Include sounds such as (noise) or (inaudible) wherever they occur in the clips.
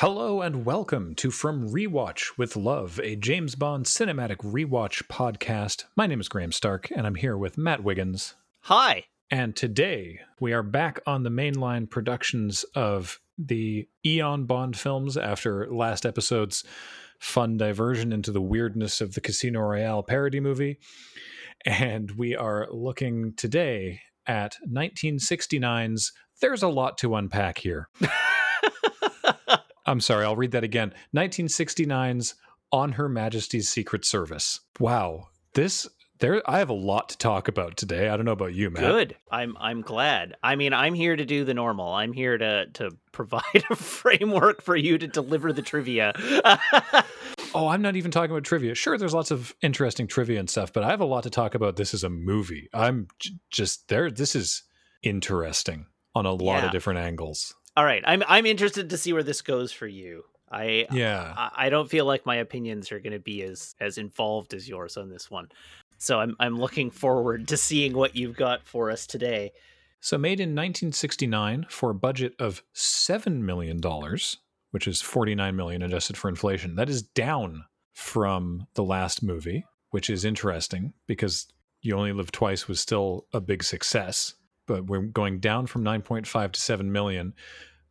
Hello and welcome to From Rewatch with Love, a James Bond cinematic rewatch podcast. My name is Graham Stark, and I'm here with Matt Wiggins. Hi. And today we are back on the mainline productions of the Eon Bond films after last episode's fun diversion into the weirdness of the Casino Royale parody movie. And we are looking today at 1969's There's a Lot to Unpack Here. (laughs) I'm sorry, I'll read that again. 1969's On Her Majesty's Secret Service. Wow. This there I have a lot to talk about today. I don't know about you, Matt. Good. I'm I'm glad. I mean, I'm here to do the normal. I'm here to to provide (laughs) a framework for you to deliver the trivia. (laughs) oh, I'm not even talking about trivia. Sure, there's lots of interesting trivia and stuff, but I have a lot to talk about. This is a movie. I'm j- just there. This is interesting on a lot Yeah. of different angles. All right. I'm I'm interested to see where this goes for you. I Yeah. I, I don't feel like my opinions are going to be as as involved as yours on this one. So I'm I'm looking forward to seeing what you've got for us today. So made in 1969 for a budget of seven million dollars, which is 49 million adjusted for inflation. That is down from the last movie, which is interesting because You Only Live Twice was still a big success, but we're going down from 9.5 to 7 million,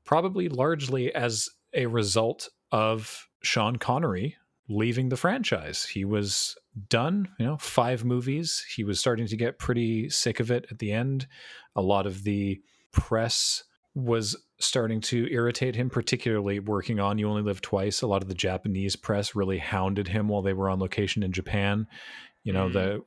probably largely as a result of Sean Connery leaving the franchise. He was done, you know, five movies. He was starting to get pretty sick of it at the end. A lot of the press was starting to irritate him, particularly working on You Only Live Twice. A lot of the Japanese press really hounded him while they were on location in Japan. You know, Mm. the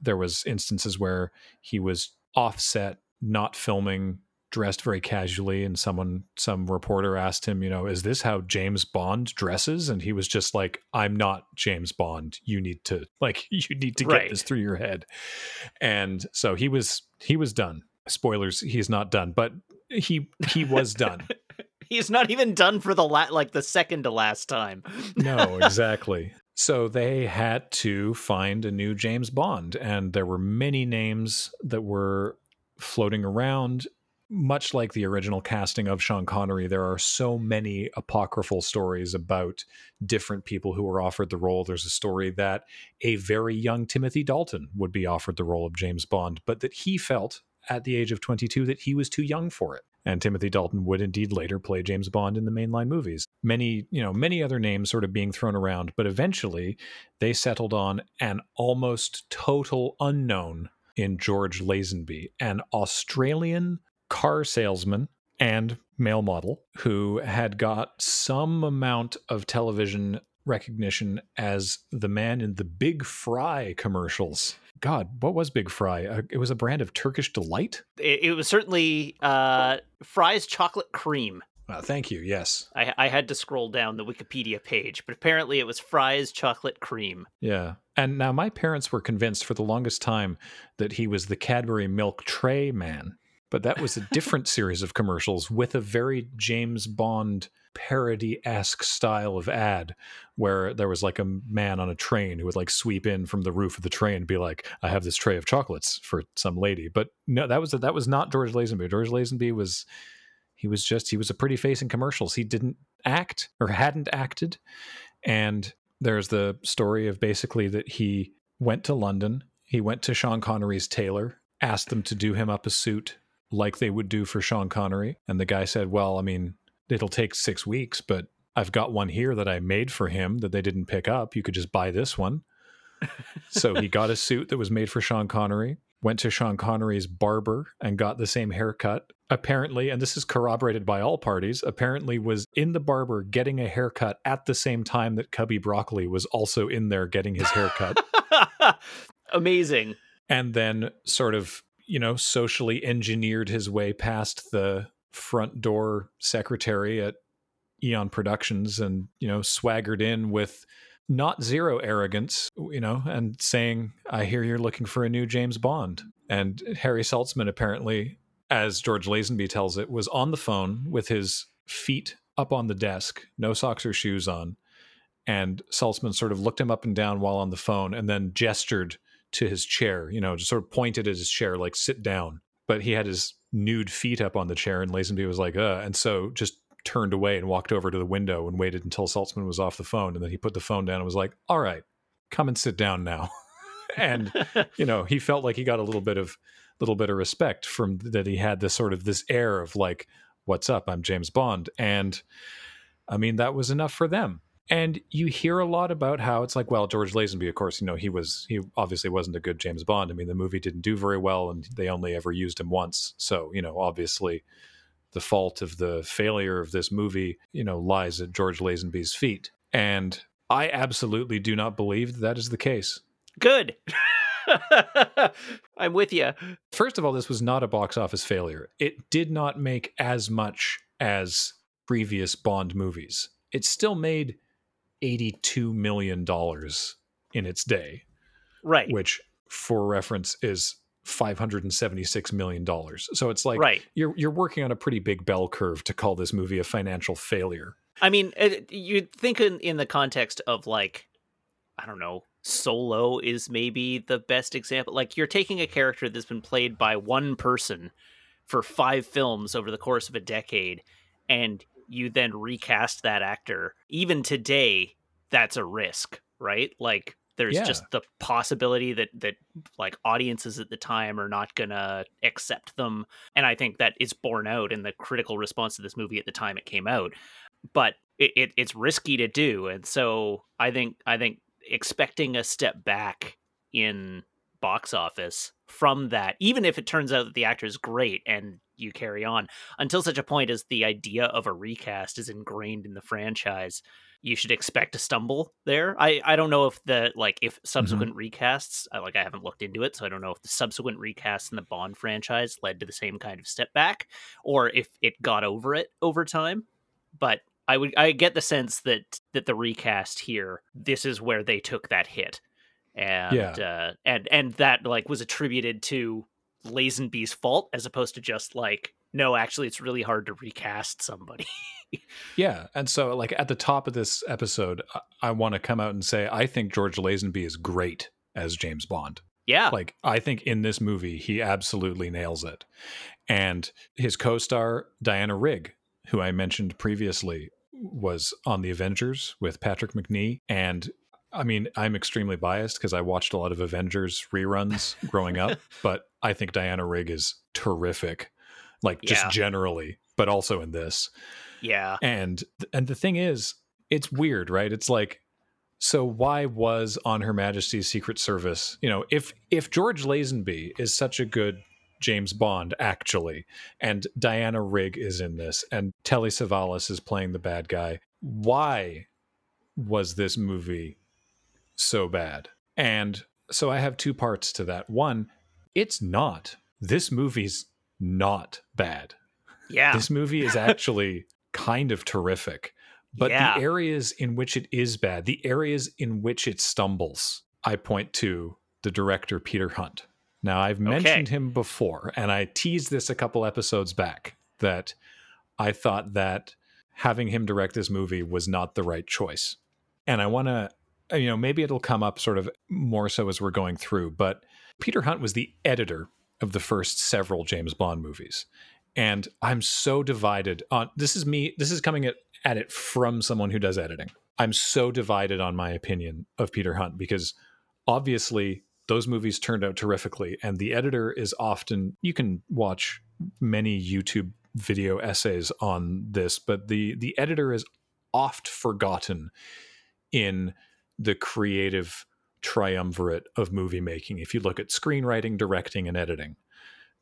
there was instances where he was offset, not filming, dressed very casually, and someone, some reporter asked him, you know, is this how James Bond dresses? And he was just like, I'm not James Bond. You need to like, (laughs) you need to get Right. this through your head. And so he was he was done. Spoilers, he's not done, but he he was done. (laughs) He's not even done for the la- like the second to last time. (laughs) no, exactly. So they had to find a new James Bond, and there were many names that were floating around. Much like the original casting of Sean Connery, there are so many apocryphal stories about different people who were offered the role. There's a story that a very young Timothy Dalton would be offered the role of James Bond, but that he felt at the age of 22 that he was too young for it. And Timothy Dalton would indeed later play James Bond in the mainline movies. Many, you know, many other names sort of being thrown around, but eventually they settled on an almost total unknown in George Lazenby, an Australian car salesman and male model who had got some amount of television recognition as the man in the Big Fry commercials. God, what was Big Fry? Uh, it was a brand of Turkish delight. It, it was certainly uh, Fry's chocolate cream. Uh, thank you. Yes. I, I had to scroll down the Wikipedia page, but apparently it was Fry's chocolate cream. Yeah. And now my parents were convinced for the longest time that he was the Cadbury milk tray man. But that was a different series of commercials with a very James Bond parody esque style of ad where there was like a man on a train who would like sweep in from the roof of the train and be like, I have this tray of chocolates for some lady. But no, that was that was not George Lazenby. George Lazenby was he was just he was a pretty face in commercials. He didn't act or hadn't acted. And there's the story of basically that he went to London, he went to Sean Connery's tailor, asked them to do him up a suit like they would do for Sean Connery. And the guy said, Well, I mean, it'll take six weeks, but I've got one here that I made for him that they didn't pick up. You could just buy this one. (laughs) so he got a suit that was made for Sean Connery, went to Sean Connery's barber and got the same haircut. Apparently, and this is corroborated by all parties, apparently was in the barber getting a haircut at the same time that Cubby Broccoli was also in there getting his haircut. (laughs) Amazing. and then sort of, you know, socially engineered his way past the front door secretary at Eon Productions and, you know, swaggered in with not zero arrogance, you know, and saying, I hear you're looking for a new James Bond. And Harry Saltzman apparently as George Lazenby tells it, was on the phone with his feet up on the desk, no socks or shoes on. And Saltzman sort of looked him up and down while on the phone and then gestured to his chair, you know, just sort of pointed at his chair, like sit down. But he had his nude feet up on the chair, and Lazenby was like, uh, and so just turned away and walked over to the window and waited until Saltzman was off the phone. And then he put the phone down and was like, all right, come and sit down now. (laughs) and, (laughs) you know, he felt like he got a little bit of little bit of respect from that he had this sort of this air of like, what's up? I'm James Bond. And I mean, that was enough for them. And you hear a lot about how it's like, well, George Lazenby, of course, you know, he was, he obviously wasn't a good James Bond. I mean, the movie didn't do very well and they only ever used him once. So, you know, obviously the fault of the failure of this movie, you know, lies at George Lazenby's feet. And I absolutely do not believe that, that is the case. Good. (laughs) I'm with you. First of all, this was not a box office failure. It did not make as much as previous Bond movies. It still made $82 million in its day. Right. Which, for reference, is $576 million. So it's like right. you're, you're working on a pretty big bell curve to call this movie a financial failure. I mean, you think in, in the context of like, I don't know, Solo is maybe the best example. Like you're taking a character that's been played by one person for five films over the course of a decade, and you then recast that actor. Even today, that's a risk, right? Like there's Yeah. just the possibility that that like audiences at the time are not gonna accept them, and I think that is borne out in the critical response to this movie at the time it came out. But it, it it's risky to do, and so I think I think expecting a step back in box office from that, even if it turns out that the actor is great and you carry on until such a point as the idea of a recast is ingrained in the franchise you should expect to stumble there. I i don't know if the like if mm-hmm. subsequent recasts I, like i haven't looked into it so i don't know if the subsequent recasts in the bond franchise led to the same kind of step back or if it got over it over time. But i would i get the sense that that the recast here this is where they took that hit and Yeah. uh and and that like was attributed to Lazenby's fault as opposed to just like no actually it's really hard to recast somebody (laughs) Yeah. And so, like, at the top of this episode, I, I want to come out and say, I think George Lazenby is great as James Bond. yeah Like, I think in this movie, he absolutely nails it. And his co star, Diana Rigg, who I mentioned previously, was on The Avengers with Patrick Macnee. And I mean, I'm extremely biased because I watched a lot of Avengers reruns (laughs) growing up, but I think Diana Rigg is terrific, like just Yeah. generally, but also in this. Yeah. And and the thing is it's weird right? It's like so why was on her majesty's secret service you know if if george lazenby is such a good james bond actually and diana rigg is in this and telly savalas is playing the bad guy why was this movie so bad. And so i have two parts to that. One it's not. This movie's not bad. Yeah. This movie is (laughs) actually kind of terrific but Yeah. the areas in which it is bad the areas in which it stumbles i point to the director peter hunt. Now i've mentioned him before and i teased this a couple episodes back that i thought that having him direct this movie was not the right choice. And i want to Uh, you know maybe it'll come up sort of more so as we're going through but peter hunt was the editor of the first several james bond movies and I'm so divided on this is me this is coming at, at it from someone who does editing. I'm so divided on my opinion of Peter Hunt because obviously those movies turned out terrifically and the editor is often you can watch many YouTube video essays on this but the the editor is oft forgotten in the creative triumvirate of movie making if you look at screenwriting directing and editing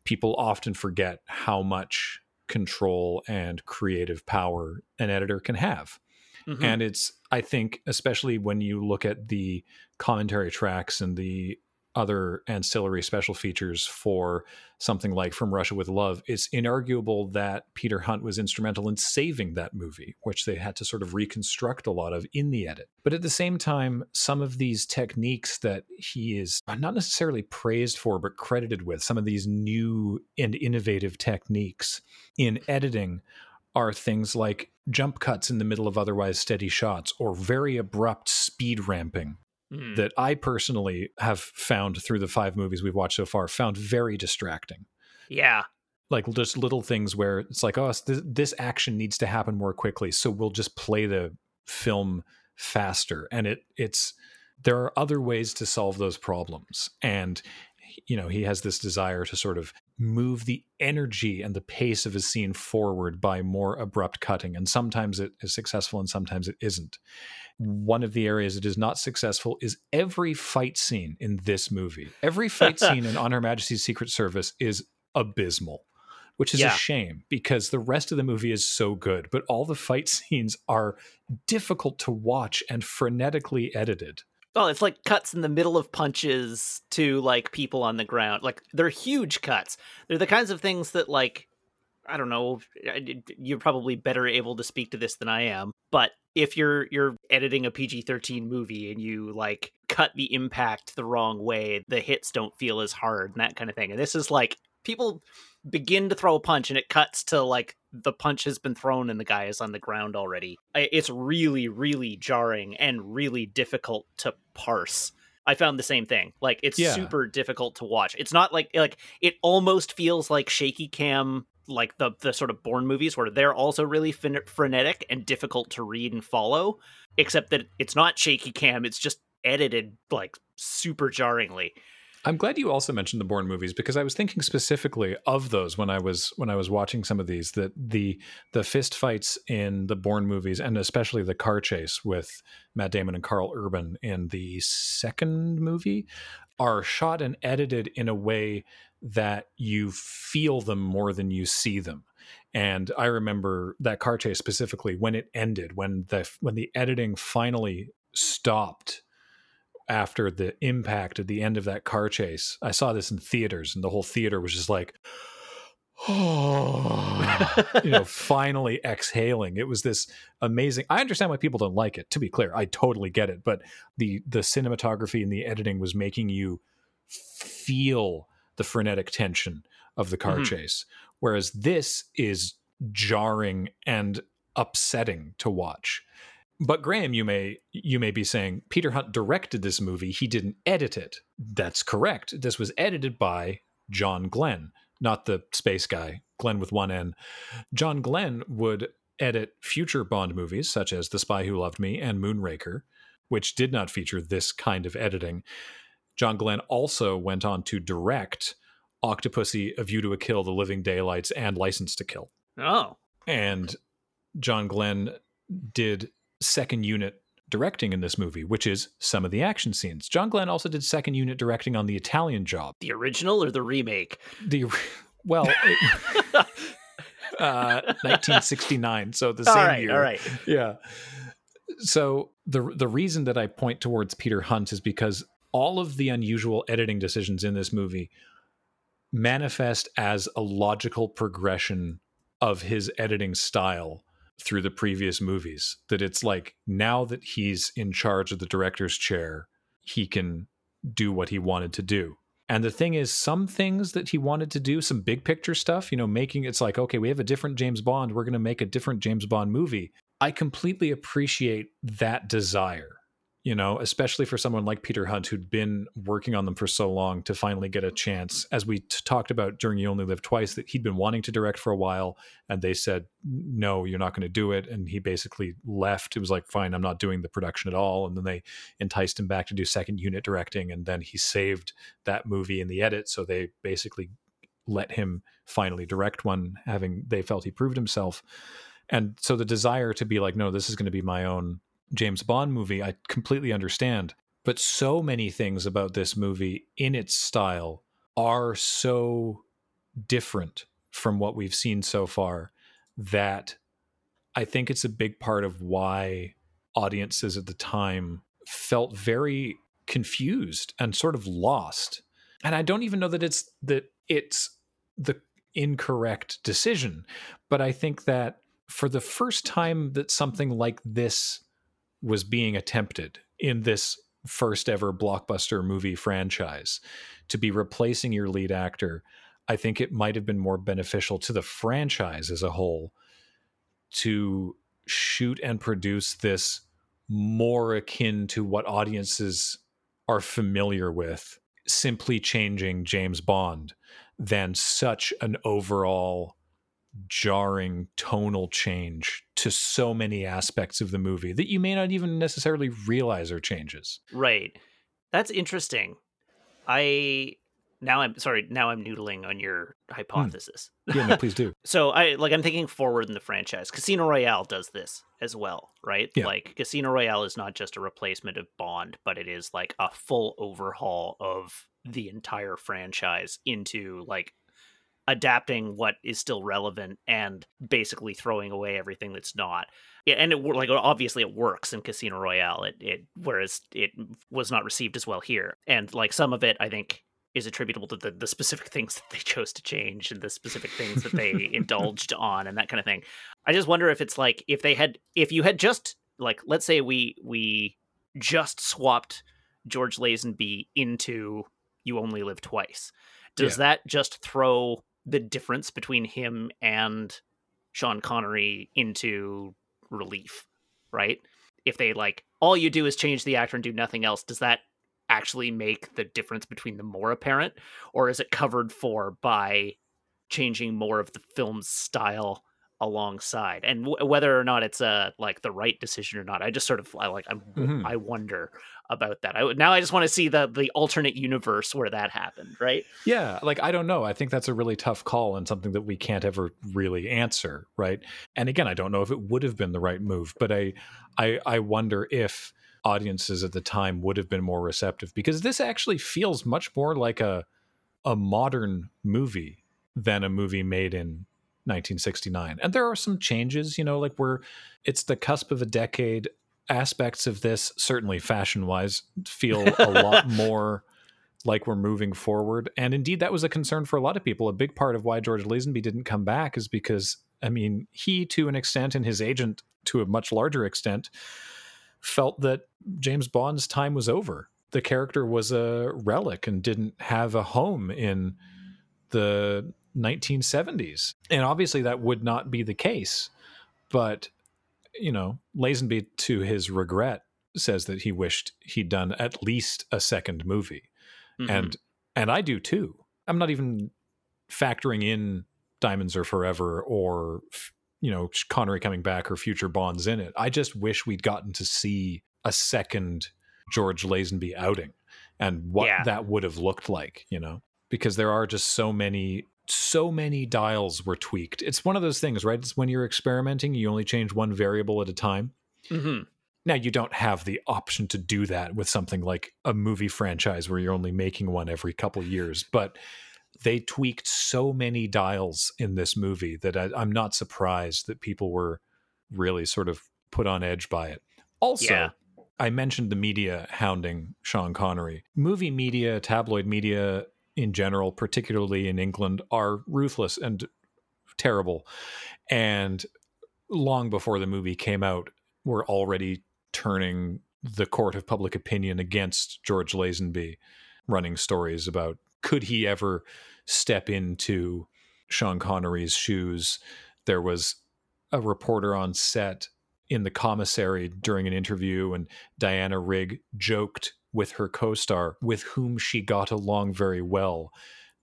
people often forget how much control and creative power an editor can have. Mhm. And it's, I think, especially when you look at the commentary tracks and the other ancillary special features for something like From Russia with Love, it's inarguable that Peter Hunt was instrumental in saving that movie, which they had to sort of reconstruct a lot of in the edit. But at the same time, some of these techniques that he is uh, not necessarily praised for, but credited with, some of these new and innovative techniques in editing are things like jump cuts in the middle of otherwise steady shots or very abrupt speed ramping mm. that I personally have found through the five movies we've watched so far found very distracting. Yeah. Like just little things where it's like, oh, this, this action needs to happen more quickly, so we'll just play the film faster. And it it's there are other ways to solve those problems, and you know he has this desire to sort of move the energy and the pace of a scene forward by more abrupt cutting and sometimes it is successful and sometimes it isn't. One of the areas it is not successful is every fight scene in this movie. Every fight (laughs) scene in on her majesty's secret service is abysmal which is yeah. a shame because the rest of the movie is so good but all the fight (laughs) scenes are difficult to watch and frenetically edited well, it's like cuts in the middle of punches to like people on the ground. Like they're huge cuts. They're the kinds of things that like I don't know, you're probably better able to speak to this than I am, but if you're you're editing a PG-13 movie and you like cut the impact the wrong way, the hits don't feel as hard and that kind of thing. And this is like people begin to throw a punch and it cuts to like the punch has been thrown and the guy is on the ground already. It's really, really jarring and really difficult to parse. I found the same thing. Like it's yeah. super difficult to watch. It's not like like it almost feels like shaky cam like the the sort of Bourne movies where they're also really fin- frenetic and difficult to read and follow except that it's not shaky cam, it's just edited like super jarringly. I'm glad you also mentioned the Bourne movies because I was thinking specifically of those when I was when I was watching some of these that the the fist fights in the Bourne movies and especially the car chase with Matt Damon and Karl Urban in the second movie are shot and edited in a way that you feel them more than you see them. And I remember that car chase specifically when it ended, when the when the editing finally stopped after the impact at the end of that car chase. I saw this in theaters, and the whole theater was just like, oh, (sighs) you know, (laughs) finally exhaling. It was this amazing. I understand why people don't like it. To be clear, I totally get it. But the the cinematography and the editing was making you feel the frenetic tension of the car mm-hmm. chase, whereas this is jarring and upsetting to watch. But Graham, you may you may be saying Peter Hunt directed this movie. He didn't edit it. That's correct. This was edited by John Glenn, not the space guy, Glenn with one N. John Glenn would edit future Bond movies such as The Spy Who Loved Me and Moonraker, which did not feature this kind of editing. John Glenn also went on to direct Octopussy, A View to a Kill, The Living Daylights, and License to Kill. Oh. And John Glenn did second unit directing in this movie, which is some of the action scenes. John Glenn also did second unit directing on The Italian Job. The original or the remake? The (laughs) well, it, (laughs) uh, 1969, so the same all right, year. All right. Yeah. So the the reason that I point towards Peter Hunt is because all of the unusual editing decisions in this movie manifest as a logical progression of his editing style through the previous movies that it's like now that he's in charge of the director's chair he can do what he wanted to do. And the thing is some things that he wanted to do some big picture stuff you know making it's like okay we have a different james bond we're going to make a different james bond movie. I completely appreciate that desire you know, especially for someone like Peter Hunt who'd been working on them for so long to finally get a chance. As we t- talked about during You Only Live Twice, that he'd been wanting to direct for a while, and they said, "No, you're not going to do it." And he basically left. It was like, "Fine, I'm not doing the production at all." And then they enticed him back to do second unit directing, and then he saved that movie in the edit. So they basically let him finally direct one, having they felt he proved himself. And so the desire to be like, "No, this is going to be my own." James Bond movie, I completely understand. But so many things about this movie in its style are so different from what we've seen so far that I think it's a big part of why audiences at the time felt very confused and sort of lost. And I don't even know that it's that it's the incorrect decision, but I think that for the first time that something like this was being attempted in this first ever blockbuster movie franchise. To be replacing your lead actor, I think it might have been more beneficial to the franchise as a whole to shoot and produce this more akin to what audiences are familiar with, simply changing James Bond than such an overall jarring tonal change to so many aspects of the movie that you may not even necessarily realize are changes. Right. That's interesting. I now I'm sorry, now I'm noodling on your hypothesis. Hmm. Yeah, no, please do. (laughs) so I like I'm thinking forward in the franchise. Casino Royale does this as well, right? Yeah. Like Casino Royale is not just a replacement of Bond, but it is like a full overhaul of the entire franchise into like adapting what is still relevant and basically throwing away everything that's not. And it like obviously it works in Casino Royale. It it whereas it was not received as well here, and like some of it I think is attributable to the, the specific (laughs) things that they chose to change and the specific things that they (laughs) indulged on and that kind of thing. I just wonder if it's like if they had if you had just like let's say we we just swapped George Lazenby into You Only Live Twice. Does Yeah. that just throw the difference between him and Sean Connery into relief, right? If they like all you do is change the actor and do nothing else, does that actually make the difference between them more apparent or is it covered for by changing more of the film's style alongside and w- whether or not it's a like the right decision or not i just sort of i like i'm Mhm. i wonder about that i would- now i just want to see the the alternate universe where that happened right Yeah, like I don't know. I think that's a really tough call and something that we can't ever really answer, right? And again, I don't know if it would have been the right move, but I I I wonder if audiences at the time would have been more receptive because this actually feels much more like a a modern movie than a movie made in 1969. And there are some changes, you know, like we're it's the cusp of a decade. Aspects of this, certainly fashion wise, feel a lot (laughs) more like we're moving forward. And indeed, that was a concern for a lot of people. A big part of why George Lazenby didn't come back is because, I mean, he, to an extent, and his agent, to a much larger extent, felt that James Bond's time was over. The character was a relic and didn't have a home in the 1970s. And obviously, that would not be the case. But, you know, Lazenby, to his regret, says that he wished he'd done at least a second movie Mhm. and and I do too. I'm not even factoring in Diamonds Are Forever or you know Connery coming back or future Bonds in it. I just wish we'd gotten to see a second George Lazenby outing and what Yeah. that would have looked like, you know, because there are just so many so many dials were tweaked. It's one of those things, right? It's when you're experimenting, you only change one variable at a time. Mhm. Now you don't have the option to do that with something like a movie franchise where you're only making one every couple years, but they tweaked so many dials in this movie that I, I'm not surprised that people were really sort of put on edge by it. Also, Yeah. I mentioned the media hounding Sean Connery. Movie media, tabloid media in general, particularly in England, are ruthless and terrible. And long before the movie came out, were already turning the court of public opinion against George Lazenby, running stories about could he ever step into Sean Connery's shoes. There was a reporter on set in the commissary during an interview, and Diana Rigg joked with her co star, with whom she got along very well,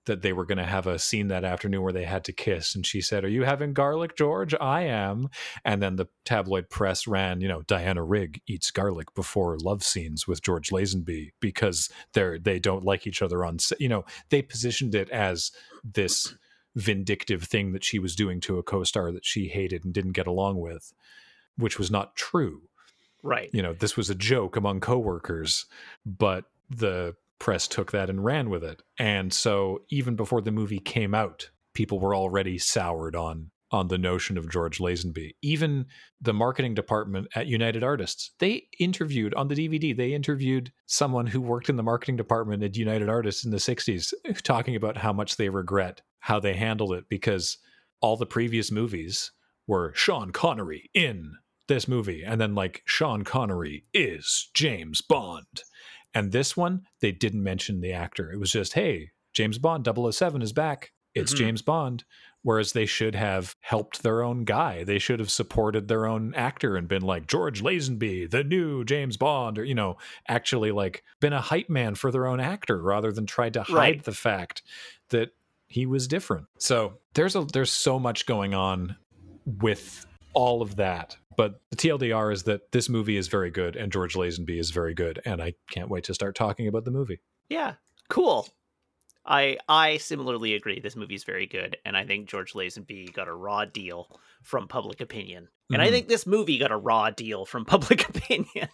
that they were going to have a scene that afternoon where they had to kiss. And she said, Are you having garlic, George? I am. And then the tabloid press ran, you know, Diana Rigg eats garlic before love scenes with George Lazenby because they're they don't like each other on. You know, they positioned it as this vindictive thing that she was doing to a co-star that she hated and didn't get along with, which was not true. Right You know, this was a joke among coworkers, but the press took that and ran with it. And so even before the movie came out, people were already soured on on the notion of George Lazenby. Even the marketing department at United Artists, they interviewed on the DVD, they interviewed someone who worked in the marketing department at United Artists in the 60s, talking about how much they regret how they handled it because all the previous movies were Sean Connery in this movie, and then like Sean Connery is James Bond. And this one, they didn't mention the actor. It was just, hey, James Bond 007 is back. It's mm-hmm. James Bond. Whereas they should have helped their own guy. They should have supported their own actor and been like George Lazenby, the new James Bond, or you know, actually like been a hype man for their own actor rather than tried to hide right. the fact that he was different. So there's a there's so much going on with all of that. But the TLDR is that this movie is very good and George Lazenby is very good, and I can't wait to start talking about the movie. Yeah, cool. I I similarly agree. This movie is very good, and I think George Lazenby got a raw deal from public opinion, and mm-hmm. I think this movie got a raw deal from public (laughs) opinion.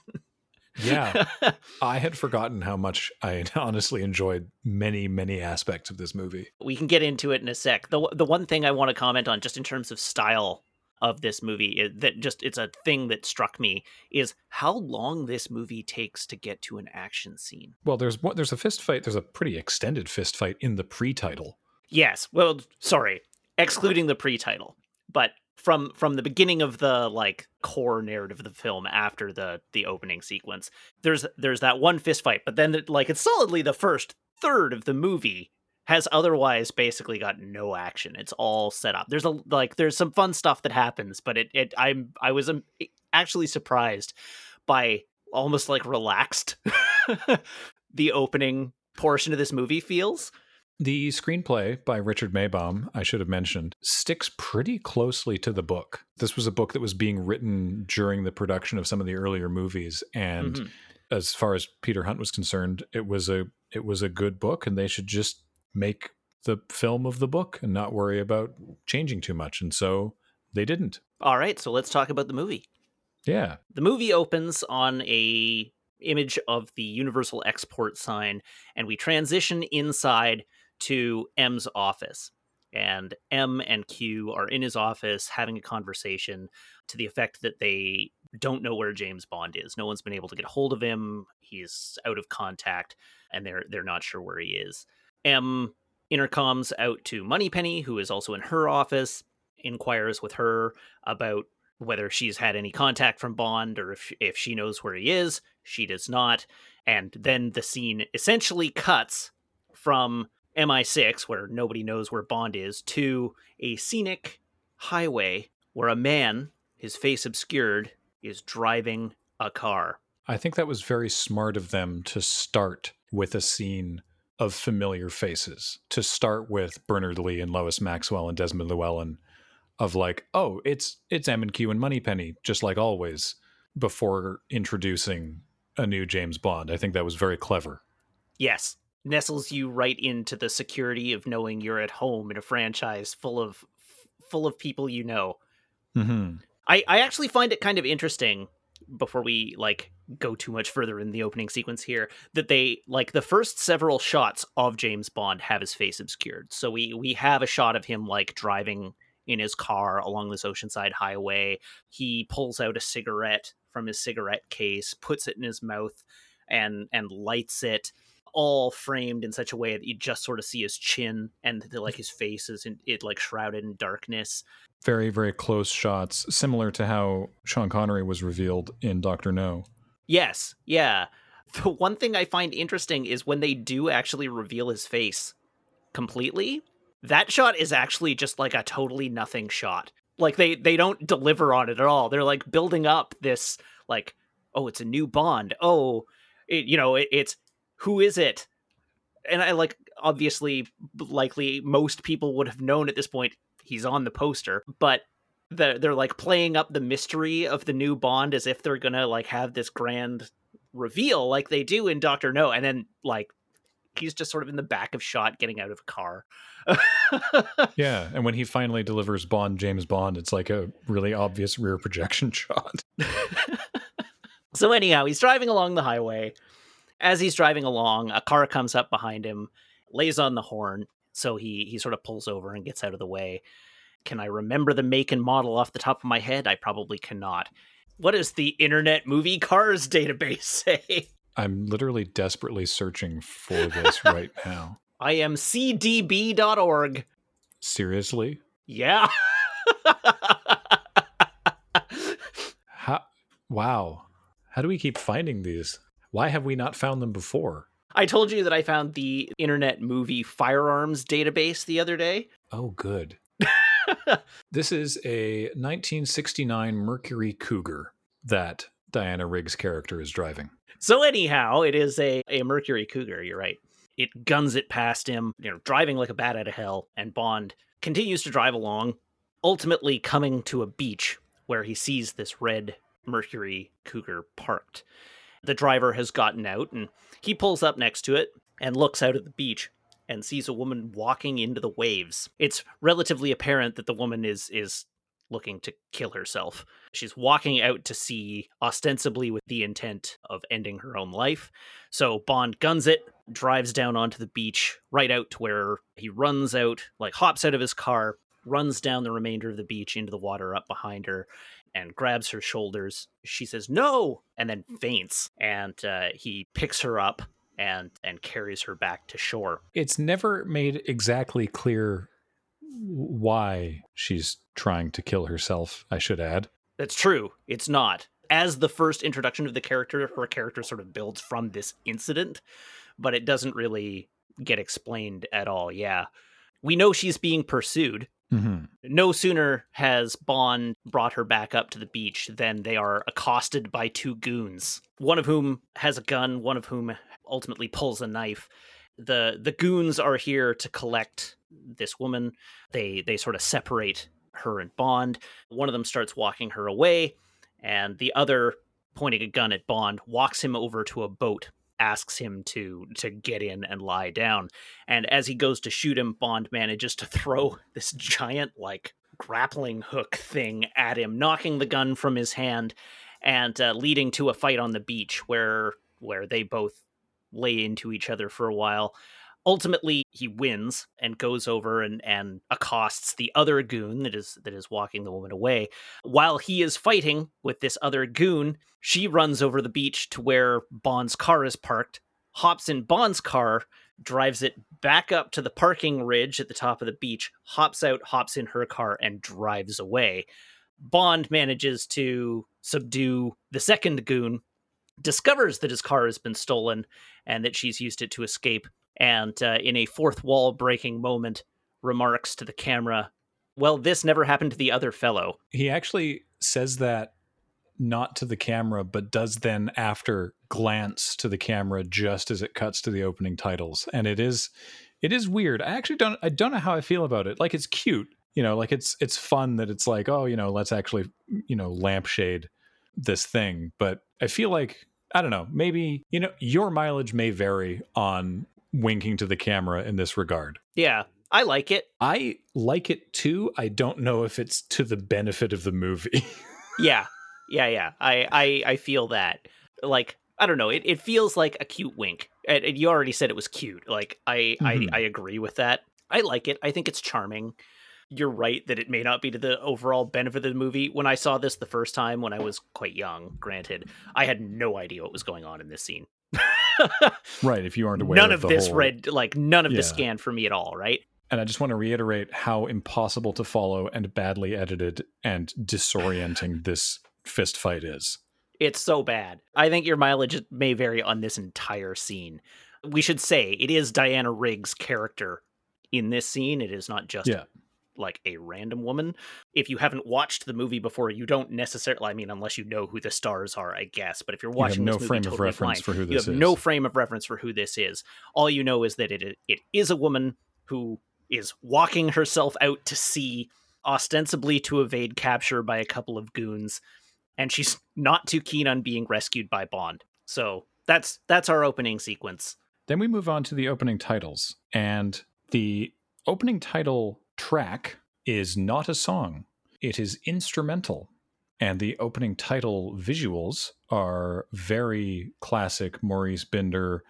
yeah, (laughs) I had forgotten how much I honestly enjoyed many many aspects of this movie. We can get into it in a sec. the The one thing I want to comment on, just in terms of style of this movie that just it's a thing that struck me is how long this movie takes to get to an action scene. Well, there's what there's a fist fight. There's a pretty extended fist fight in the pre-title. Yes. Well, sorry, excluding the pre-title, but from from the beginning of the like core narrative of the film after the the opening sequence, there's there's that one fist fight, but then like it's solidly the first third of the movie has otherwise basically got no action. It's all set up. There's a like there's some fun stuff that happens, but it it I'm I was um, actually surprised by almost like relaxed (laughs) the opening portion of this movie feels. The screenplay by Richard Maibaum, I should have mentioned, sticks pretty closely to the book. This was a book that was being written during the production of some of the earlier movies and mm-hmm. as far as Peter Hunt was concerned, it was a it was a good book and they should just make the film of the book and not worry about changing too much. And so they didn't. All right, so let's talk about the movie. Yeah. The movie opens on a image of the universal export sign and we transition inside to M's office. And M and Q are in his office having a conversation to the effect that they don't know where James Bond is. No one's been able to get hold of him. He's out of contact and they're they're not sure where he is. M intercoms out to Moneypenny, who is also in her office, inquires with her about whether she's had any contact from Bond or if if she knows where he is. She does not, and then the scene essentially cuts from MI6, where nobody knows where Bond is, to a scenic highway where a man, his face obscured, is driving a car. I think that was very smart of them to start with a scene of familiar faces to start with Bernard Lee and Lois Maxwell and Desmond Llewellyn of like, oh, it's it's M and Q and Moneypenny, just like always, before introducing a new James Bond. I think that was very clever. Yes. Nestles you right into the security of knowing you're at home in a franchise full of full of people you know. Mm-hmm. I, I actually find it kind of interesting before we like go too much further in the opening sequence here that they like the first several shots of James Bond have his face obscured. So we we have a shot of him like driving in his car along this oceanside highway. He pulls out a cigarette from his cigarette case, puts it in his mouth and and lights it all framed in such a way that you just sort of see his chin and the, like his face is in, it like shrouded in darkness. Very very close shots similar to how sean connery was revealed in dr no. Yes yeah. (laughs) The one thing i find interesting is when they do actually reveal his face completely that shot is actually just like a totally nothing shot. Like they they don't deliver on it at all. They're like building up this like oh it's a new bond. Oh it, you know it, it's who is it? And I like obviously likely most people would have known at this point he's on the poster, but the, they're like playing up the mystery of the new Bond as if they're gonna like have this grand reveal like they do in Doctor No, and then like he's just sort of in the back of shot getting out of a car. (laughs) yeah, and when he finally delivers Bond James Bond, it's like a really obvious rear projection (laughs) shot. (laughs) so anyhow, he's driving along the highway as he's driving along, a car comes up behind him, lays on the horn, so he he sort of pulls over and gets out of the way. Can I remember the make and model off the top of my head? I probably cannot. What does the Internet Movie Cars (laughs) database say? I'm literally desperately searching for this right now. (laughs) imcdb.org. Seriously? Yeah. (laughs) How? Wow. How do we keep finding these? Why have we not found them before? I told you that I found the Internet Movie Firearms database the other day. Oh, good. (laughs) this is a 1969 Mercury Cougar that Diana Riggs' character is driving. So anyhow, it is a, a Mercury Cougar, you're right. It guns it past him, you know, driving like a bat out of hell, and Bond continues to drive along, ultimately coming to a beach where he sees this red Mercury Cougar parked. The driver has gotten out and he pulls up next to it and looks out at the beach and sees a woman walking into the waves. It's relatively apparent that the woman is is looking to kill herself. She's walking out to sea ostensibly with the intent of ending her own life. So Bond guns it, drives down onto the beach, right out to where he runs out, like hops out of his car, runs down the remainder of the beach into the water up behind her and grabs her shoulders. She says no and then faints and uh, he picks her up and and carries her back to shore. It's never made exactly clear why she's trying to kill herself, I should add. That's true. It's not. As the first introduction of the character, her character sort of builds from this incident, but it doesn't really get explained at all. Yeah. We know she's being pursued. Mm-hmm. No sooner has Bond brought her back up to the beach than they are accosted by two goons, one of whom has a gun, one of whom ultimately pulls a knife. The the goons are here to collect this woman. They they sort of separate her and Bond. One of them starts walking her away, and the other, pointing a gun at Bond, walks him over to a boat, asks him to to get in and lie down. And as he goes to shoot him, Bond manages to (laughs) throw this giant like grappling hook thing at him, knocking the gun from his hand, and uh, leading to a fight on the beach where where they both lay into each other for a while ultimately he wins and goes over and, and accosts the other goon that is that is walking the woman away. While he is fighting with this other goon she runs over the beach to where bond's car is parked hops in bond's car drives it back up to the parking ridge at the top of the beach hops out hops in her car and drives away. Bond manages to subdue the second goon discovers that his car has been stolen and that she's used it to escape and uh, in a fourth wall breaking moment remarks to the camera well this never happened to the other fellow He actually says that not to the camera, but does then after glance to the camera just as it cuts to the opening titles. And it is it is weird. I actually don't I don't know how I feel about it. Like it's cute, you know, like it's it's fun that it's like, oh, you know, let's actually, you know, lampshade this thing. But I feel like I don't know, maybe, you know, your mileage may vary on winking to the camera in this regard. yeah i like it. I like it too. I don't know if it's to the benefit of the movie. (laughs) yeah yeah yeah. I i, I feel that. Like i don't know it, it feels like a cute wink. And, and you already said it was cute. Like I, Mhm. I i agree with that. I like it. I think it's charming. You're right that it may not be to the overall benefit of the movie. When i saw this the first time when i was quite young granted i had no idea what was going on in this scene right. If you aren't aware none of, of this whole- read like none of Yeah. this scanned for me at all right And I just want to reiterate how impossible to follow and badly edited and disorienting (sighs) this fist fight is. It's so bad. I think your mileage may vary on this entire scene. We should say it is Diana Riggs' character in this scene. It is not just Yeah. Like a random woman. If you haven't watched the movie before, you don't necessarily. I mean, unless you know who the stars are, I guess. But if you're You have watching no movie frame of reference blind, for who you this have is. no frame of reference for who this is. All you know is that it it is a woman who is walking herself out to sea, ostensibly to evade capture by a couple of goons, and she's not too keen on being rescued by Bond. So that's that's our opening sequence. Then we move on to the opening titles. And the opening title track is not a song, it is instrumental. And the opening title visuals are very classic Maurice Binder,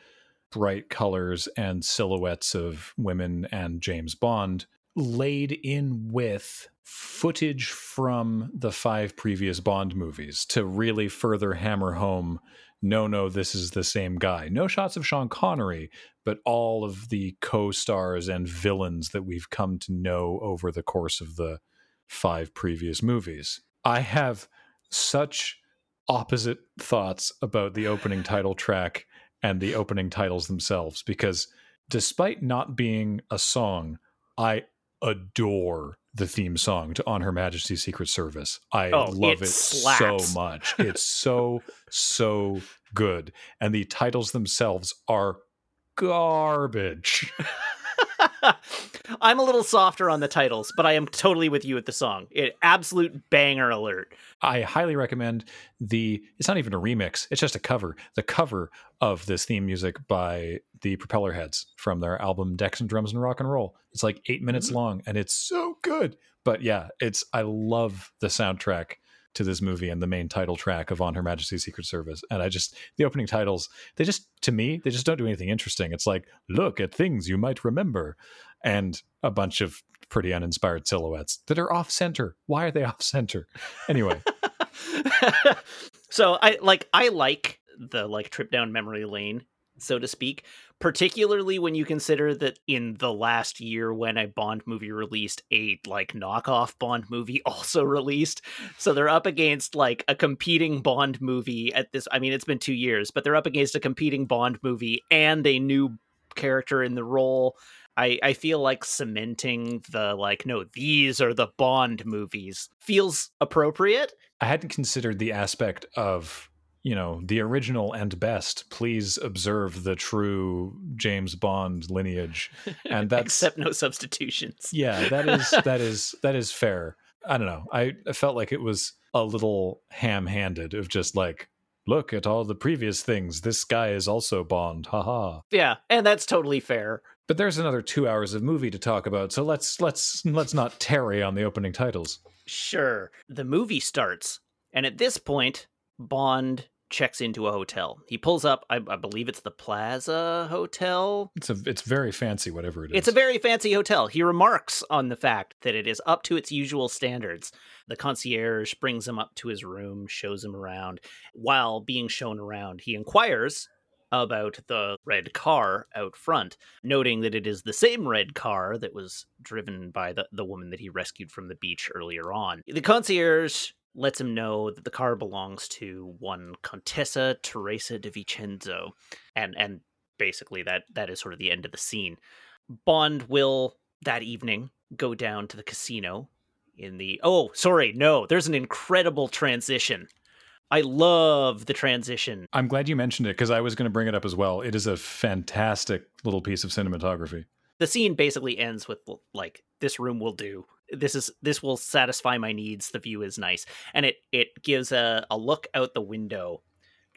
bright colors and silhouettes of women and James Bond, laid in with footage from the five previous Bond movies to really further hammer home no, no, this is the same guy. No shots of Sean Connery, but all of the co stars and villains that we've come to know over the course of the five previous movies. I have such opposite thoughts about the opening title track and the opening titles themselves because despite not being a song, I adore the theme song to On Her Majesty's Secret Service. I Oh, love it it so much. It's so, (laughs) so good. And the titles themselves are garbage. (laughs) I'm a little softer on the titles, but I am totally with you with the song. It absolute banger alert. I highly recommend the it's not even a remix, it's just a cover. The cover of this theme music by the Propellerheads from their album Decks and Drums and Rock and Roll. It's like 8 minutes mm-hmm. long and it's so good. But yeah, it's I love the soundtrack to this movie and the main title track of On Her Majesty's Secret Service. And I just the opening titles, they just to me, they just don't do anything interesting. It's like, look at things you might remember and a bunch of pretty uninspired silhouettes that are off center. Why are they (laughs) off center? Anyway, (laughs) so I like I like the like trip down memory lane, so to speak, particularly when you consider that in the last year when a Bond movie released, a like knockoff Bond movie (laughs) also released. So they're up against like a competing Bond movie at this I mean it's been 2 years, but they're up against a competing Bond movie and a new character in the role. I, I feel like cementing the like no these are the Bond movies feels appropriate I hadn't considered the aspect of, you know, the original and best. Please observe the true James Bond lineage. And (laughs) that's except no substitutions. yeah, that is (laughs) that is that is fair. I don't know. I, I felt like it was a little ham-handed of just like, look at all the previous things. This guy is also Bond. Haha. Yeah, and that's totally fair. But there's another two hours of movie to talk about, so let's let's let's not tarry on the opening titles. Sure. The movie starts, and at this point, Bond checks into a hotel. He pulls up, I, I believe it's the Plaza Hotel. It's a it's very fancy, whatever it is. It's a very fancy hotel. He remarks on the fact that it is up to its usual standards. The concierge brings him up to his room, shows him around. While being shown around, he inquires about the red car out front, noting that it is the same red car that was driven by the, the woman that he rescued from the beach earlier on. The concierge lets him know that the car belongs to one Contessa Teresa di Vicenzo. And and basically that that is sort of the end of the scene. Bond will that evening go down to the casino in the Oh, sorry, no, there's an incredible transition. I love the transition. I'm glad you mentioned it because I was going to bring it up as well. It is a fantastic little piece of cinematography. The scene basically ends with like this room will do. This is this will satisfy my needs. The view is nice. And it it gives a, a look out the window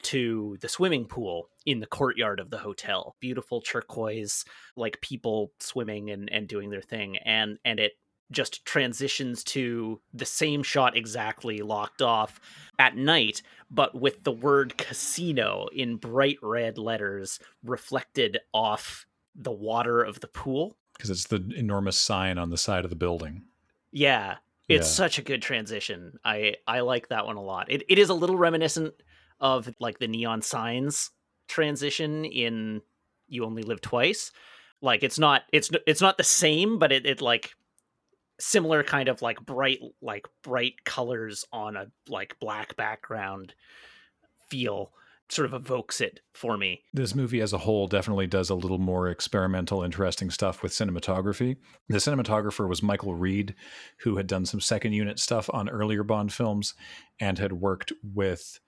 to the swimming pool in the courtyard of the hotel. Beautiful turquoise, like people swimming and, and doing their thing. And and it just transitions to the same shot exactly locked off at night, but with the word casino in bright red letters reflected off the water of the pool. because it's the enormous sign on the side of the building. Yeah. It's Yeah. such a good transition. I I like that one a lot. It it is a little reminiscent of like the neon signs transition in You Only Live Twice. Like it's not it's it's not the same, but it it like similar kind of like bright like bright colors on a like black background feel sort of evokes it for me. This movie as a whole definitely does a little more experimental, interesting stuff with cinematography. The cinematographer was Michael Reed, who had done some second unit stuff on earlier Bond films and had worked with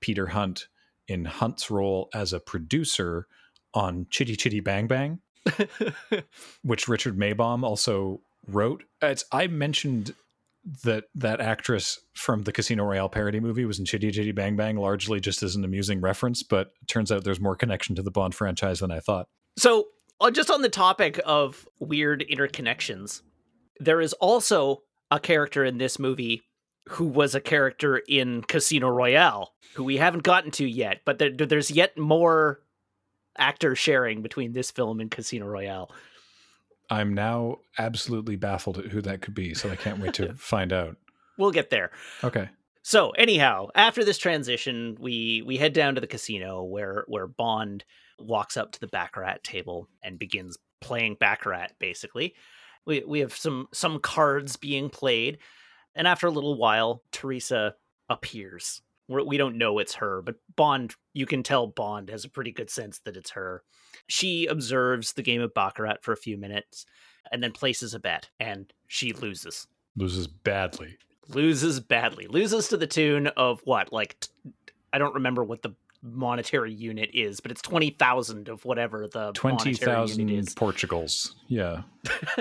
Peter Hunt in Hunt's role as a producer on Chitty Chitty Bang Bang. (laughs) which Richard Maibaum also wrote. It's, I mentioned that that actress from the Casino Royale parody movie was in Chitty Chitty Bang Bang largely just as an amusing reference, but turns out there's more connection to the Bond franchise than I thought. So, uh, just on the topic of weird interconnections, there is also a character in this movie who was a character in Casino Royale, who we haven't gotten to yet, but there, there's yet more actor sharing between this film and Casino Royale. I'm now absolutely baffled at who that could be, so I can't wait to (laughs) find out. We'll get there. Okay. So anyhow, after this transition, we we head down to the casino where where Bond walks up to the baccarat table and begins playing baccarat. Basically, we we have some some cards being played, and after a little while, Teresa appears. We're, we don't know it's her, but Bond, you can tell Bond has a pretty good sense that it's her. She observes the game of baccarat for a few minutes, and then places a bet, and she loses. Loses badly loses badly loses to the tune of what like t- i don't remember what the monetary unit is but it's 20,000 of whatever the 20,000 Portugals. Yeah.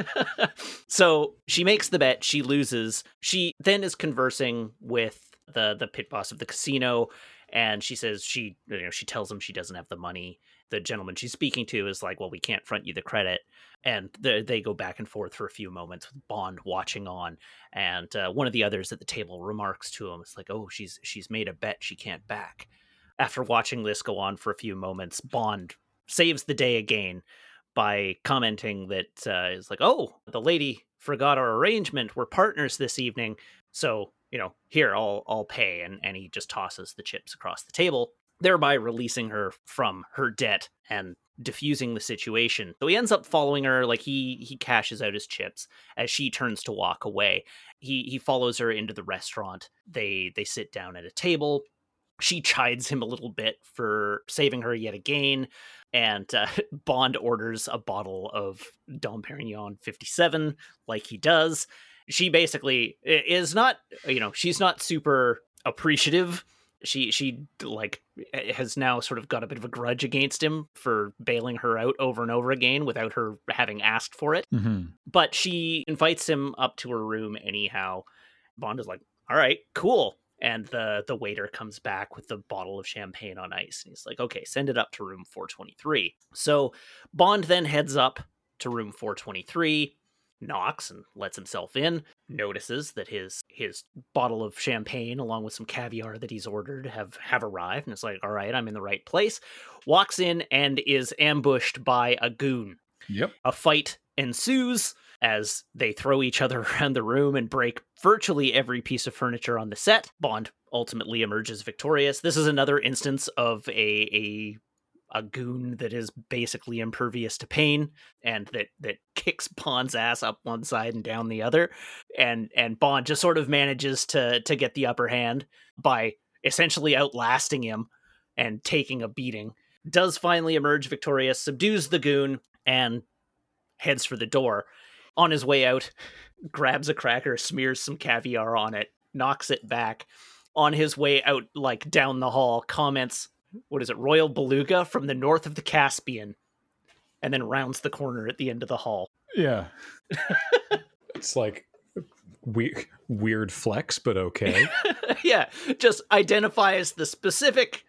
(laughs) so she makes the bet, she loses. She then is conversing with the the pit boss of the casino and she says she you know she tells him she doesn't have the money. The gentleman she's speaking to is like, "Well, we can't front you the credit." and the, they go back and forth for a few moments with bond watching on and uh, one of the others at the table remarks to him it's like oh she's she's made a bet she can't back. After watching this go on for a few moments bond saves the day again by commenting that uh, is like oh the lady forgot our arrangement. We're partners this evening. So you know here i'll i'll pay and and he just tosses the chips across the table thereby releasing her from her debt and diffusing the situation. So he ends up following her, like he he cashes out his chips as she turns to walk away. He he follows her into the restaurant. They they sit down at a table. She chides him a little bit for saving her yet again, and uh, (laughs) Bond orders a bottle of Dom Perignon 57, like he does. She basically is not, you know, she's not super appreciative she she like has now sort of got a bit of a grudge against him for bailing her out over and over again without her having asked for it. Mm-hmm. But she invites him up to her room anyhow. Bond is like, "All right, cool." And the the waiter comes back with the bottle of champagne on ice, and he's like, "Okay, send it up to room 423." So Bond then heads up to room 423 knocks and lets himself in notices that his his bottle of champagne along with some caviar that he's ordered have have arrived and it's like all right i'm in the right place walks in and is ambushed by a goon. Yep. A fight ensues as they throw each other (laughs) around the room and break virtually every piece of furniture on the set. Bond ultimately emerges victorious. This is another instance of a a a goon that is basically impervious to pain and that that kicks Bond's ass up one side and down the other. And and Bond just sort of manages to to get the upper hand by essentially outlasting him and taking a beating. Does finally emerge victorious subdues the goon and heads for the door. On his way out grabs a cracker smears some caviar on it knocks it back. On his way out like down the hall comments what is it, Royal Beluga from the north of the Caspian, and then rounds the corner at the end of the hall. Yeah. (laughs) it's like weird, weird flex, but okay. (laughs) yeah, just identifies the specific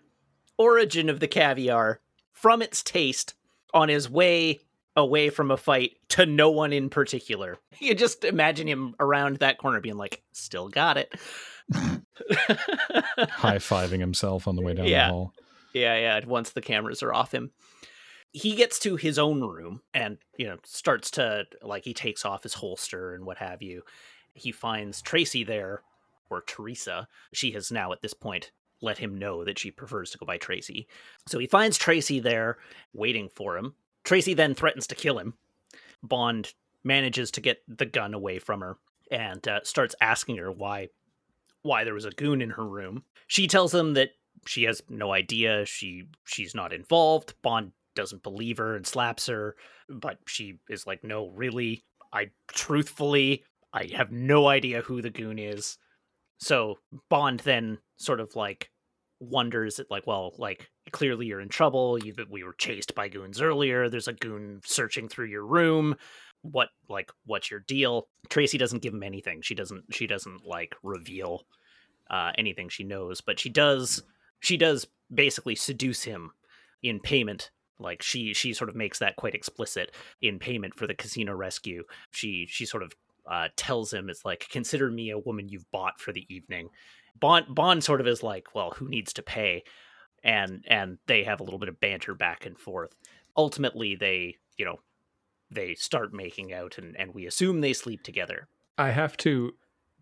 origin of the caviar from its taste on his way away from a fight to no one in particular. (laughs) You just imagine him around that corner being like, still got it. High fiving himself on the way down yeah. the hall. Yeah, yeah. Once the cameras are off him, he gets to his own room and you know starts to like he takes off his holster and what have you. He finds Tracy there, or Teresa. She has now at this point let him know that she prefers to go by Tracy. So he finds Tracy there waiting for him. Tracy then threatens to kill him. Bond manages to get the gun away from her and uh, starts asking her why why there was a goon in her room. She tells him that she has no idea. She she's not involved. Bond doesn't believe her and slaps her, but she is like, "No, really, I truthfully, I have no idea who the goon is." So Bond then sort of like wonders at like, well, like clearly you're in trouble. You we were chased by goons earlier. There's a goon searching through your room. What like what's your deal? Tracy doesn't give him anything. She doesn't she doesn't like reveal uh, anything she knows, but she does she does basically seduce him in payment. Like she she sort of makes that quite explicit in payment for the casino rescue. She she sort of uh, tells him it's like consider me a woman you've bought for the evening. Bond bond sort of is like well who needs to pay? And and they have a little bit of banter back and forth. Ultimately they you know they start making out and, and we assume they sleep together. I have to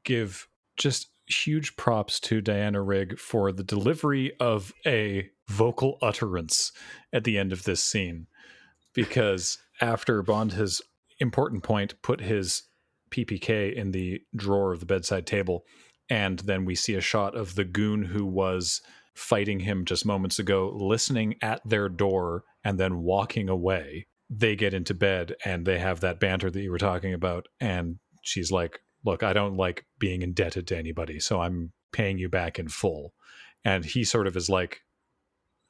give just huge props to Diana Rigg for the delivery of a vocal utterance at the end of this scene. Because after Bond has, important point, put his PPK in the drawer of the bedside table, and then we see a shot of the goon who was fighting him just moments ago listening at their door and then walking away. They get into bed and they have that banter that you were talking about. And she's like, Look, I don't like being indebted to anybody, so I'm paying you back in full. And he sort of is like,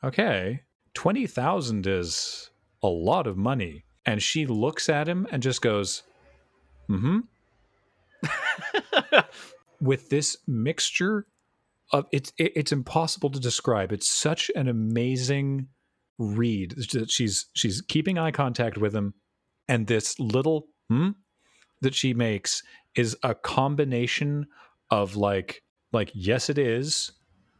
Okay, 20,000 is a lot of money. And she looks at him and just goes, Mm hmm. (laughs) With this mixture of it's it, it's impossible to describe. It's such an amazing read that she's she's keeping eye contact with him, and this little hmm that she makes is a combination of like like yes it is.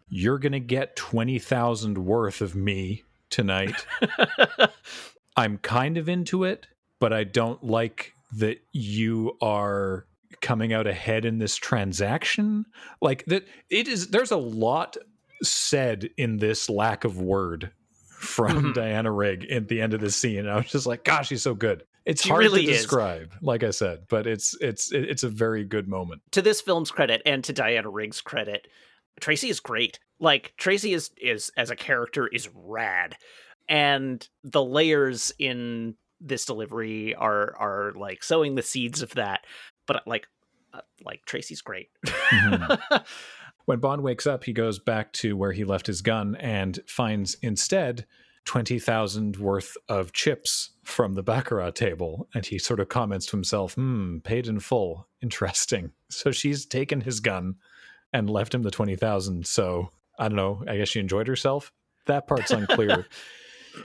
You're gonna get 20000 worth of me tonight. (laughs) I'm kind of into it but i don't like that you are coming out ahead in this transaction. Like that it is there's a lot said in this lack of word from Mhm. diana rigg at the end of the scene i was just like gosh she's so good it's She hard really to is. describe like i said but it's it's it's a very good moment to this film's credit and to Diana Rigg's credit, Tracy is great. Like Tracy is is as a character is rad, and the layers in this delivery are are like sowing the seeds of that. But like, uh, like Tracy's great. Mhm. (laughs) when bond wakes up he goes back to where he left his gun and finds instead 20,000 worth of chips from the baccarat table and he sort of comments to himself hmm paid in full. Interesting. (laughs) So she's taken his gun and left him the 20,000 so i don't know i guess she enjoyed herself. That part's unclear. (laughs)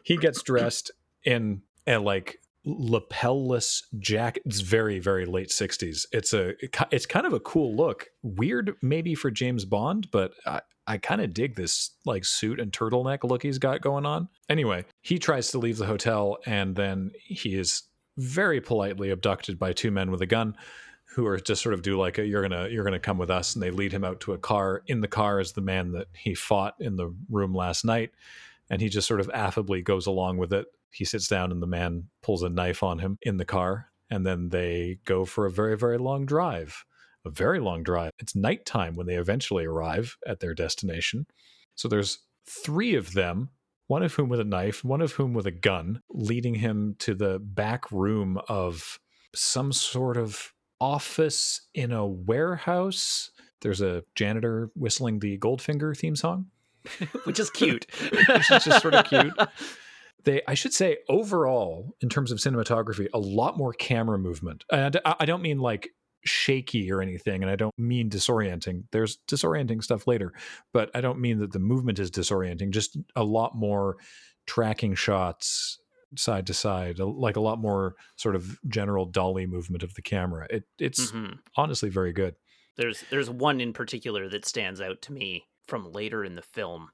He gets dressed in a like lapel-less jacket. It's very very late 60s it's a it's kind of a cool look. Weird maybe for james bond but i i kind of dig this like suit and turtleneck look he's got going on. Anyway he tries to leave the hotel and then he is very politely abducted by two men with a gun who are just sort of do like a, you're gonna you're gonna come with us and they lead him out to a car. In the car is the man that he fought in the room last night and he just sort of affably goes along with it. He sits down and the man pulls a knife on him in the car and then they go for a very very long drive a very long drive. It's nighttime when they eventually arrive at their destination. So there's three of them one of whom with a knife one of whom with a gun leading him to the back room of some sort of office in a warehouse. There's a janitor whistling the goldfinger theme song. (laughs) Which is cute. (laughs) Which is just sort of cute. they i should say overall in terms of cinematography a lot more camera movement. And i I don't mean like shaky or anything and i don't mean disorienting there's disorienting stuff later but i don't mean that the movement is disorienting just a lot more tracking shots side to side like a lot more sort of general dolly movement of the camera it, it's Mhm. honestly very good There's there's one in particular that stands out to me from later in the film.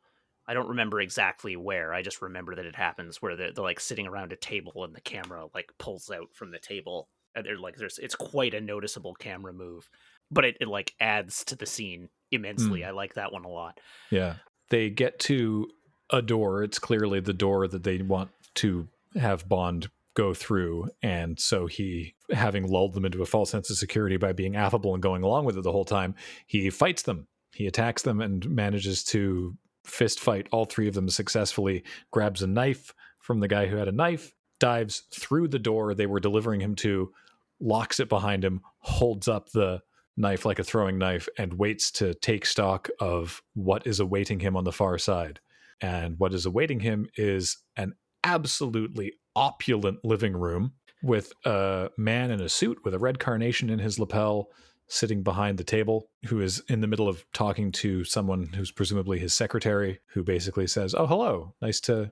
I don't remember exactly where. I just remember that it happens where they're, they're like sitting around a table and the camera like pulls out from the table. They're like, there's it's quite a noticeable camera move, but it, it like adds to the scene immensely. Hmm. I like that one a lot. Yeah. They get to a door. It's clearly the door that they want to have Bond go through. And so he, having lulled them into a false sense of security by being affable and going along with it the whole time, he fights them. He attacks them and manages to fist fight all three of them successfully, grabs a knife from the guy who had a knife, dives through the door they were delivering him to, locks it behind him, holds up the knife like a throwing knife, and waits to take stock of what is awaiting him on the far side. And what is awaiting him is an absolutely opulent living room with a man in a suit with a red carnation in his lapel sitting behind the table who is in the middle of talking to someone who's presumably his secretary who basically says oh hello. Nice to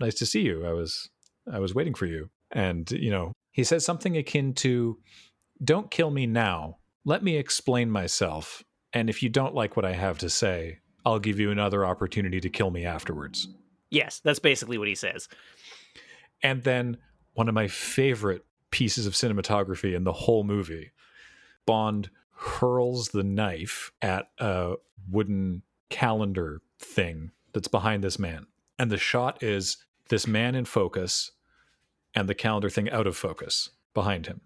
nice to see you. I was i was waiting for you. And you know he says something akin to don't kill me now let me explain myself and if you don't like what i have to say i'll give you another opportunity to kill me afterwards Yes, that's basically what he says. and then one of my favorite pieces of cinematography in the whole movie. Bond hurls the knife at a wooden calendar thing that's behind this man. And the shot is this man in focus and the calendar thing out of focus behind him.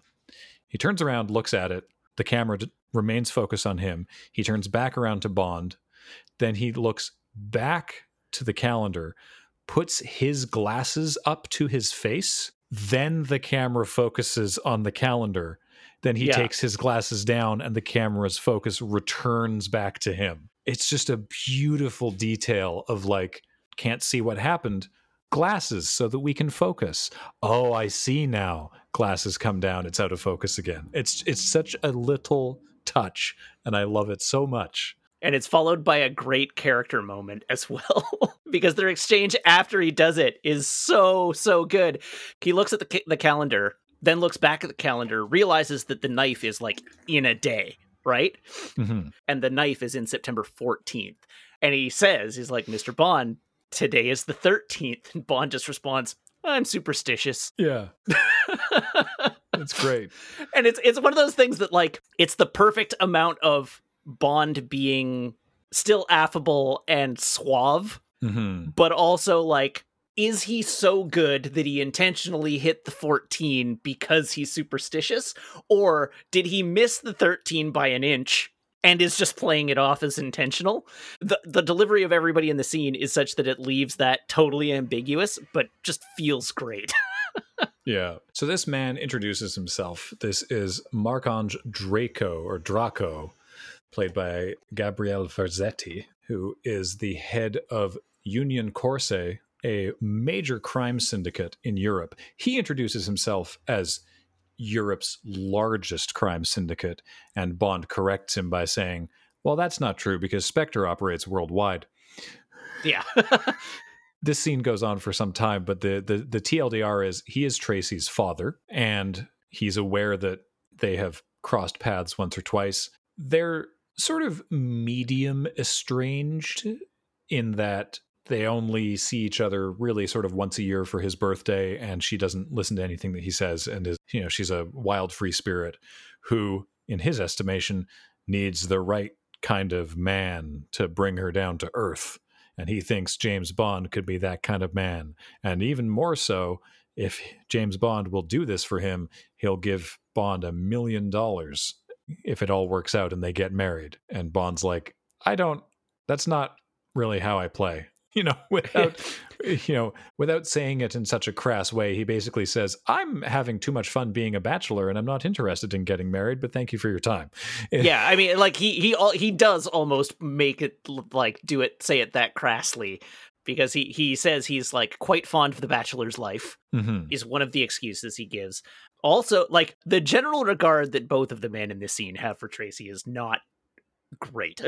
He turns around, looks at it. The camera d- remains focused on him. He turns back around to Bond. Then he looks back to the calendar, puts his glasses up to his face. Then the camera focuses on the calendar. Then he Yeah. takes his glasses down and the camera's focus returns back to him. It's just a beautiful detail of like, can't see what happened. Glasses so that we can focus. Oh, I see now. Glasses come down. It's out of focus again. It's it's such a little touch, and I love it so much. and it's followed by a great character moment as (laughs) well because their exchange after he does it is so so good he looks at the, ca- the calendar then looks back at the calendar realizes that the knife is like in a day right Mhm. and the knife is in september 14th and he says he's like mr bond today is the 13th and bond just responds i'm superstitious. Yeah, (laughs) it's great. and it's it's one of those things that like it's the perfect amount of bond being still affable and suave hmm but also like is he so good that he intentionally hit the 14 because he's superstitious? Or did he miss the 13 by an inch and is just playing it off as intentional the the delivery of everybody in the scene is such that it leaves that totally ambiguous but just feels great (laughs) Yeah. So this man introduces himself. This is Marc-Ange Draco or Draco, played by Gabriele Ferzetti, who is the head of Union Corse, a major crime syndicate in Europe. He introduces himself as Europe's largest crime syndicate, and Bond corrects him by saying, Well, that's not true because Spectre operates worldwide yeah (laughs) this scene goes on for some time, but the, the the TLDR is he is Tracy's father, and he's aware that they have crossed paths once or twice. They're sort of medium estranged in that they only see each other really sort of once a year for his birthday, and she doesn't listen to anything that he says, and is you know she's a wild free spirit who, in his estimation, needs the right kind of man to bring her down to earth and he thinks James Bond could be that kind of man. And even more so, if James Bond will do this for him, he'll give Bond a million dollars if it all works out and they get married. And Bond's like, I don't, that's not really how I play. You know, (laughs) without (laughs) you know, without saying it in such a crass way, he basically says, "I'm having too much fun being a bachelor, and I'm not interested in getting married. But thank you for your time." (laughs) yeah i mean like he he he does almost make it like do it say it that crassly because he he says he's like quite fond of the bachelor's life Mhm. is one of the excuses he gives also like the general regard that both of the men in this scene have for tracy is not great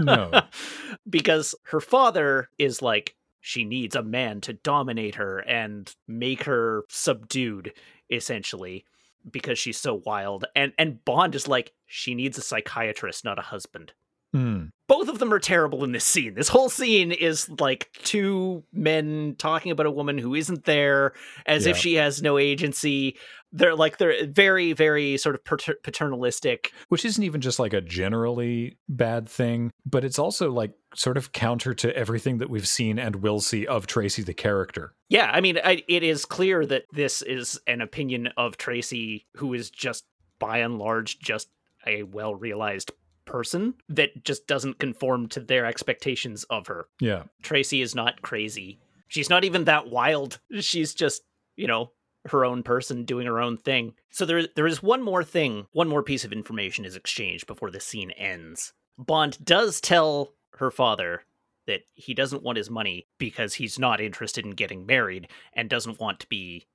No. (laughs) because her father is like she needs a man to dominate her and make her subdued essentially because she's so wild and and bond is like she needs a psychiatrist not a husband Mm. both of them are terrible in this scene. This whole scene is like two men talking about a woman who isn't there as if she has no agency. They're like they're very very sort of pater- paternalistic. which isn't even just like a generally bad thing, but it's also like sort of counter to everything that we've seen and will see of Tracy the character. Yeah, I mean I, it is clear that this is an opinion of Tracy who is just by and large just a well realized person that just doesn't conform to their expectations of her. Yeah. Tracy is not crazy. She's not even that wild. She's just, you know, her own person doing her own thing. So there there is one more thing, one more piece of information is exchanged before the scene ends. Bond does tell her father that he doesn't want his money because he's not interested in getting married and doesn't want to be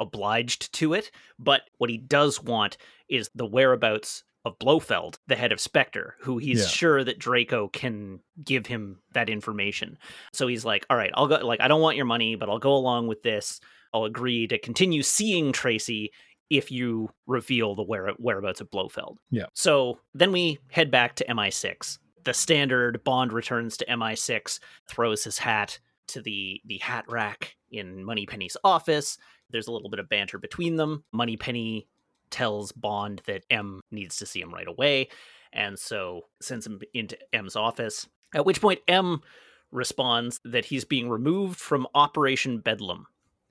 obliged to it, but what he does want is the whereabouts of Blofeld, the head of Spectre, who he's Yeah. sure that Draco can give him that information. So he's like, "All right, I'll go like I don't want your money, but I'll go along with this. I'll agree to continue seeing Tracy if you reveal the where- whereabouts of Blofeld." Yeah. So then we head back to MI6. The standard Bond returns to MI6, throws his hat to the the hat rack in Moneypenny's office, There's a little bit of banter between them. Moneypenny tells Bond that M needs to see him right away, and so sends him into M's office. At which point, M responds that he's being removed from Operation Bedlam.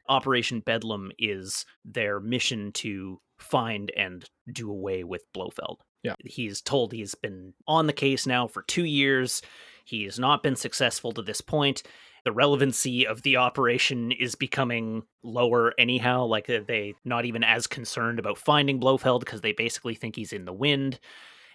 Operation Bedlam is their mission to find and do away with Blofeld. Yeah. He's told he's been on the case now for two years. He has not been successful to this point. The relevancy of the operation is becoming lower anyhow. Like uh, they not even as concerned about finding Blofeld because they basically think he's in the wind.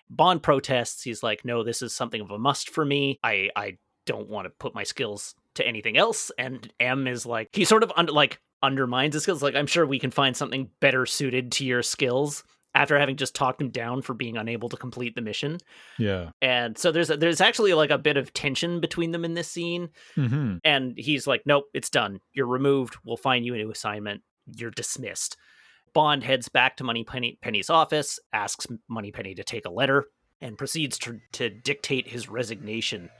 Bond protests. He's like, no, this is something of a must for me. I I don't want to put my skills to anything else. And M is like, he sort of under, like undermines his skills. Like, I'm sure we can find something better suited to your skills after having just talked him down for being unable to complete the mission. Yeah. And so there's there's actually like a bit of tension between them in this scene. Mm-hmm. And he's like, "Nope, it's done. You're removed. We'll find you a new assignment. You're dismissed." Bond heads back to Moneypenny Penny's office, asks Moneypenny to take a letter, and proceeds to, to dictate his resignation.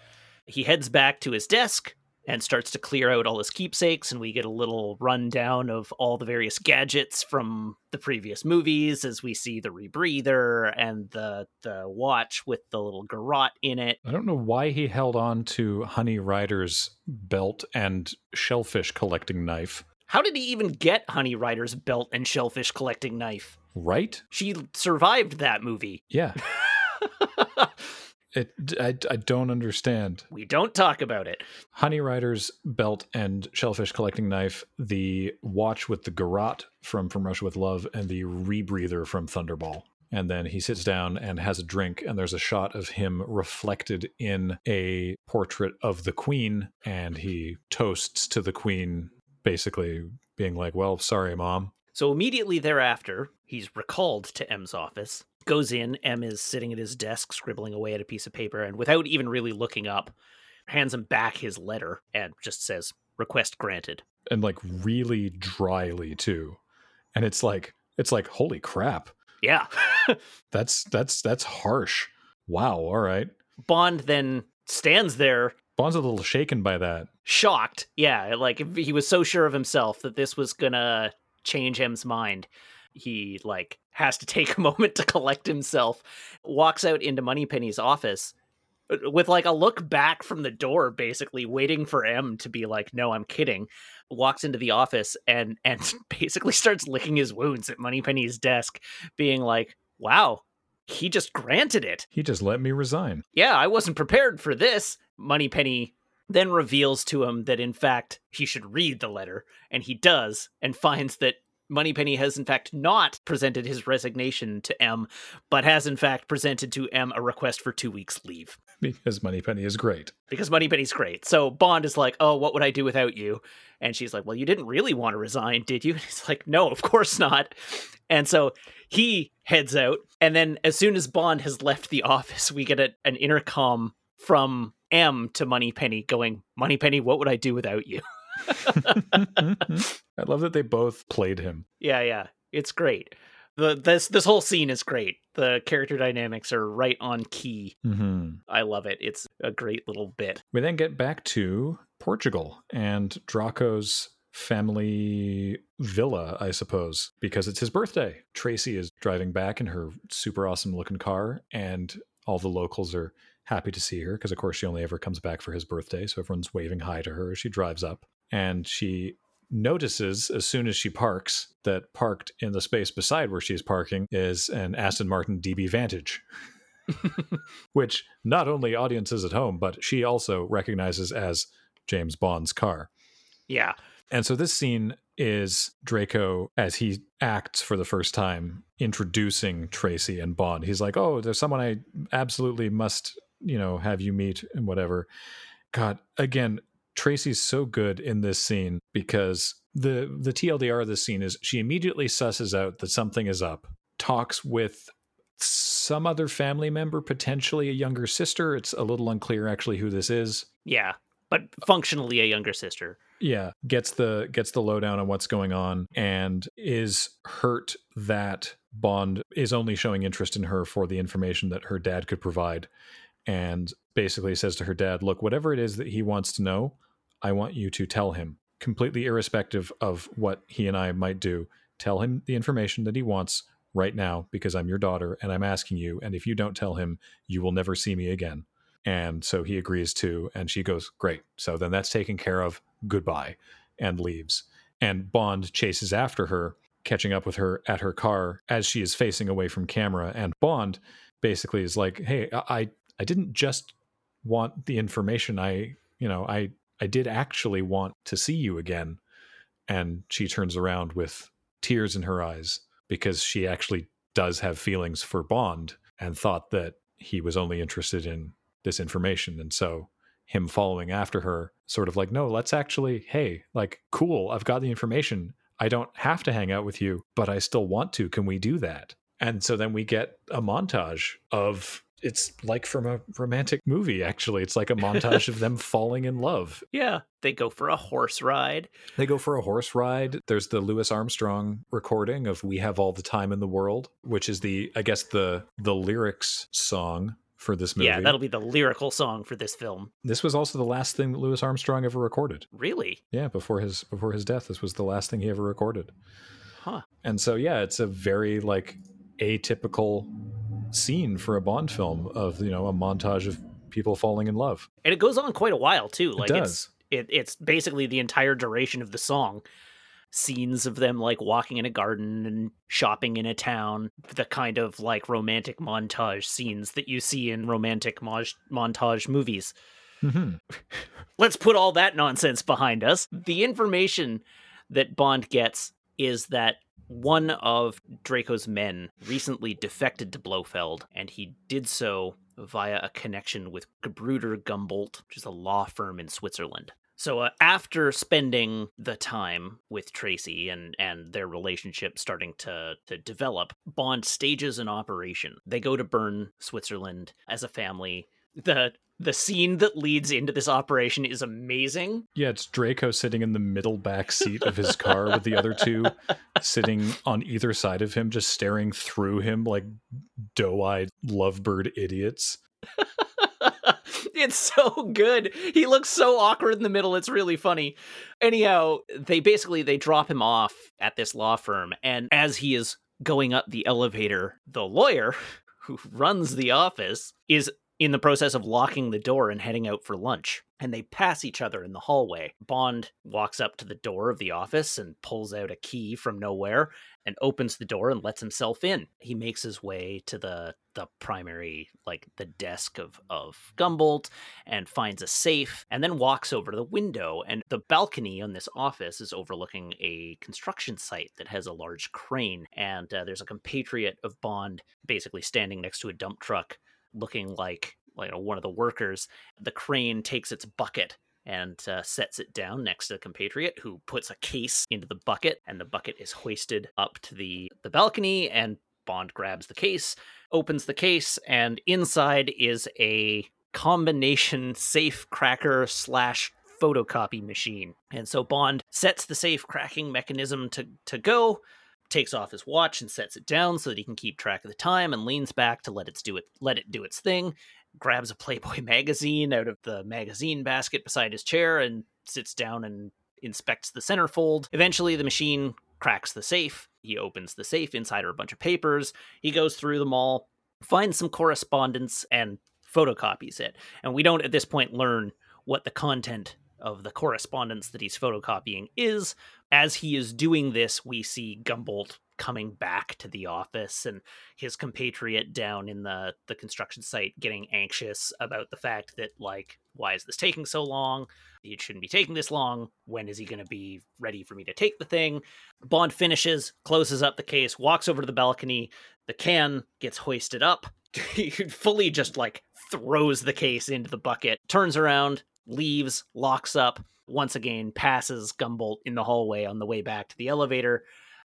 He heads back to his desk and starts to clear out all his keepsakes, and we get a little rundown of all the various gadgets from the previous movies as we see the rebreather and the the watch with the little garrote in it. I don't know why he held on to Honey Rider's belt and shellfish collecting knife. How did he even get Honey Rider's belt and shellfish collecting knife? Right? She survived that movie. Yeah. (laughs) It, I, I don't understand. we don't talk about it. Honey Rider's belt and shellfish collecting knife, the watch with the garrote from From Russia with Love, and the rebreather from Thunderball. And then he sits down and has a drink, and there's a shot of him reflected in a portrait of the Queen, and he toasts to the Queen, basically being like, Well, sorry, Mom. So immediately thereafter, he's recalled to M's office. Goes in, M is sitting at his desk scribbling away at a piece of paper, and without even really looking up, hands him back his letter and just says, Request granted. And like really dryly too. And it's like it's like, holy crap. Yeah. (laughs) That's that's that's harsh. Wow, all right. Bond then stands there Bond's a little shaken by that. shocked. Yeah, like he was so sure of himself that this was gonna change M's mind. He like has to take a (laughs) moment to collect himself, walks out into Moneypenny's office uh, with like a look back from the door, basically waiting for M to be like, "No, I'm kidding." Walks into the office and (laughs) and basically starts licking his wounds at Moneypenny's desk, being like, "Wow, he just granted it." He just let me resign. yeah, I wasn't prepared for this. Moneypenny then reveals to him that in fact he should read the letter, and he does, and finds that Moneypenny has in fact not presented his resignation to M, but has in fact presented to M a request for two weeks leave. Because Moneypenny is great. Because Moneypenny's great. So Bond is like, Oh, what would I do without you? And she's like, Well, you didn't really want to resign, did you? (laughs) And he's like, No, of course not. And so he heads out. And then as soon as Bond has left the office, we get a, an intercom from M to Moneypenny going, Moneypenny, what would I do without you? (laughs) (laughs) I love that they both played him. Yeah, yeah. It's great. The this this whole scene is great. The character dynamics are right on key. Mm-hmm. I love it. It's a great little bit. We then get back to Portugal and Draco's family villa, I suppose, because it's his birthday. Tracy is driving back in her super awesome looking car, and all the locals are happy to see her because, of course, she only ever comes back for his birthday. So everyone's waving hi to her as she drives up. And she notices as soon as she parks that parked in the space beside where she's parking is an Aston Martin DB Vantage. (laughs) Which not only audiences at home, but she also recognizes as James Bond's car. Yeah. And so this scene is Draco as he acts for the first time introducing Tracy and Bond. He's like, "Oh, there's someone I absolutely must, you know, have you meet and whatever." God, again, Tracy's so good in this scene because the the TLDR of this scene is she immediately susses out that something is up, talks with some other family member, potentially a younger sister. It's a little unclear actually who this is. Yeah. But functionally a younger sister. yeah gets the gets the lowdown on what's going on and is hurt that bond is only showing interest in her for the information that her dad could provide and basically says to her dad look whatever it is that he wants to know i want you to tell him completely irrespective of what he and I might do, tell him the information that he wants right now because I'm your daughter and I'm asking you. And if you don't tell him, you will never see me again. And so he agrees to, and she goes, Great. So then that's taken care of. Goodbye. And leaves. And Bond chases after her, catching up with her at her car as she is facing away from camera. And Bond basically is like, Hey, I, I didn't just want the information. I, you know, I, I did actually want to see you again. And she turns around with tears in her eyes because she actually does have feelings for Bond and thought that he was only interested in this information. And so him following after her, sort of like, no, let's actually, hey, like, cool, I've got the information. I don't have to hang out with you, but I still want to. Can we do that? And so then we get a montage of it's like from a romantic movie actually it's like a montage of them (laughs) falling in love yeah they go for a horse ride they go for a horse ride there's the louis armstrong recording of we have all the time in the world which is the i guess the the lyrics song for this movie. Yeah, that'll be the lyrical song for this film. This was also the last thing that Louis Armstrong ever recorded. Really? Yeah, before his before his death, this was the last thing he ever recorded. Huh. And so yeah, it's a very like atypical scene for a Bond film of, you know, a montage of people falling in love. And it goes on quite a while too. Like it does. it's it, it's basically the entire duration of the song scenes of them like walking in a garden and shopping in a town the kind of like romantic montage scenes that you see in romantic mo- montage movies mm-hmm. (laughs) let's put all that nonsense behind us the information that bond gets is that one of draco's men recently defected to blofeld and he did so via a connection with Gebruder Gumboldt, which is a law firm in Switzerland. So uh, after spending the time with Tracy and and their relationship starting to to develop, Bond stages an operation. They go to Bern, Switzerland as a family. The the scene that leads into this operation is amazing. Yeah, it's Draco sitting in the middle back seat of his car with the other two sitting on either side of him, just staring through him like doe-eyed lovebird idiots. (laughs) it's so good. He looks so awkward in the middle. It's really funny. Anyhow, they basically they drop him off at this law firm and as he is going up the elevator, the lawyer (laughs) who runs the office is in the process of locking the door and heading out for lunch. And they pass each other in the hallway. Bond walks up to the door of the office and pulls out a key from nowhere and opens the door and lets himself in. He makes his way to the the primary like the desk of of Gumboldt and finds a safe and then walks over to the window and the balcony on this office is overlooking a construction site that has a large crane and uh, there's a compatriot of Bond basically standing next to a dump truck looking like you know one of the workers. The crane takes its bucket and uh, sets it down next to the compatriot who puts a case into the bucket and the bucket is hoisted up to the the balcony and Bond grabs the case, opens the case and inside is a combination (laughs) safe cracker slash photocopy machine. And so Bond sets the safe cracking mechanism to to go takes off his watch and sets it down so that he can keep track of the time and leans back to let it do it let it do its thing grabs a playboy (laughs) magazine out of the magazine basket beside his chair and sits down and inspects the centerfold eventually the machine cracks the safe. He opens the safe. Inside are a bunch of papers. He goes through them all finds some correspondence and photocopies it. And we don't at this point learn what the content of the correspondence that he's photocopying is. As he is doing this, we see Gumboldt coming back to the office and his compatriot down in the the construction site getting anxious about the fact that like why is this taking so long? It shouldn't be taking this long. When is he going to be ready for me to take the thing? Bond finishes closes up the case walks over to the balcony. The can gets hoisted up. (laughs) He fully just like throws the case into the bucket turns around leaves, locks up, once again passes Gumboldt in the hallway on the way back to the elevator.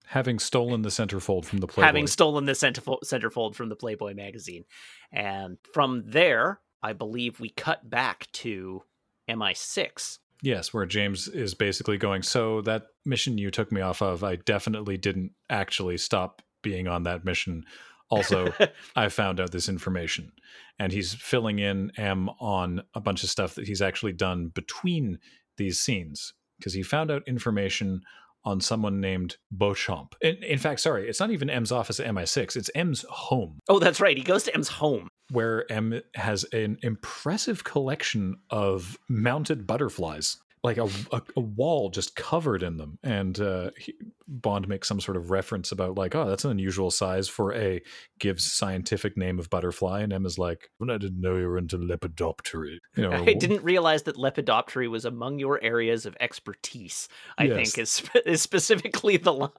Having stolen the centerfold from the Playboy. Having stolen the centerfold, centerfold from the Playboy magazine. And from there, I believe we cut back to MI6. Yes, where James is basically going, So that mission you took me off of, I definitely didn't actually stop being on that mission. Also, (laughs) I found out this information and he's filling in M on a bunch of stuff that he's actually done between these scenes. because he found out information on someone named Beauchamp. In, in fact, sorry, it's not even M's office at MI6, it's M's home. Oh, that's right. He goes to M's home. Where M has an impressive collection of mounted butterflies like a, a, a, wall just covered in them. And uh, he, bond makes some sort of reference about like oh that's an unusual size for a gives scientific name of butterfly. And M's like i didn't know you were into lepidoptery. You know (laughs) i didn't realize that lepidoptery was among your areas of expertise i yes. think is, is specifically the line.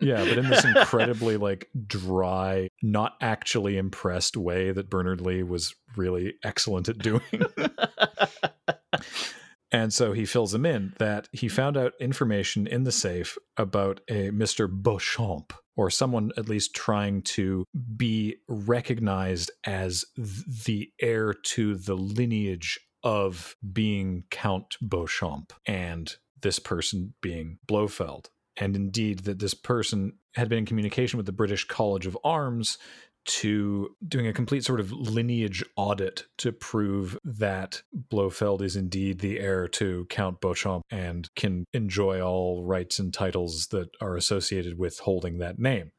Yeah but in this (laughs) incredibly like dry not actually impressed way that bernard lee was really excellent at doing (laughs) and so he fills him in that he found out information in the safe about a Mr. Beauchamp, or someone at least trying to be recognized as the heir to the lineage of being Count Beauchamp, and this person being Blofeld. And indeed, that this person had been in communication with the British College of Arms to doing a complete sort of lineage audit to prove that Blofeld is indeed the heir to Count Beauchamp and can enjoy all rights and titles that are associated with holding that name.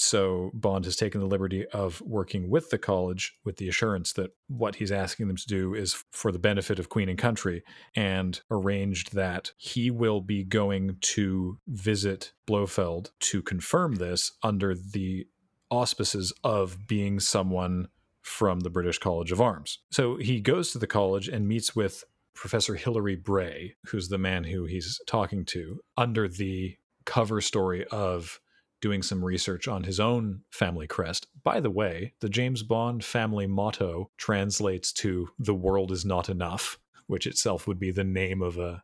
So Bond has taken the liberty of working with the college with the assurance that what he's asking them to do is for the benefit of Queen and country and arranged that he will be going to visit Blofeld to confirm this under the auspices of being someone from the British College of Arms. So he goes to the college and meets with Professor Hilary Bray, who's the man who he's talking to, under the cover story of doing some research on his own family crest. By the way, the James Bond family motto translates to the world is not enough, which itself would be the name of a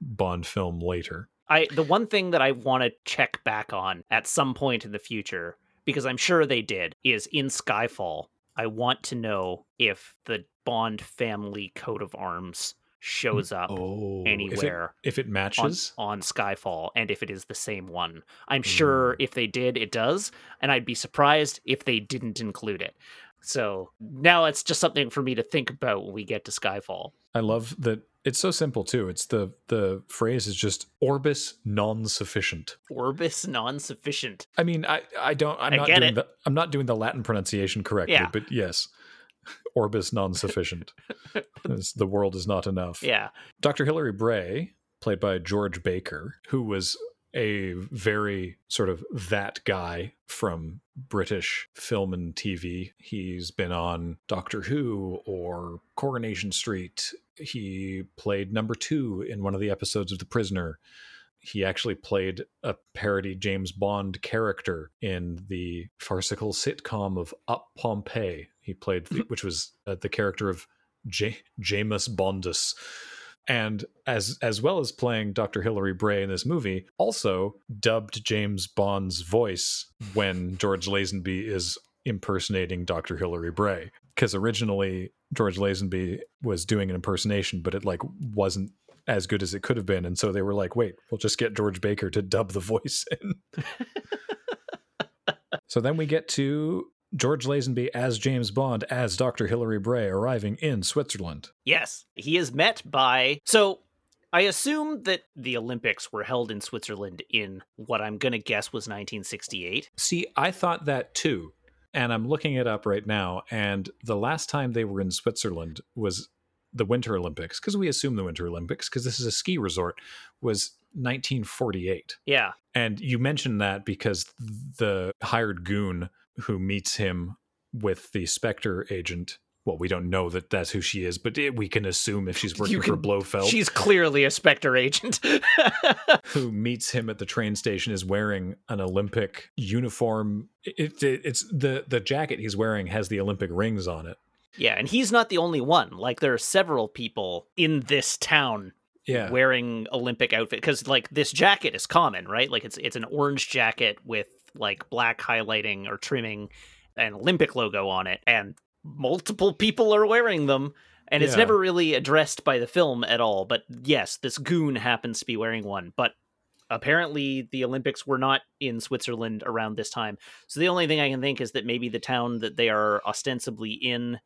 Bond film later. I the one thing that I want to check back on at some point in the future because I'm sure they did, is in Skyfall. I want to know if the Bond family coat of arms mm, shows up oh, anywhere if it, if it matches on, on, Skyfall and if it is the same one. I'm sure mm. if they did, it does, and I'd be surprised if they didn't include it. So now it's just something for me to think about when we get to Skyfall. I love that it's so simple too. It's the the phrase is just orbis non-sufficient. Orbis non-sufficient. I mean, I I don't I'm I not doing it. the I'm not doing the Latin pronunciation correctly, yeah. but yes. (laughs) Orbis non-sufficient. (laughs) the world is not enough. Yeah. Dr. Hilary Bray, played by George Baker, who was a very sort of that guy from British film and TV. He's been on Doctor Who or Coronation Street. He played number two in one of the episodes of The Prisoner. He actually played a parody James Bond character in the farcical sitcom of Up Pompeii. He played, which was uh, the character of J- Jamus Bondus and as as well as playing Dr. Hilary Bray in this movie, also dubbed James Bond's voice when George Lazenby is impersonating Dr. Hilary Bray. Because originally George Lazenby was doing an impersonation, but it like wasn't as good as it could have been, and so they were like, "Wait, we'll just get George Baker to dub the (laughs) voice in." (laughs) so then we get to George Lazenby as James Bond as Dr. Hilary Bray arriving in Switzerland. Yes, he is met by. So I assume that the Olympics were held in Switzerland in what I'm going to guess was 1968. See, I thought that too. And I'm looking it up right now. And the last time they were in Switzerland was the Winter Olympics, because we assume the Winter Olympics, because this is a ski resort, was 1948. Yeah. And you mentioned that because the hired goon who meets him with the Spectre agent. Well, we don't know that that's who she is, but we can assume if she's (laughs) working can, for Blofeld. She's clearly a Spectre agent. (laughs) who meets him at the train station is wearing an Olympic uniform. It, it, it's the the jacket he's wearing has the Olympic rings on it. Yeah, and he's not the only one. Like there are several people in this town yeah. wearing Olympic outfit because like this jacket is common, right? Like it's it's an orange jacket with like black highlighting or trimming an Olympic logo on it, and multiple people are wearing them. And it's never really addressed by the film at all. But yes, this goon happens to be wearing one. But apparently the Olympics were not in Switzerland around this time. So the only thing I can think is that maybe the town that they are ostensibly in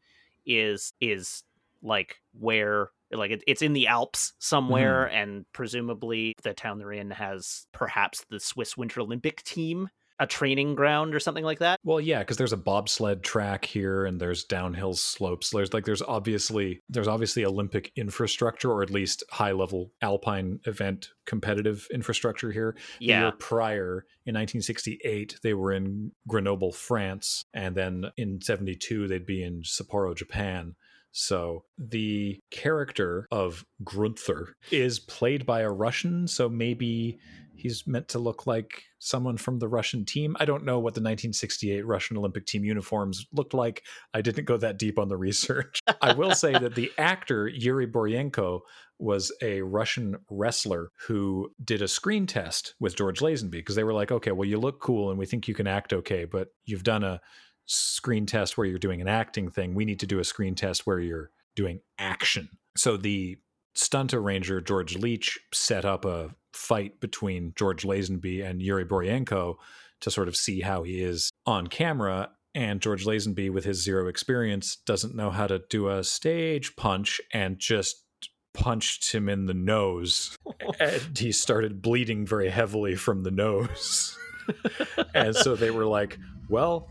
is is like where like it, it's in the Alps somewhere, Mm-hmm. and presumably the town they're in has perhaps the Swiss Winter Olympic team, a training ground or something like that. Well, yeah, because there's a bobsled track here, and there's downhill slopes. There's like there's obviously there's obviously Olympic infrastructure, or at least high level alpine event competitive infrastructure here. The year prior, in 1968, they were in Grenoble, France, and then in 72 they'd be in Sapporo, Japan. So the character of Grunther is played by a Russian, so maybe he's meant to look like someone from the Russian team. I don't know what the 1968 Russian Olympic team uniforms looked like. I didn't go that deep on the research. I will say that the (laughs) actor Yuri Borienko was a Russian wrestler who did a screen test with George Lazenby because they were like, okay, well, you look cool and we think you can act okay, but you've done a screen test where you're doing an acting thing. We need to do a screen test where you're doing action. So the stunt arranger, George Leech, set up a fight between George Lazenby and Yuri Borienko to sort of see how he is on camera. And George Lazenby, with his zero experience, doesn't know how to do a stage punch and just punched him in the nose. and he started bleeding very heavily from the nose. (laughs) and so they were like, well,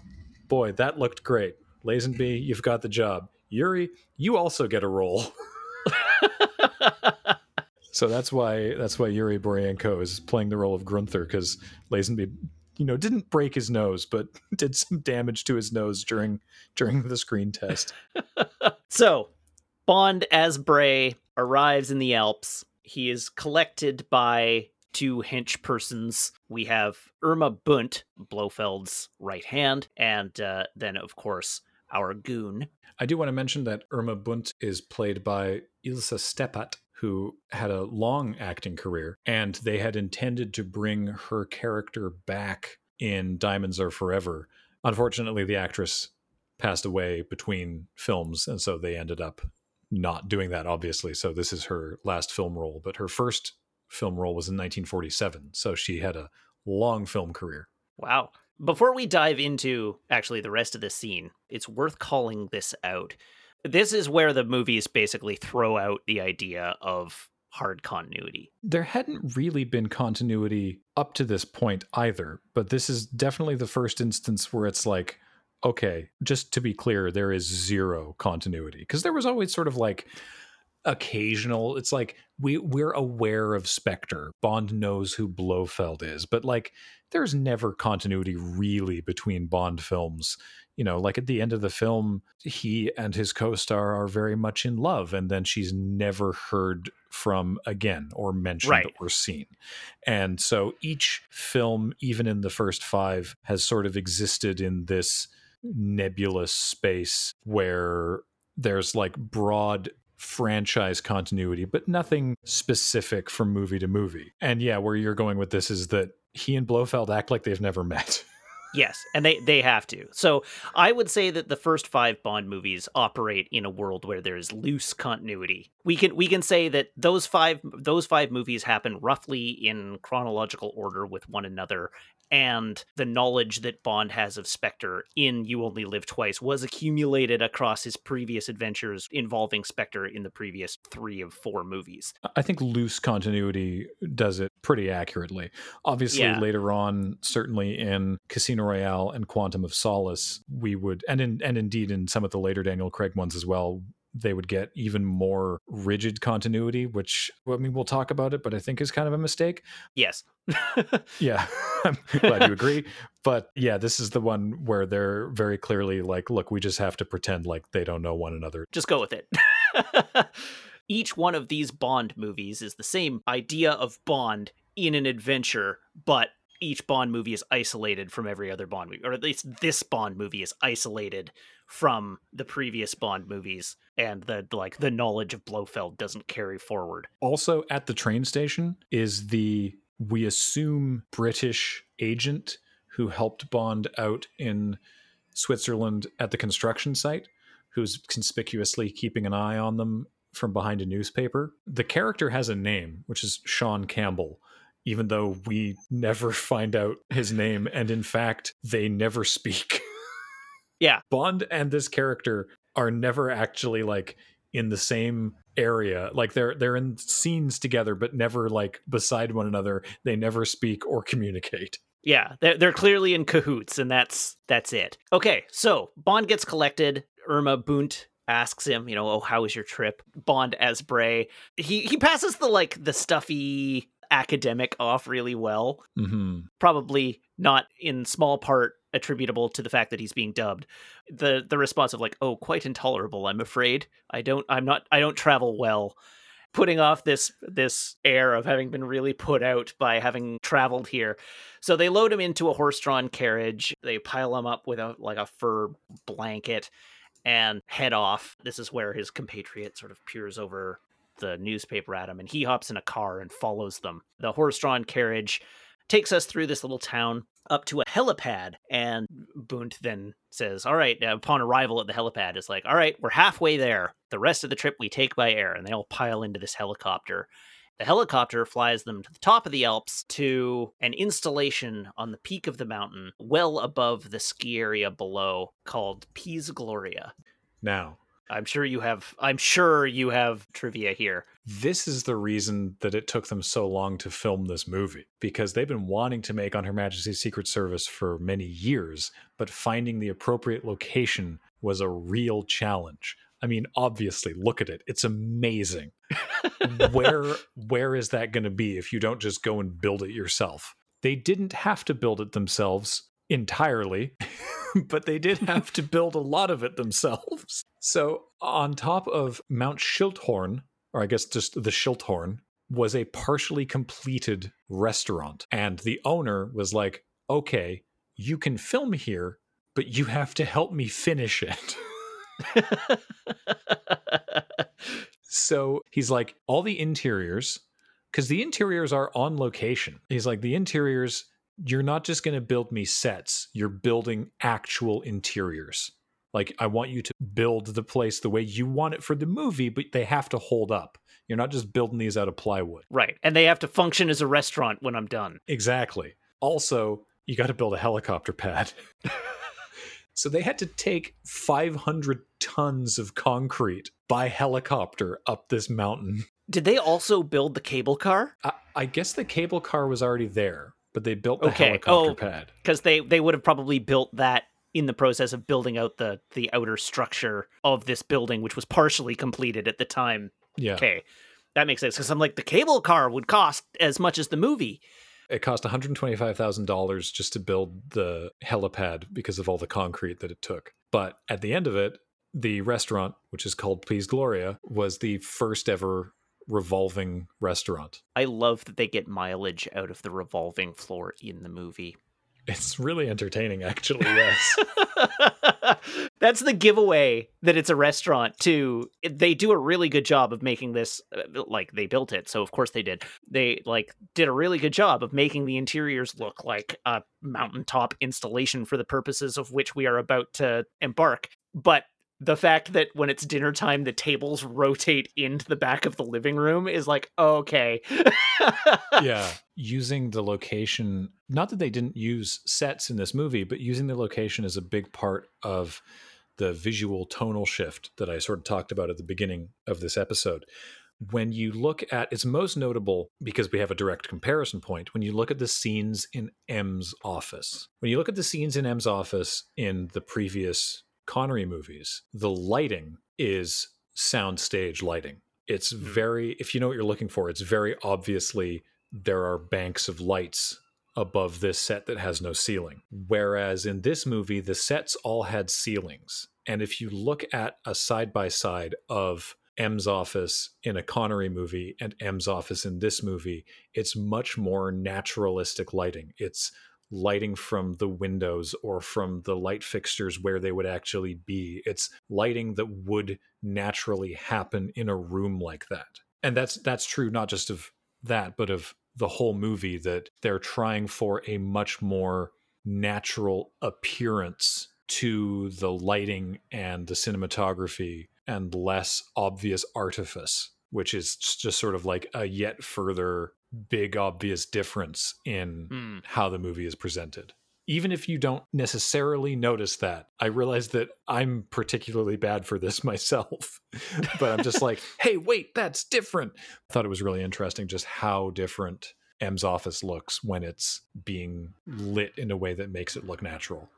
boy, that looked great. Lazenby, you've got the job. Yuri, you also get a role. (laughs) so that's why that's why Yuri Borienko is playing the role of Grunther because Lazenby, you know, didn't break his nose, but (laughs) did some damage to his nose during during the screen test. (laughs) So, Bond as Bray arrives in the Alps. He is collected by two hench persons. We have Irma Bunt, Blofeld's right hand, and uh, then, of course, our goon. I do want to mention that Irma Bunt is played by Ilse Steppat, who had a long acting career, and they had intended to bring her character back in Diamonds Are Forever. Unfortunately, the actress passed away between films, and so they ended up not doing that, obviously. So this is her last film role, but her first film role was in 1947. So she had a long film career. Wow. Before we dive into actually the rest of the scene, it's worth calling this out. This is where the movies basically throw out the idea of hard continuity. There hadn't really been continuity up to this point either, but this is definitely the first instance where it's like, okay, just to be clear, there is zero continuity because there was always sort of like occasional it's like we we're aware of Spectre. Bond knows who Blofeld is, but like there's never continuity really between Bond films. You know, like at the end of the film, he and his co-star are very much in love, and then she's never heard from again or mentioned Right. or seen. And so each film, even in the first five, has sort of existed in this nebulous space where there's like broad franchise continuity, but nothing specific from movie to movie. And yeah, where you're going with this is that he and Blofeld act like they've never met. (laughs) Yes, and they they have to. So I would say that the first five Bond movies operate in a world where there's loose continuity. We can we can say that those five those five movies happen roughly in chronological order with one another, and the knowledge that Bond has of Spectre in You Only Live Twice was accumulated across his previous adventures involving Spectre in the previous three of four movies. I think loose continuity does it pretty accurately. Obviously, Yeah. later on, certainly in Casino Royale and Quantum of Solace, we would, and in, and indeed in some of the later Daniel Craig ones as well, they would get even more rigid continuity, which I mean we'll talk about it, but I think is kind of a mistake. Yes. (laughs) Yeah, (laughs) I'm glad you agree. But yeah, this is the one where they're very clearly like, look, we just have to pretend like they don't know one another. just go with it. (laughs) Each one of these Bond movies is the same idea of Bond in an adventure, but each Bond movie is isolated from every other Bond movie, or at least this Bond movie is isolated from the previous Bond movies, and the like the knowledge of Blofeld doesn't carry forward. Also, at the train station is the we assume British agent who helped Bond out in Switzerland at the construction site, who's conspicuously keeping an eye on them from behind a newspaper. The character has a name, which is Sean Campbell. Even though we never (laughs) find out his name, and in fact, they never speak. (laughs) Yeah. Bond and this character are never actually like in the same area. Like they're they're in scenes together, but never like beside one another. They never speak or communicate. Yeah, they're, they're clearly in cahoots, and that's that's it. Okay, so Bond gets collected. Irma Bunt asks him, you know, oh, how was your trip? Bond as Bray, he he passes the like the stuffy academic off really well. Mm-hmm. Probably not in small part attributable to the fact that he's being dubbed. The the response of like, oh, quite intolerable. I'm afraid. I don't. I'm not. I don't travel well putting off this this air of having been really put out by having traveled here. So they load him into a horse-drawn carriage. They pile him up with a like a fur blanket and head off. This is where his compatriot sort of peers over the newspaper at him and he hops in a car and follows them. The horse-drawn carriage takes us through this little town up to a helipad and Bunt then says, "All right, upon arrival at the helipad it's like, "All right, we're halfway there. The rest of the trip we take by air." And they all pile into this helicopter. The helicopter flies them to the top of the Alps to an installation on the peak of the mountain, well above the ski area below, called Piz Gloria. Now, I'm sure you have I'm sure you have trivia here. This is the reason that it took them so long to film this movie because they've been wanting to make on Her Majesty's Secret Service for many years, but finding the appropriate location was a real challenge. I mean, obviously, look at it. It's amazing. (laughs) where where is that going to be if you don't just go and build it yourself? They didn't have to build it themselves entirely. (laughs) but they did have to build a lot of it themselves. So, on top of Mount Schilthorn, or I guess just the Schilthorn, was a partially completed restaurant. And the owner was like, okay, you can film here, but you have to help me finish it. (laughs) so he's like, all the interiors, because the interiors are on location. He's like, the interiors you're not just going to build me sets, you're building actual interiors. Like, I want you to build the place the way you want it for the movie, but they have to hold up. You're not just building these out of plywood. Right. And they have to function as a restaurant when I'm done. Exactly. Also, you got to build a helicopter pad. (laughs) so they had to take 500 tons of concrete by helicopter up this mountain. Did they also build the cable car? I, I guess the cable car was already there but they built the okay. Oh, helicopter oh, pad because they they would have probably built that in the process of building out the the outer structure of this building, which was partially completed at the time. Yeah. Okay, that makes sense because I'm like the cable car would cost as much as the movie. It cost one hundred twenty five thousand dollars just to build the helipad because of all the concrete that it took. But at the end of it, the restaurant, which is called Piz Gloria, was the first ever revolving restaurant. I love that they get mileage out of the revolving floor in the movie. It's really entertaining, actually. Yes. (laughs) That's the giveaway that it's a restaurant, too. They do a really good job of making this, uh, like, they built it. So, of course, they did. They, like, did a really good job of making the interiors look like a mountaintop installation for the purposes of which we are about to embark. But the fact that when it's dinner time the tables rotate into the back of the living room is like okay. (laughs) Yeah using the location not that they didn't use sets in this movie but using the location is a big part of the visual tonal shift that i sort of talked about at the beginning of this episode. When you look at it's most notable because we have a direct comparison point when you look at the scenes in m's office. When you look at the scenes in m's office in the previous Connery movies, the lighting is soundstage lighting. It's mm-hmm. very, if you know what you're looking for, it's very obviously there are banks of lights above this set that has no ceiling. Whereas in this movie, the sets all had ceilings. And if you look at a side by side of M's office in a Connery movie and M's office in this movie, it's much more naturalistic lighting. It's lighting from the windows or from the light fixtures where they would actually be. It's lighting that would naturally happen in a room like that. And that's that's true not just of that, but of the whole movie that they're trying for a much more natural appearance to the lighting and the cinematography and less obvious artifice, which is just sort of like a yet further big obvious difference in mm. how the movie is presented. even if you don't necessarily notice that, I realize that I'm particularly bad for this (laughs) myself. (laughs) but I'm just like, (laughs) hey, wait, that's different. I thought it was really interesting just how different M's office looks when it's being lit in a way that makes it look natural.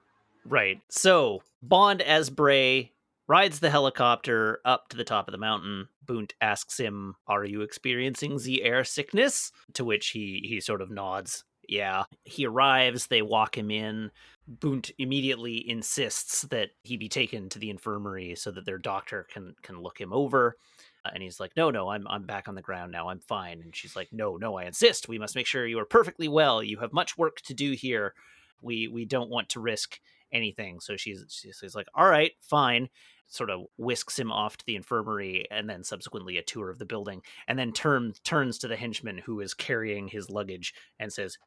Right. So Bond as Bray rides the helicopter up to the top of the mountain. Bunt asks him, "Are you experiencing the air sickness?" To which he he sort of nods. Yeah. He arrives, they walk him in. Bunt immediately insists that he be taken to the infirmary so that their doctor can can look him over. Uh, and he's like, "No, no, I'm I'm back on the ground now. I'm fine." And she's like, "No, no, I insist. We must make sure you are perfectly well. You have much work to do here. We we don't want to risk anything." So she's she's like, "All right, fine." Sort of whisks him off to the infirmary, and then subsequently a tour of the building, and then turn turns to the henchman who is carrying his luggage and says,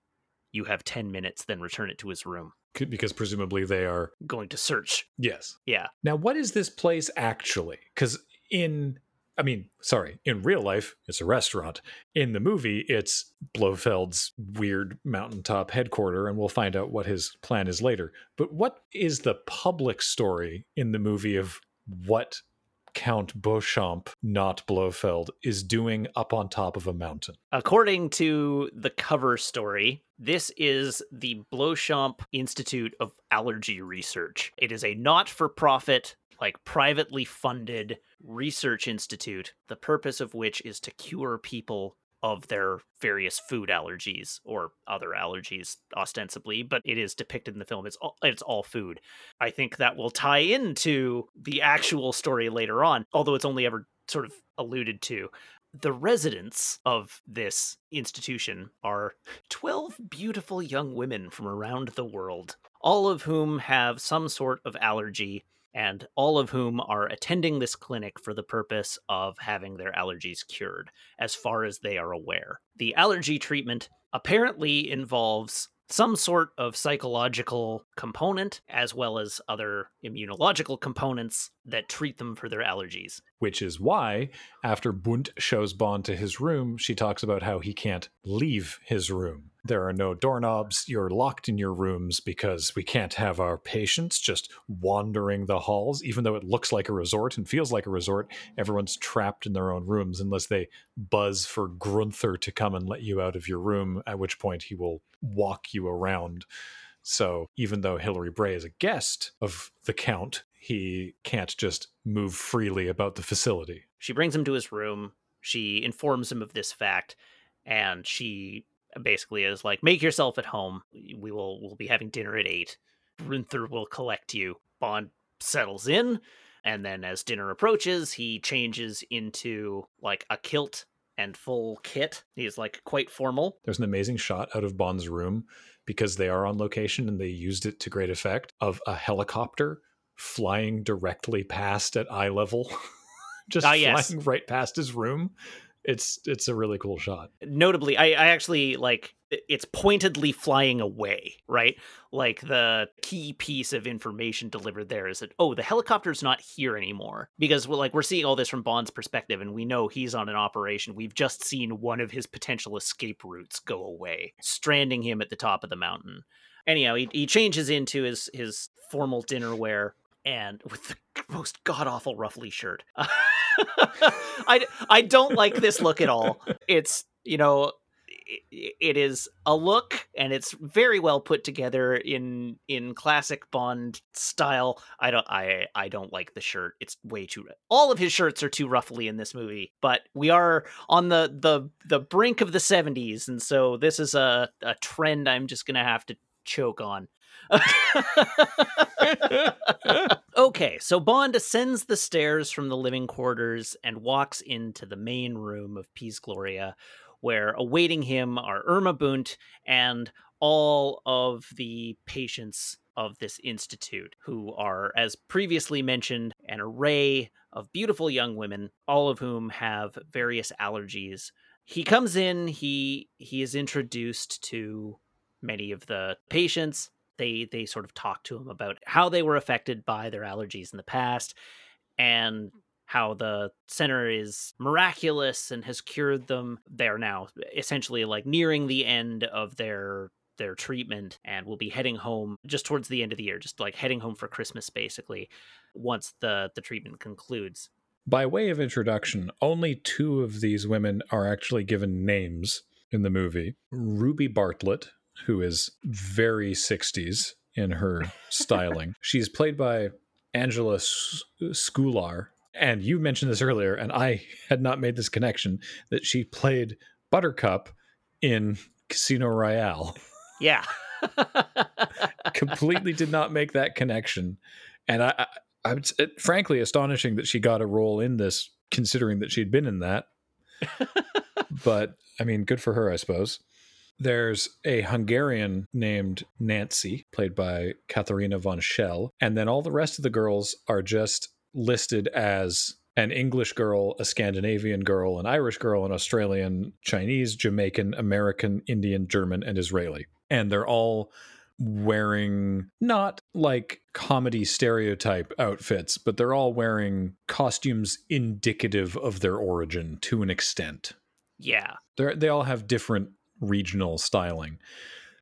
"You have ten minutes. Then return it to his room." Because presumably they are going to search. Yes. Yeah. Now, what is this place actually? Because in I mean, sorry, in real life, it's a restaurant. In the movie, it's Blofeld's weird mountaintop headquarter, and we'll find out what his plan is later. But what is the public story in the movie of what Count Beauchamp, not Blofeld, is doing up on top of a mountain? According to the cover story, this is the Beauchamp Institute of Allergy Research. It is a not for profit like privately funded research institute, the purpose of which is to cure people of their various food allergies or other allergies ostensibly but it is depicted in the film. It's all, it's all food. I think that will tie into the actual story later on although it's only ever sort of alluded to. The residents of this institution are 12 beautiful young women from around the world all of whom have some sort of allergy and all of whom are attending this clinic for the purpose of having their allergies cured, as far as they are aware. The allergy treatment apparently involves some sort of psychological component as well as other immunological components that treat them for their allergies. Which is why, after Bunt shows Bond to his room, she talks about how he can't leave his room. There are no doorknobs. You're locked in your rooms because we can't have our patients just wandering the halls, even though it looks like a resort and feels like a resort. Everyone's trapped in their own rooms unless they buzz for Grunther to come and let you out of your room, at which point he will walk you around. So even though Hilary Bray is a guest of the Count, he can't just move freely about the facility. She brings him to his room. She informs him of this fact, and she basically is like, make yourself at home. We will we'll be having dinner at eight. Grunther will collect you. Bond settles in, and then as dinner approaches, he changes into like a kilt and full kit. He's like quite formal. There's an amazing shot out of Bond's room because they are on location and they used it to great effect of a helicopter flying directly past at eye level. (laughs) Just Ah, flying right past his room. It's it's a really cool shot. Notably, I, I actually like it's pointedly flying away, right? Like the key piece of information delivered there is that oh, the helicopter's not here anymore because we're like we're seeing all this from Bond's perspective, and we know he's on an operation. We've just seen one of his potential escape routes go away, stranding him at the top of the mountain. Anyhow, he, he changes into his his formal dinner wear and with the (laughs) most god awful ruffly shirt. (laughs) I I don't like this look at all. It's you know it is a look and it's very well put together in in classic bond style i don't i i don't like the shirt it's way too all of his shirts are too ruffly in this movie but we are on the the the brink of the 70s and so this is a a trend i'm just gonna have to choke on okay, so Bond ascends the stairs from the living quarters and walks into the main room of Piz Gloria, where awaiting him are Irma Bunt and all of the patients of this institute, who are, as previously mentioned, an array of beautiful young women, all of whom have various allergies. He comes in, he he is introduced to many of the patients they they sort of talk to him about how they were affected by their allergies in the past and how the center is miraculous and has cured them they're now essentially like nearing the end of their their treatment and will be heading home just towards the end of the year, just like heading home for Christmas, basically, once the the treatment concludes. By way of introduction, only two of these women are actually given names in the movie. Ruby Bartlett, who is very 60s in her styling. (laughs) She's played by Angela Scoular. And you mentioned this earlier, and I had not made this connection that she played Buttercup in Casino Royale. Yeah. (laughs) Completely did not make that connection. And I, I, I it, frankly astonishing that she got a role in this, considering that she'd been in that. (laughs) but I mean, good for her, I suppose. There's a Hungarian named Nancy, played by Katharina von Schell, and then all the rest of the girls are just listed as an English girl, a Scandinavian girl, an Irish girl, an Australian, Chinese, Jamaican, American, Indian, German, and Israeli. And they're all wearing not like comedy stereotype outfits, but they're all wearing costumes indicative of their origin to an extent. Yeah. They they all have different regional styling.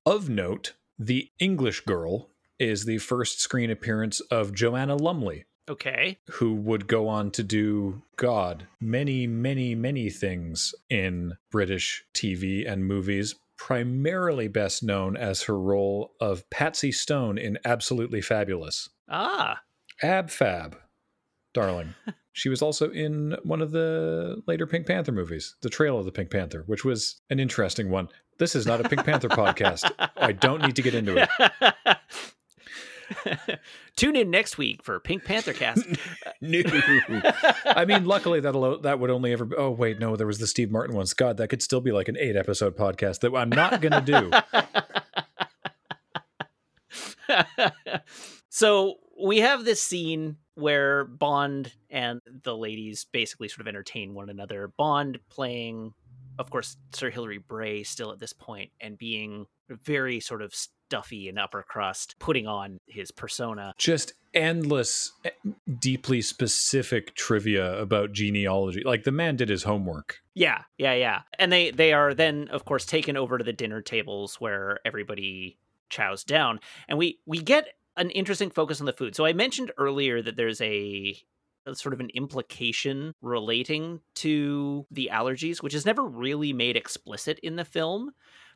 Of note, the English girl is the first screen appearance of Joanna Lumley, Okay. who would go on to do God many, many, many things in British TV and movies, primarily best known as her role of Patsy Stone in Absolutely Fabulous. Ah. Ab Fab, darling. she was also in one of the later Pink Panther movies, The Trail of the Pink Panther, which was an interesting one. This is not a Pink Panther podcast. I don't need to get into it. (laughs) Tune in next week for Pink Panther cast. (laughs) no. I mean, luckily that'll that would only ever. Oh wait, no, there was the Steve Martin one. God, that could still be like an eight episode podcast that I'm not gonna do. (laughs) so we have this scene where Bond and the ladies basically sort of entertain one another. Bond playing, of course, Sir Hilary Bray still at this point and being very sort of stuffy and upper crust, putting on his persona. Just endless, eh, deeply specific trivia about genealogy. Like the man did his homework. Yeah, yeah, yeah. And they they are then, of course, taken over to the dinner tables where everybody chows down, and we we get an interesting focus on the food. So I mentioned earlier that there's a, sort of an implication relating to the allergies, which is never really made explicit in the film.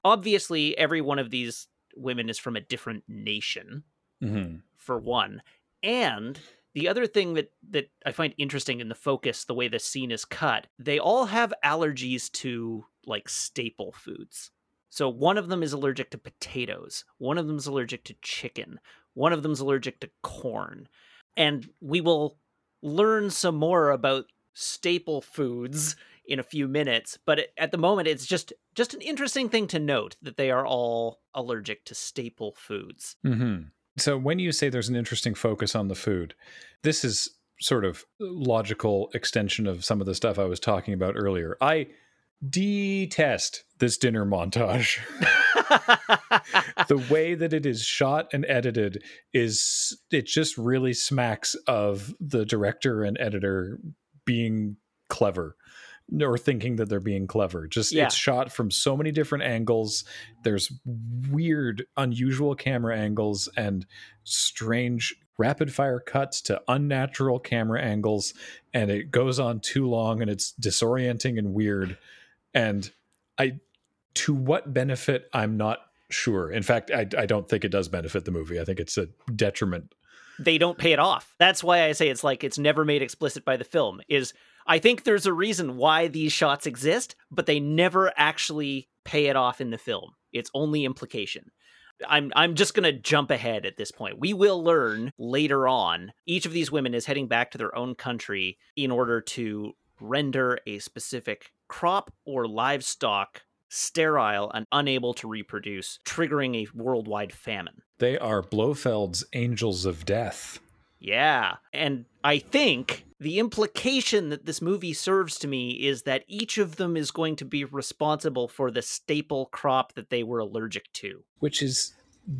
Obviously, every one of these women is from a different nation, mm-hmm. for one, and the other thing that that I find interesting in the focus, the way the scene is cut, they all have allergies to like staple foods. So one of them is allergic to potatoes, one of them is allergic to chicken, one of them's allergic to corn. And we will learn some more about staple foods (laughs) in a few minutes, but at the moment it's just just an interesting thing to note that they are all allergic to staple foods. Mm-hmm. So when you say there's an interesting focus on the food, this is sort of logical extension of some of the stuff I was talking about earlier. I detest this dinner montage. (laughs) the way that it is shot and edited is it just really smacks of the director and editor being clever or thinking that they're being clever. Just Yeah. it's shot from so many different angles. There's weird, unusual camera angles and strange rapid fire cuts to unnatural camera angles and it goes on too long and it's disorienting and weird and I to what benefit I'm not sure. In fact, I, I don't think it does benefit the movie. I think it's a detriment. they don't pay it off. That's why I say it's like it's never made explicit by the film. Is I think there's a reason why these shots exist, but they never actually pay it off in the film. It's only implication. I'm I'm just going to jump ahead at this point. We will learn later on each of these women is heading back to their own country in order to render a specific crop or livestock sterile and unable to reproduce, triggering a worldwide famine. They are Blofeld's angels of death. Yeah. And I think the implication that this movie serves to me is that each of them is going to be responsible for the staple crop that they were allergic to. which is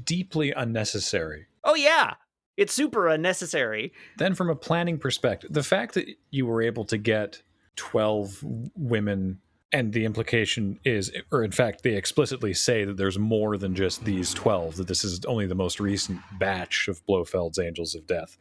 deeply unnecessary. Oh, yeah. It's super unnecessary. Then, from a planning perspective, the fact that you were able to get 12 women and the implication is or in fact they explicitly say that there's more than just these 12 that this is only the most recent batch of blofeld's angels of death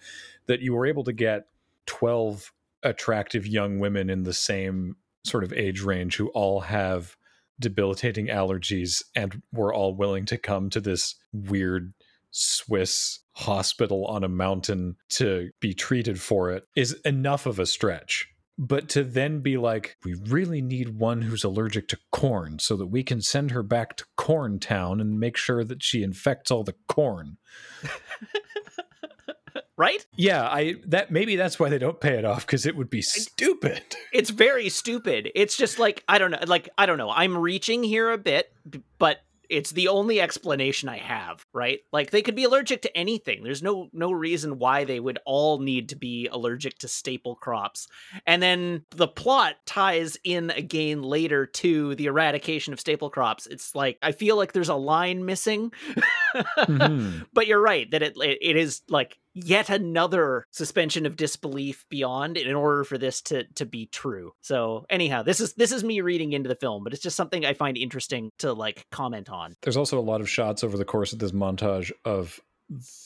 that you were able to get 12 attractive young women in the same sort of age range who all have debilitating allergies and were all willing to come to this weird Swiss hospital on a mountain to be treated for it is enough of a stretch. But to then be like, we really need one who's allergic to corn so that we can send her back to Corn Town and make sure that she infects all the corn. (laughs) right? Yeah, I that maybe that's why they don't pay it off because it would be stupid. (laughs) It's very stupid. It's just like I don't know, like I don't know. I'm reaching here a bit, but it's the only explanation I have, right? Like they could be allergic to anything. There's no no reason why they would all need to be allergic to staple crops. And then the plot ties in again later to the eradication of staple crops. It's like I feel like there's a line missing. (laughs) mm-hmm. But you're right that it it is like yet another suspension of disbelief beyond in order for this to to be true. So anyhow, this is this is me reading into the film, but it's just something I find interesting to like comment on. There's also a lot of shots over the course of this montage of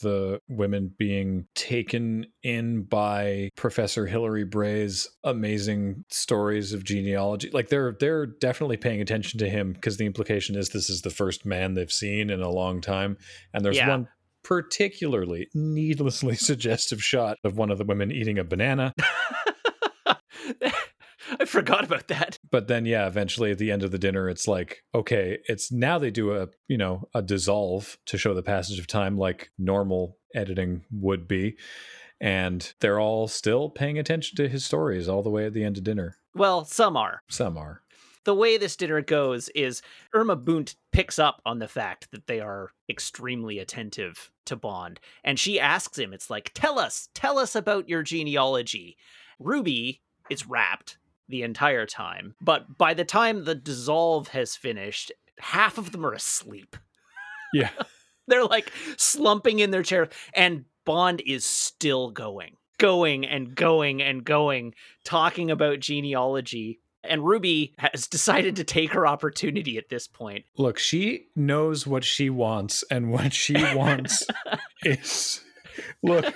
the women being taken in by Professor Hilary Bray's amazing stories of genealogy. Like they're they're definitely paying attention to him because the implication is this is the first man they've seen in a long time. And there's yeah. one particularly needlessly (laughs) suggestive shot of one of the women eating a banana. (laughs) I forgot about that. But then yeah, eventually at the end of the dinner it's like, okay, it's now they do a, you know, a dissolve to show the passage of time like normal editing would be. And they're all still paying attention to his stories all the way at the end of dinner. Well, some are. Some are the way this dinner goes is Irma Bunt picks up on the fact that they are extremely attentive to Bond. And she asks him, it's like, tell us, tell us about your genealogy. Ruby is rapt the entire time. But by the time the dissolve has finished, half of them are asleep. Yeah. (laughs) They're like slumping in their chair, and Bond is still going, going and going and going, talking about genealogy and Ruby has (laughs) decided to take her opportunity at this point. Look, she knows what she wants, and what she wants (laughs) is look,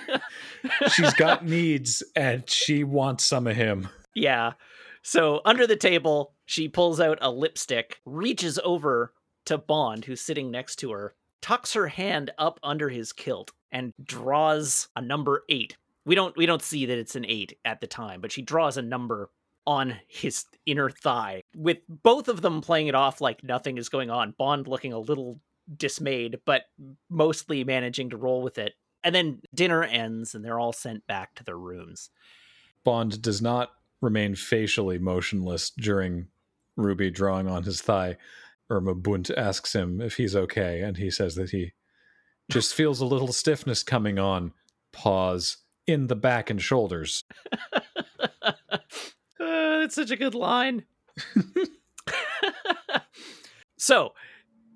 she's got needs, and she wants some of him. Yeah. So under the table, she pulls out a lipstick, reaches over to Bond, who's sitting next to her, tucks her hand up under his kilt, and draws a number eight. We don't we don't see that it's an eight at the time, but she draws a number on his inner thigh, with both of them playing it off like nothing is going on. Bond looking a little dismayed, but mostly managing to roll with it. And then dinner ends and they're all sent back to their rooms. Bond does not remain facially motionless during Ruby drawing on his thigh. Irma Bunt asks him if he's okay, and he says that he just feels a little stiffness coming on. Pause in the back and shoulders. (laughs) Uh, that's such a good line. (laughs) so,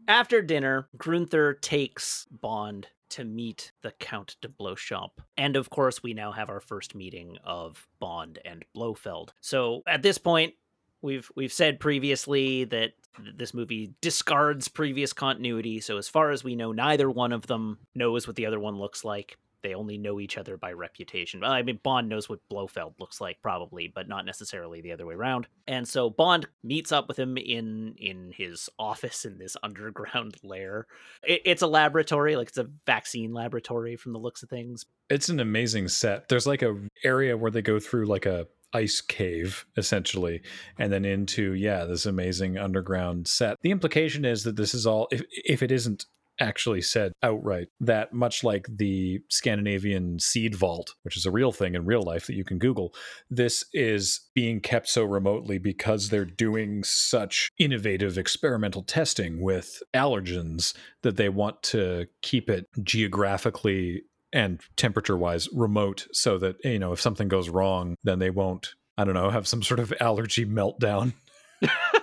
after dinner, Grunther takes Bond to meet the Count de Bleuchamp. And of course, we now have our first meeting of Bond and Blofeld. So, at this point, we've we've said previously that this movie discards previous continuity. So as far as we know, neither one of them knows what the other one looks like they only know each other by reputation. Well, I mean, Bond knows what Blofeld looks like, probably, but not necessarily the other way around. And so Bond meets up with him in in his office in this (laughs) underground lair. It, it's a laboratory, like it's a vaccine laboratory from the looks of things. It's an amazing set. There's like a area where they go through like a ice cave essentially and then into yeah this amazing underground set the implication is that this is all if, if it isn't actually said outright that much like the Scandinavian seed vault, which is a real thing in real life that you can Google, this is being kept so remotely because they're doing such innovative experimental testing with allergens that they want to keep it geographically and temperature wise remote so that, you know, if something goes wrong, then they won't, I don't know, have some sort of (laughs) allergy meltdown. (laughs)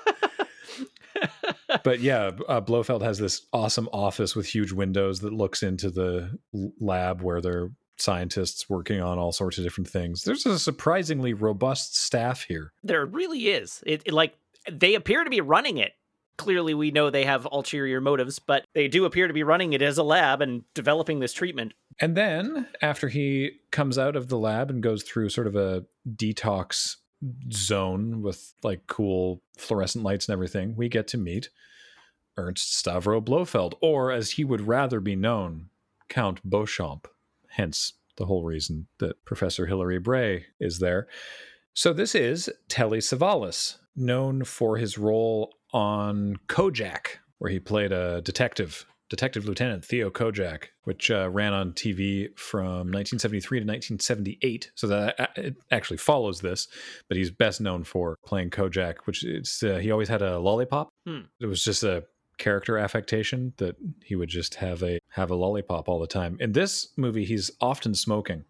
but yeah, uh, Blofeld has this awesome office with huge windows that looks into the lab where they're scientists working on all sorts of different things. There's a surprisingly robust staff here. There really is. It, it like they appear to be running it. Clearly, we know they have ulterior motives, but they do appear to be running it as a lab and developing this treatment. And then, after he comes out of the lab and goes through sort of a detox zone with like cool fluorescent lights and everything, we get to meet Ernst Stavro Blofeld, or as he would rather be known, Count Beauchamp. Hence the whole reason that Professor Hilary Bray is there. So this is Telly Savalas, known for his role on Kojak, where he played a detective, Detective Lieutenant Theo Kojak, which uh, ran on TV from 1973 to 1978. So that uh, it actually follows this, but he's best known for playing Kojak, which it's uh, he always had a lollipop. Hmm. It was just a character affectation that he would just have a have a lollipop all the time. In this movie, he's often smoking.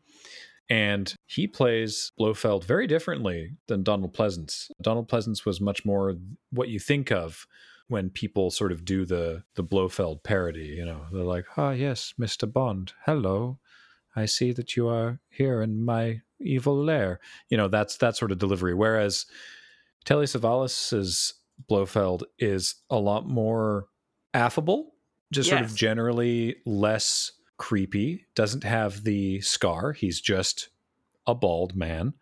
And he plays Blofeld very differently than Donald Pleasence. Donald Pleasence was much more what you think of when people sort of do the the Blofeld parody. You know, they're like, "Ah, yes, Mister Bond, hello. I see that you are here in my evil lair." You know, that's that sort of delivery. Whereas Telly Savalas's Blofeld is a lot more affable, just sort of generally less creepy, doesn't have the scar. He's just a bald man.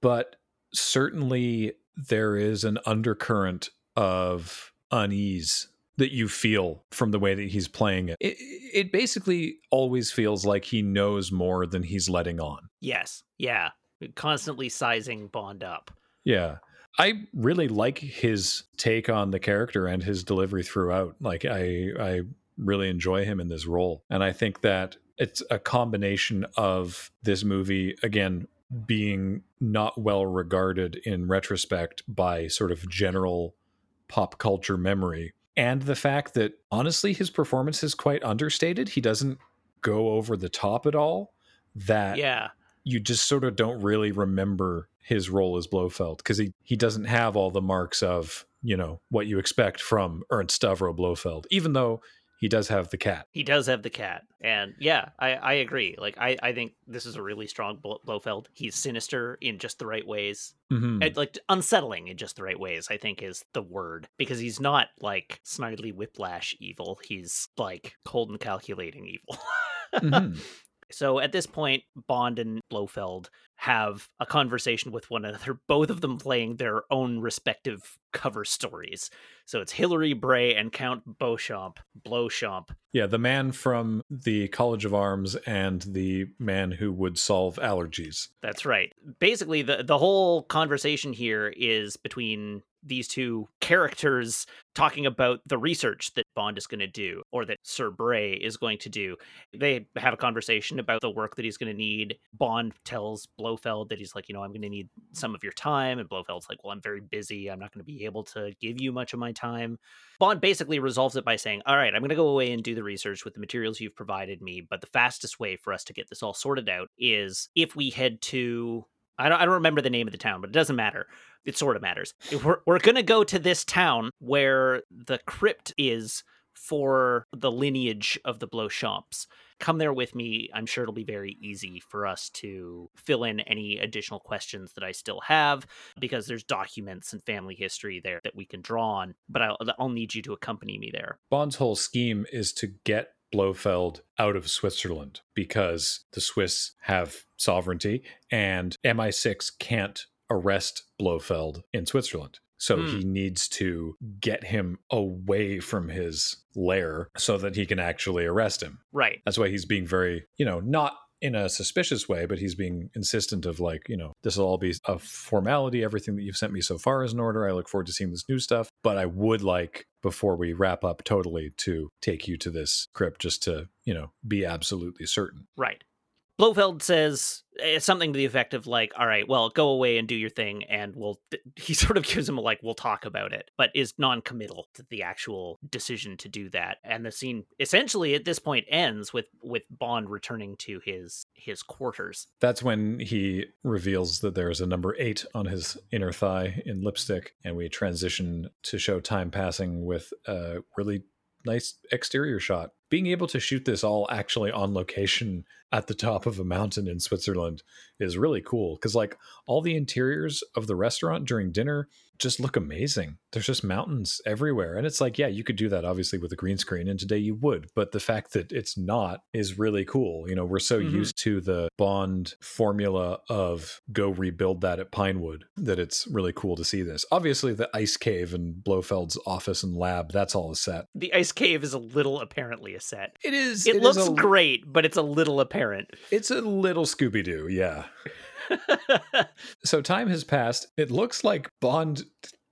But certainly there is an undercurrent of unease that you feel from the way that he's playing it. It, it basically always feels like he knows more than he's letting on. Yes, yeah, constantly sizing Bond up. Yeah. I really like his take on the character and his delivery throughout. Like I I really enjoy him in this role. And I think that it's a combination of this movie again being not well regarded in retrospect by sort of general pop culture memory and the fact that honestly his performance is quite understated. He doesn't go over the top at all. That Yeah, you just sort of don't really remember his role as Blofeld because he, he doesn't have all the marks of, you know, what you expect from Ernst Stavro Blofeld, even though he does have the cat. he does have the cat, and yeah, I, I agree. Like I, I think this is a really strong Blo- Blofeld. He's sinister in just the right ways, Mhm. and, like unsettling in just the right ways. I think is the word because he's not like snidely whiplash evil. He's like cold and calculating evil. (laughs) Mhm. So at this point, Bond and Blofeld have a conversation with one another, (laughs) both of them playing their own respective cover stories. So it's Hilary Bray and Count Beauchamp, Bleuchamp. Yeah, the man from the College of Arms and the man who would solve allergies. That's right. Basically, the the whole conversation here is between these two characters talking about the research that Bond is going to do, or that Sir Bray is going to do. They have a conversation about the work that he's going to need. Bond tells Blofeld that he's like, you know, I'm going to need some of your time. And Blofeld's like, well, I'm very busy. I'm not going to be able to give you much of my time. Bond basically resolves it by saying, all right, I'm going to go away and do the research with the materials you've provided me. But the fastest way for us to get this all sorted out is if we head to I don't, I don't remember the name of the town, but it doesn't matter. It sort of matters. We're, we're going to go to this town where the crypt is for the lineage of the Bleuchamps. Come there with me. I'm sure it'll be very easy for us to fill in any additional questions that I still have because there's documents and family history there that we can draw on. But I'll, I'll need you to accompany me there. Bond's whole scheme is to get Blofeld out of Switzerland because the Swiss have sovereignty and MI6 can't arrest Blofeld in Switzerland. So Hmm. he needs to get him away from his lair so that he can actually arrest him. Right. That's why he's being very, you know, not in a suspicious way, but he's being insistent of like, you know, this will all be a formality. Everything that you've sent me so far is in order. I look forward to seeing this new stuff. But I would like, before we wrap up totally, to take you to this crypt just to, you know, be absolutely certain. Right. Blofeld says eh, something to the effect of like, "All right, well, go away and do your thing, and we'll." (laughs) He sort of gives him a like, "We'll talk about it," but is non-committal to the actual decision to do that. And the scene essentially at this point ends with with Bond returning to his his quarters. That's when he reveals that there's a number eight on his inner thigh in lipstick, and we transition to show time passing with a really nice exterior shot. Being able to shoot this all actually on location at the top of a mountain in Switzerland is really cool because, like, all the interiors of the restaurant during dinner just look amazing. There's just mountains everywhere. And it's like, yeah, you could do that obviously with a green screen, and today you would. But the fact that it's not is really cool. You know, we're so Mhm. used to the Bond formula of go rebuild that at Pinewood that it's really cool to see this. Obviously, the ice cave and Blofeld's office and lab, that's all a set. The ice cave is a little apparently a set. It is. It looks a, great, but it's a little apparent. It's a little Scooby Doo, yeah. (laughs) So time has passed. It looks like Bond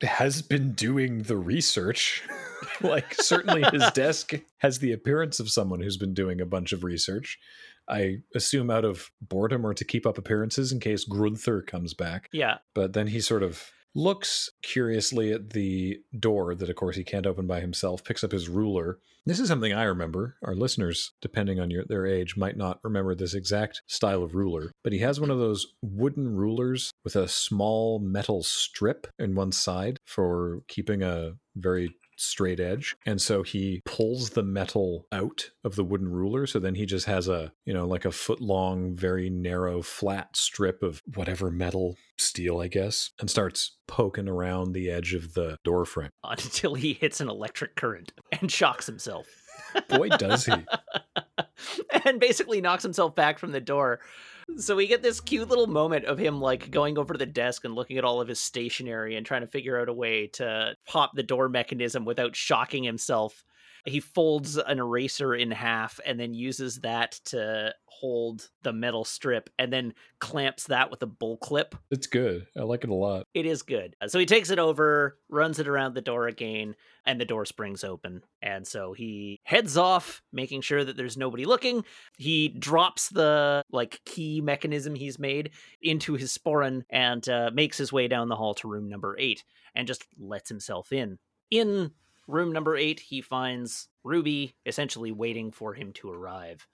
has been doing the research. (laughs) like certainly his (laughs) desk has the appearance of someone who's been doing a bunch of research. I assume out of boredom or to keep up appearances in case Grunther comes back. yeah. But then he sort of looks curiously at the door that, of course, he can't open by himself, picks up his ruler. This is something I remember. Our listeners, depending on your, their age, might not remember this exact style of ruler, but he has one of those wooden rulers with a small metal strip in one side for keeping a very straight edge and so he pulls the metal out of the wooden ruler so then he just has a you know like a foot long very narrow flat strip of whatever metal steel i guess and starts poking around the edge of the door frame (laughs) Until he hits an electric current and shocks himself. boy does he (laughs) and basically knocks himself back from the door. So we get this cute little moment of him like going over to the desk and looking at all of his stationery and trying to figure out a way to pop the door mechanism without shocking himself. He folds an eraser in half and then uses that to hold the metal strip and then clamps that with a bull clip. it's good i like it a lot It is good. So he takes it over, runs it around the door again, and the door springs open. And so he heads off, making sure that there's nobody looking. He drops the like key mechanism he's made into his sporran and uh, makes his way down the hall to room number eight and just lets himself in. In room number eight, he finds Ruby essentially waiting for him to arrive,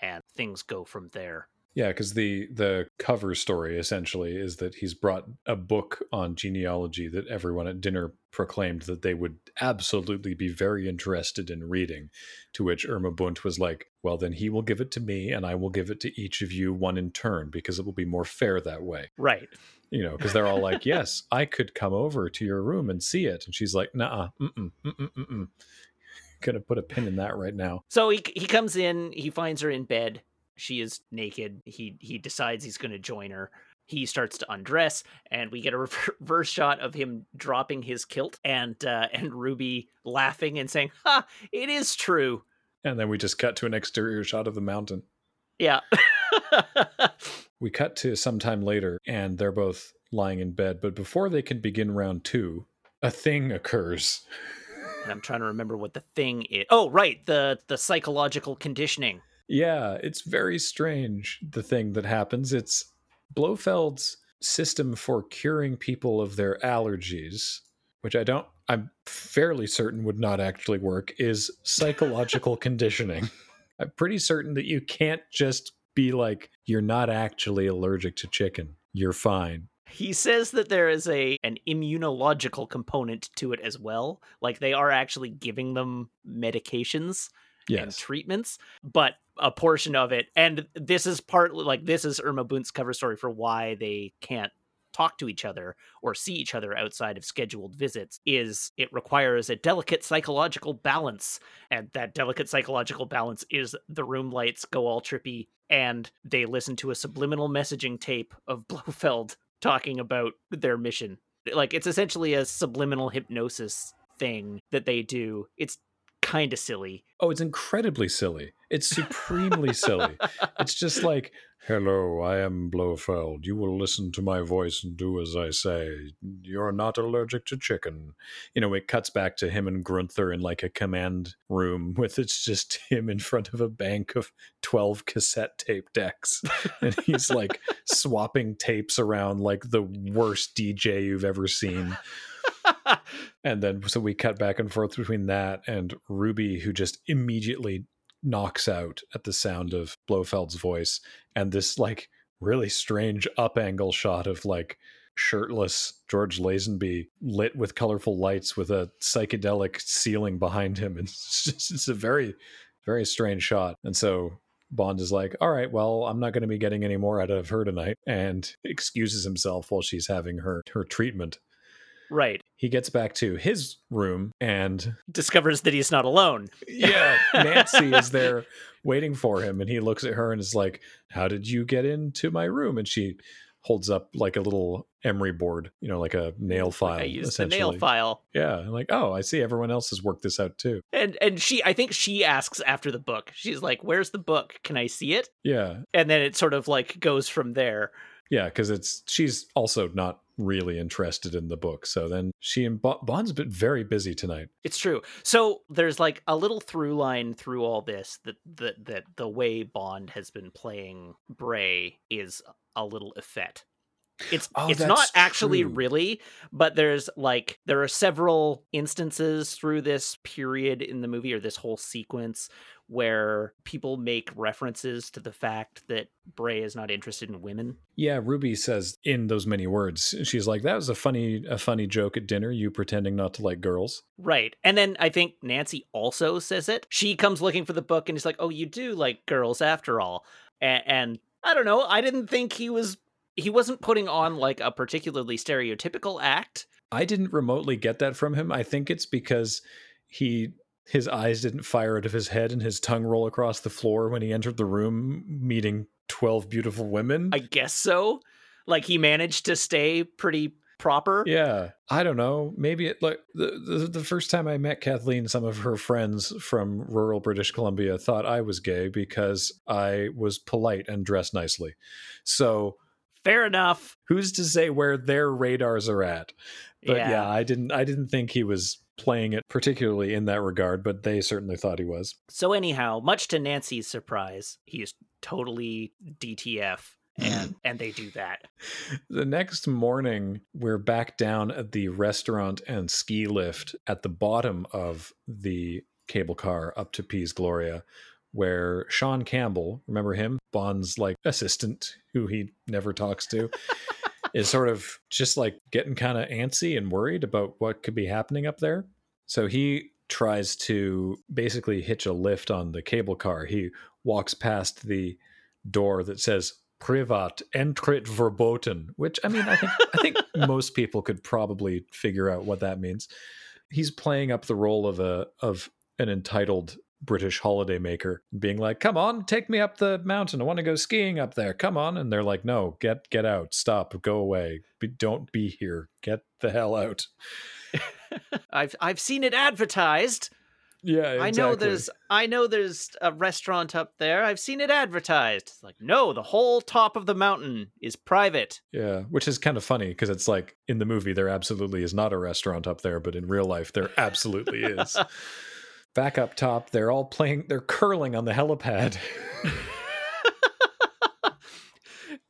and things go from there. Yeah, because the the cover story essentially is that he's brought a book on genealogy that everyone at dinner proclaimed that they would absolutely be very interested in reading. To which Irma Bunt was like, "Well, then he will give it to me, and I will give it to each of you one in turn because it will be more fair that way." Right. You know, because they're all like, "Yes, I could come over to your room and see it," and she's like, "Nah, mm-mm, mm-mm, mm-mm." (laughs) Gonna put a pin in that right now. So he he comes in, he finds her in bed. She is naked. He he decides he's to join her. He starts to undress, and we get a (laughs) reverse shot of him dropping his kilt, and uh, and Ruby laughing and saying, "Ha! It is true." And then we just cut to an exterior shot of the mountain. Yeah. (laughs) We cut to some time later, and they're both lying in bed. But before they can begin round two, a thing occurs. and I'm trying to remember what the thing is. Oh, right, the the psychological conditioning. Yeah, it's very strange, the thing that happens. It's Blofeld's system for curing people of their allergies, which I don't, I'm fairly certain would not actually work, is psychological (laughs) conditioning. I'm pretty certain that you can't just be like, you're not actually allergic to chicken. You're fine. He says that there is a an immunological component to it as well. Like they are actually giving them medications and treatments, but a portion of it, and this is partly like this is Irma Bunt's cover story for why they can't talk to each other or see each other outside of scheduled visits is it requires a delicate psychological balance and that delicate psychological balance is the room lights go all trippy and they listen to a subliminal messaging tape of (laughs) Blofeld talking about their mission. Like it's essentially a subliminal hypnosis thing that they do. It's kind of silly Oh, it's incredibly silly. It's supremely silly. It's just like, hello, I am Blofeld. You will listen to my voice and do as I say. You're not allergic to chicken. You know, it cuts back to him and Grunther in like a command room (laughs) with it's just him in front of a bank of 12 cassette tape decks. (laughs) And he's like swapping tapes around like the worst DJ you've ever seen. (laughs) And then so we cut back and forth between that and Ruby, who just immediately knocks out at the sound of Blofeld's voice, and this like really strange up angle shot of like shirtless George Lazenby lit with colorful lights with a psychedelic ceiling behind him. (laughs) It's just it's a very, very strange shot. And so Bond is like, all right, well, I'm not going to be getting any more out of her tonight, and (laughs) excuses himself while she's having her her treatment. Right. He gets back to his room and Discovers that he's not alone. yeah, (laughs) Nancy is there waiting for him and he looks at her and is like, "How did you get into my room?" And she holds up like a little emery board, you know, like a nail file. I used the nail file. Yeah, I'm like, oh, I see. Everyone else has worked this out too. And and she I think she asks after the book. She's like, "Where's the book? Can I see it?" Yeah, And then it sort of like goes from there. Yeah, because it's she's also not really interested in the book. So then she and Bo- Bond's been very busy tonight. It's true. So there's like a little through line through all this that that that the way Bond has been playing Bray is a little effete. It's Oh, it's not actually true. really, but there's like there are several instances through this period in the movie or this whole sequence where people make references to the fact that Bray is not interested in women. Yeah, Ruby says in those many words, she's like, "That was a funny, a funny joke at dinner. You pretending not to like girls." Right. And then I think Nancy also says it. She comes looking for the book and he's like, "Oh, you do like girls after all." And, and I don't know, I didn't think he was he wasn't putting on like a particularly stereotypical act. I didn't remotely get that from him. I think it's because he his eyes didn't fire out of his head and his tongue roll across the floor when he entered the room meeting 12 beautiful women. I guess so. Like he managed to stay pretty proper. yeah, I don't know. Maybe it like the, the the first time I met Kathleen, some of her friends from rural British Columbia thought I was gay because I was polite and dressed nicely. So, Fair enough. who's to say where their radars are at? But yeah. Yeah. I didn't I didn't think he was playing it particularly in that regard, but they certainly thought he was. So anyhow, much to Nancy's surprise, he is totally DTF and (laughs) and they do that. The next morning, we're back down at the restaurant and ski lift at the bottom of the cable car up to Piz Gloria, where Shaun Campbell, remember him, Bond's like assistant who he never talks to, (laughs) is sort of just like getting kind of antsy and worried about what could be happening up there. So he tries to basically hitch a lift on the cable car. He walks past the door that says privat entrit verboten which i mean i think i think (laughs) most people could probably figure out what that means he's playing up the role of a of an entitled british holidaymaker being like come on take me up the mountain i want to go skiing up there come on and they're like no get get out stop go away be, don't be here get the hell out (laughs) I've I've seen it advertised. yeah I know there's I know there's a restaurant up there. I've seen it advertised. It's like, no, the whole top of the mountain is private. Yeah, which is kind of funny because it's like in the movie there absolutely is not a restaurant up there, but in real life there absolutely is. (laughs) Back up top, they're all playing, they're curling on the helipad. (laughs)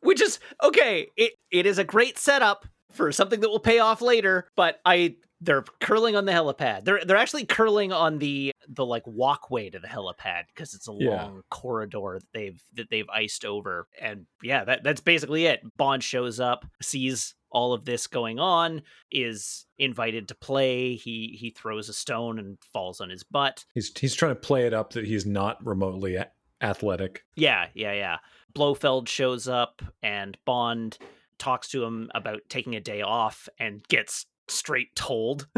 Which is okay, it it is a great setup for something that will pay off later, but I they're curling on the helipad. They're they're actually curling on the the like walkway to the helipad because it's a Yeah. long corridor that they've that they've iced over. And yeah, that that's basically it. Bond shows up, sees all of this going on, is invited to play. He he throws a stone and falls on his butt. he's he's trying to play it up that he's not remotely a- athletic. Yeah, yeah, yeah. Blofeld shows up and Bond talks to him about taking a day off and gets straight told. (laughs)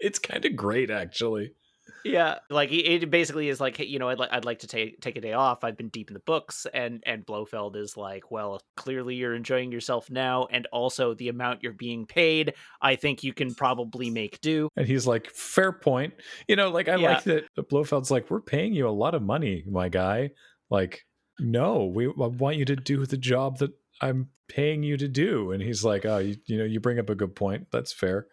It's kind of great actually. Yeah, like it basically is like, hey, you know, I'd like I'd like to take take a day off. I've been deep in the books, and and Blofeld is like, well, clearly you're enjoying yourself now, and also the amount you're being paid, I think you can probably make do. And he's like, fair point. You know, like I Yeah. like that Blofeld's like, we're paying you a lot of money, my guy. Like, no, we I want you to do the job that I'm paying you to do. And he's like, oh, you, you know, you bring up a good point. That's fair.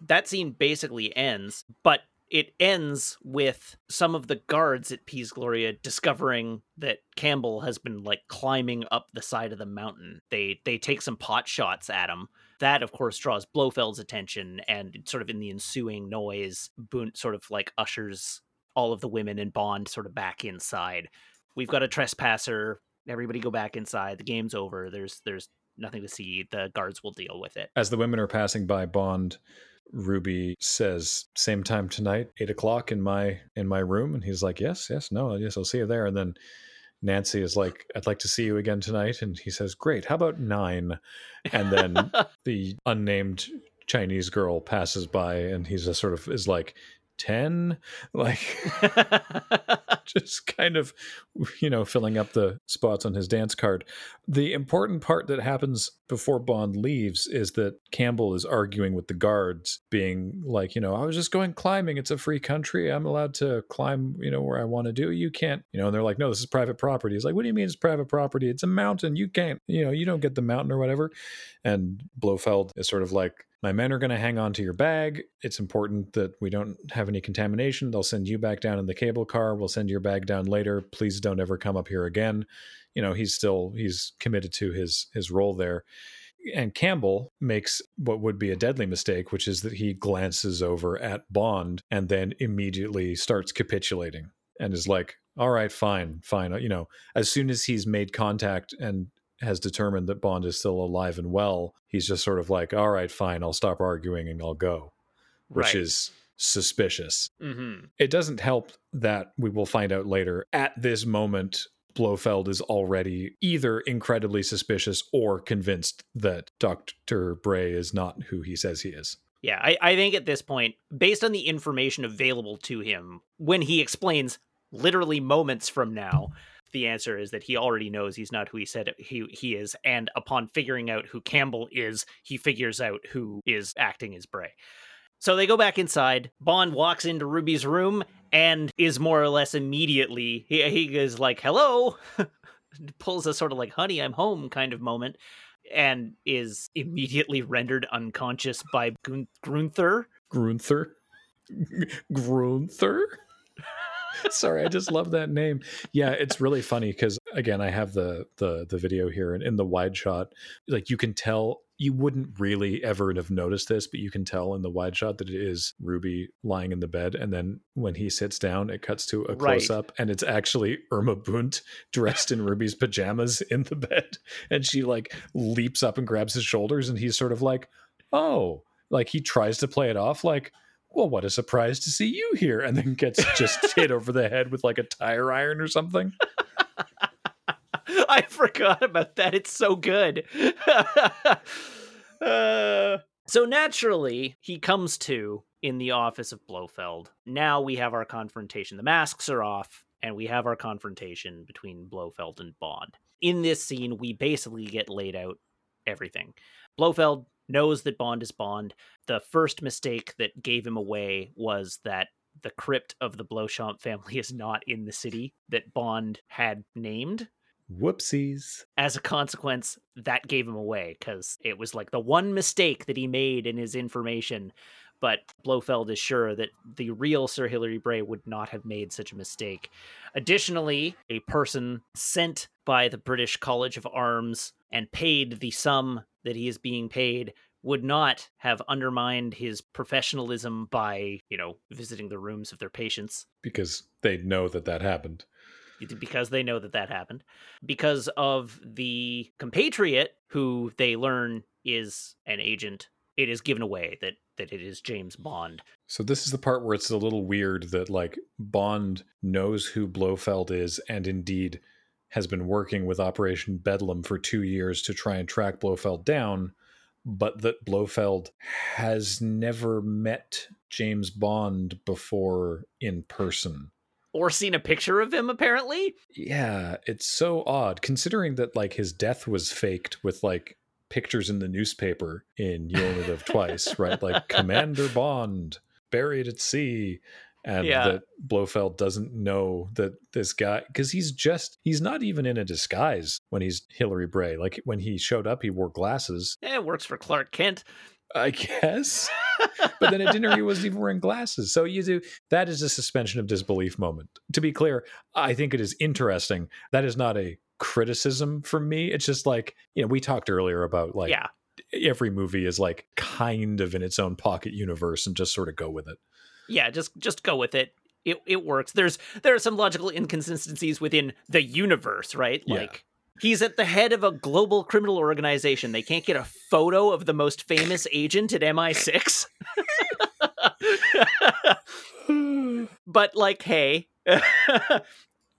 that scene basically ends, but it ends with some of the guards at Piz Gloria discovering that Campbell has been like climbing up the side of the mountain. They they take some pot shots at him. That of course draws Blofeld's attention and sort of in the ensuing noise, Bunt sort of like ushers all of the women and Bond sort of back inside. We've got a trespasser. Everybody go back inside. The game's over. There's there's nothing to see. The guards will deal with it. As the women are passing by Bond, Ruby says, "Same time tonight, eight o'clock in my in my room." And he's like, "Yes, yes, no, yes, I'll see you there." And then Nancy is like, I'd like to see you again tonight. And he says, Great, how about nine? And then (laughs) the unnamed Chinese girl passes by and he's a sort of is like, 10 (laughs) like (laughs) just kind of you know filling up the spots on his dance card. The important part that happens before bond leaves is that campbell is arguing with the guards being like you know i was just going climbing. It's a free country. I'm allowed to climb you know where i want to do. You can't you know and they're like no this is private property. He's like what do you mean it's private property? It's a mountain. You can't you know you don't get the mountain or whatever. And blofeld is sort of like my men are going to hang on to your bag. It's important that we don't have any contamination. They'll send you back down in the cable car. We'll send your bag down later. Please don't ever come up here again. You know, he's still he's committed to his his role there. And Campbell makes what would be a deadly mistake, which is that he glances over at Bond and then immediately starts capitulating and is like, "All right, fine, fine." You know, as soon as he's made contact and has determined that Bond is still alive and well, he's just sort of like, all right, fine, I'll stop arguing and I'll go, which Right. is suspicious. hmm It doesn't help that we will find out later at this moment. Blofeld is already either incredibly suspicious or convinced that Dr. Bray is not who he says he is. Yeah, I, I think at this point, based on the information available to him, when he explains literally moments from now, the answer is that he already knows he's not who he said he he is, and upon figuring out who Campbell is, he figures out who is acting as Bray. So they go back inside. Bond walks into Ruby's room and is more or less immediately he he is like, "Hello," (laughs) pulls a sort of like "Honey, I'm home" kind of moment, and is immediately rendered unconscious by Gun- Grunther. Grunther? Grunther? (laughs) Sorry, I just love that name. Yeah, it's really funny because again, I have the the the video here, and in the wide shot, like you can tell you wouldn't really ever have noticed this, but you can tell in the wide shot that it is Ruby lying in the bed, and then when he sits down, it cuts to a Right. close up, and it's actually Irma Bunt dressed in Ruby's pajamas in the bed, (laughs) and she like leaps up and grabs his shoulders, and he's sort of like, "Oh," like he tries to play it off like well, what a surprise to see you here. And then gets just (laughs) hit over the head with like a tire iron or something. I forgot about that. It's so good. (laughs) Uh, so naturally, he comes to in the office of Blofeld. Now we have our confrontation. The masks are off, and we have our confrontation between Blofeld and Bond. In this scene, we basically get laid out everything. Blofeld knows that Bond is Bond. The first mistake that gave him away was that the crypt of the Beauchamp family (laughs) is not in the city that Bond had named Whoopsies. as a consequence, that gave him away because it was like the one mistake that he made in his information. But Blofeld is sure that the real Sir Hilary Bray would not have made such a mistake. Additionally, a person sent by the British College of Arms and paid the sum that he is being paid would not have undermined his professionalism by, you know, visiting the rooms of their patients. Because they know that that happened. because they know that that happened. Because of the compatriot who they learn is an agent it is given away that that it is James Bond. So this is the part where it's a little weird that like Bond knows who Blofeld is and indeed has been working with Operation Bedlam for two years to try and track Blofeld down, but that Blofeld has never met James Bond before in person. or seen a picture of him apparently Yeah, it's so odd considering that like his death was faked with like pictures in the newspaper in You Only Live Twice, right? Like (laughs) Commander Bond buried at sea. And Yeah. that Blofeld doesn't know that this guy, because he's just, he's not even in a disguise when he's Hilary Bray. Like when he showed up, he wore glasses, eh, it works for Clark Kent I guess. but then at dinner, he wasn't even wearing glasses. So you do, that is a suspension of disbelief moment. To be clear, I think it is interesting. That is not a criticism from me. It's just like, you know, we talked earlier about like yeah every movie is like kind of in its own pocket universe and just sort of go with it. Yeah just just go with it it it works there's there are some logical inconsistencies within the universe right Yeah. like He's at the head of a global criminal organization. They can't get a photo of the most famous agent at MI6. (laughs) but like, hey, (laughs) Right.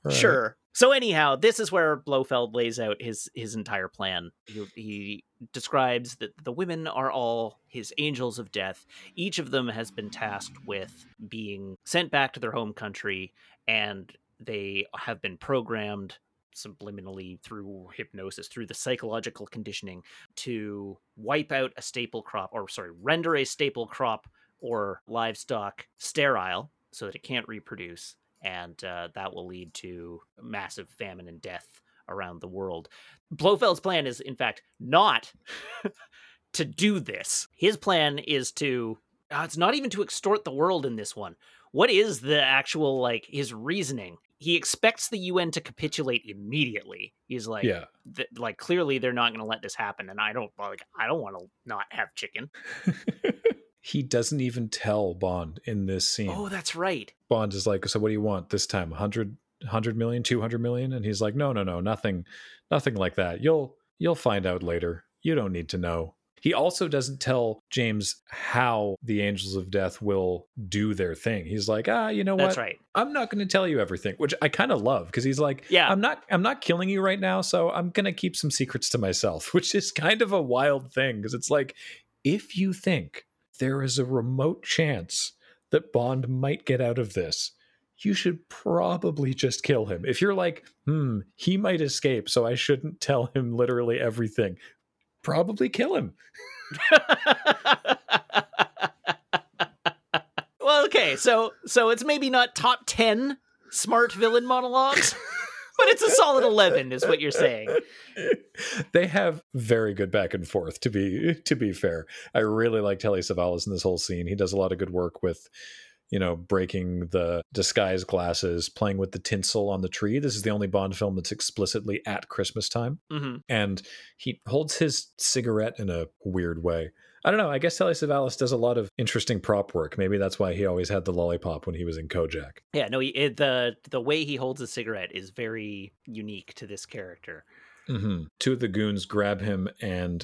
sure. So anyhow, this is where Blofeld lays out his his entire plan. He, he describes that the women are all his angels of death. Each of them has been tasked with being sent back to their home country, and they have been programmed subliminally through hypnosis, through the psychological conditioning, to wipe out a staple crop, or sorry, render a staple crop or livestock sterile so that it can't reproduce and uh, that will lead to massive famine and death around the world. Blofeld's plan is, in fact, not (laughs) to do this. His plan is to. Uh, it's not even to extort the world in this one. What is the actual like his reasoning? He expects the UN to capitulate immediately. He's like, yeah, th- like clearly they're not going to let this happen, and I don't like. I don't want to not have chicken. (laughs) he doesn't even tell Bond in this scene. Oh, that's right. Bond is like, so what do you want this time? 100, 100 million, 200 million? And he's like, no, no, no, nothing, nothing like that. You'll, you'll find out later. You don't need to know. He also doesn't tell James how the Angels of Death will do their thing. He's like, ah, you know what? That's right. I'm not going to tell you everything, which I kind of love because he's like, yeah, I'm not, I'm not killing you right now, so I'm going to keep some secrets to myself, (laughs) which is kind of a wild thing because it's like, if you think there is a remote chance that Bond might get out of this, you should probably just kill him. If you're like, hmm, he might escape, so I shouldn't tell him literally everything, probably kill him. (laughs) well, okay, so so it's maybe not top 10 smart villain monologues. (laughs) but it's a solid 11 is what you're saying. They have very good back and forth to be to be fair. I really like telly savalas in this whole scene. He does a lot of good work with you know breaking the disguise glasses playing with the tinsel on the tree. This is the only bond film that's explicitly at christmas time. Mm-hmm. and he holds his cigarette in a weird way I don't know. I guess Telly Savalas does a lot of interesting prop work. Maybe that's why he always had the lollipop when he was in Kojak. Yeah, no, he, it, the the way he holds a cigarette is very unique to this character. Mm-hmm. Two of the goons grab him and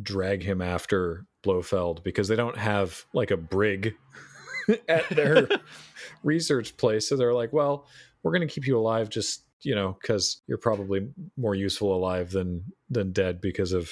drag him after Blofeld because they don't have like a brig (laughs) at their (laughs) research place. So they're like, well, we're going to keep you alive just, you know, because you're probably more useful alive than than dead because of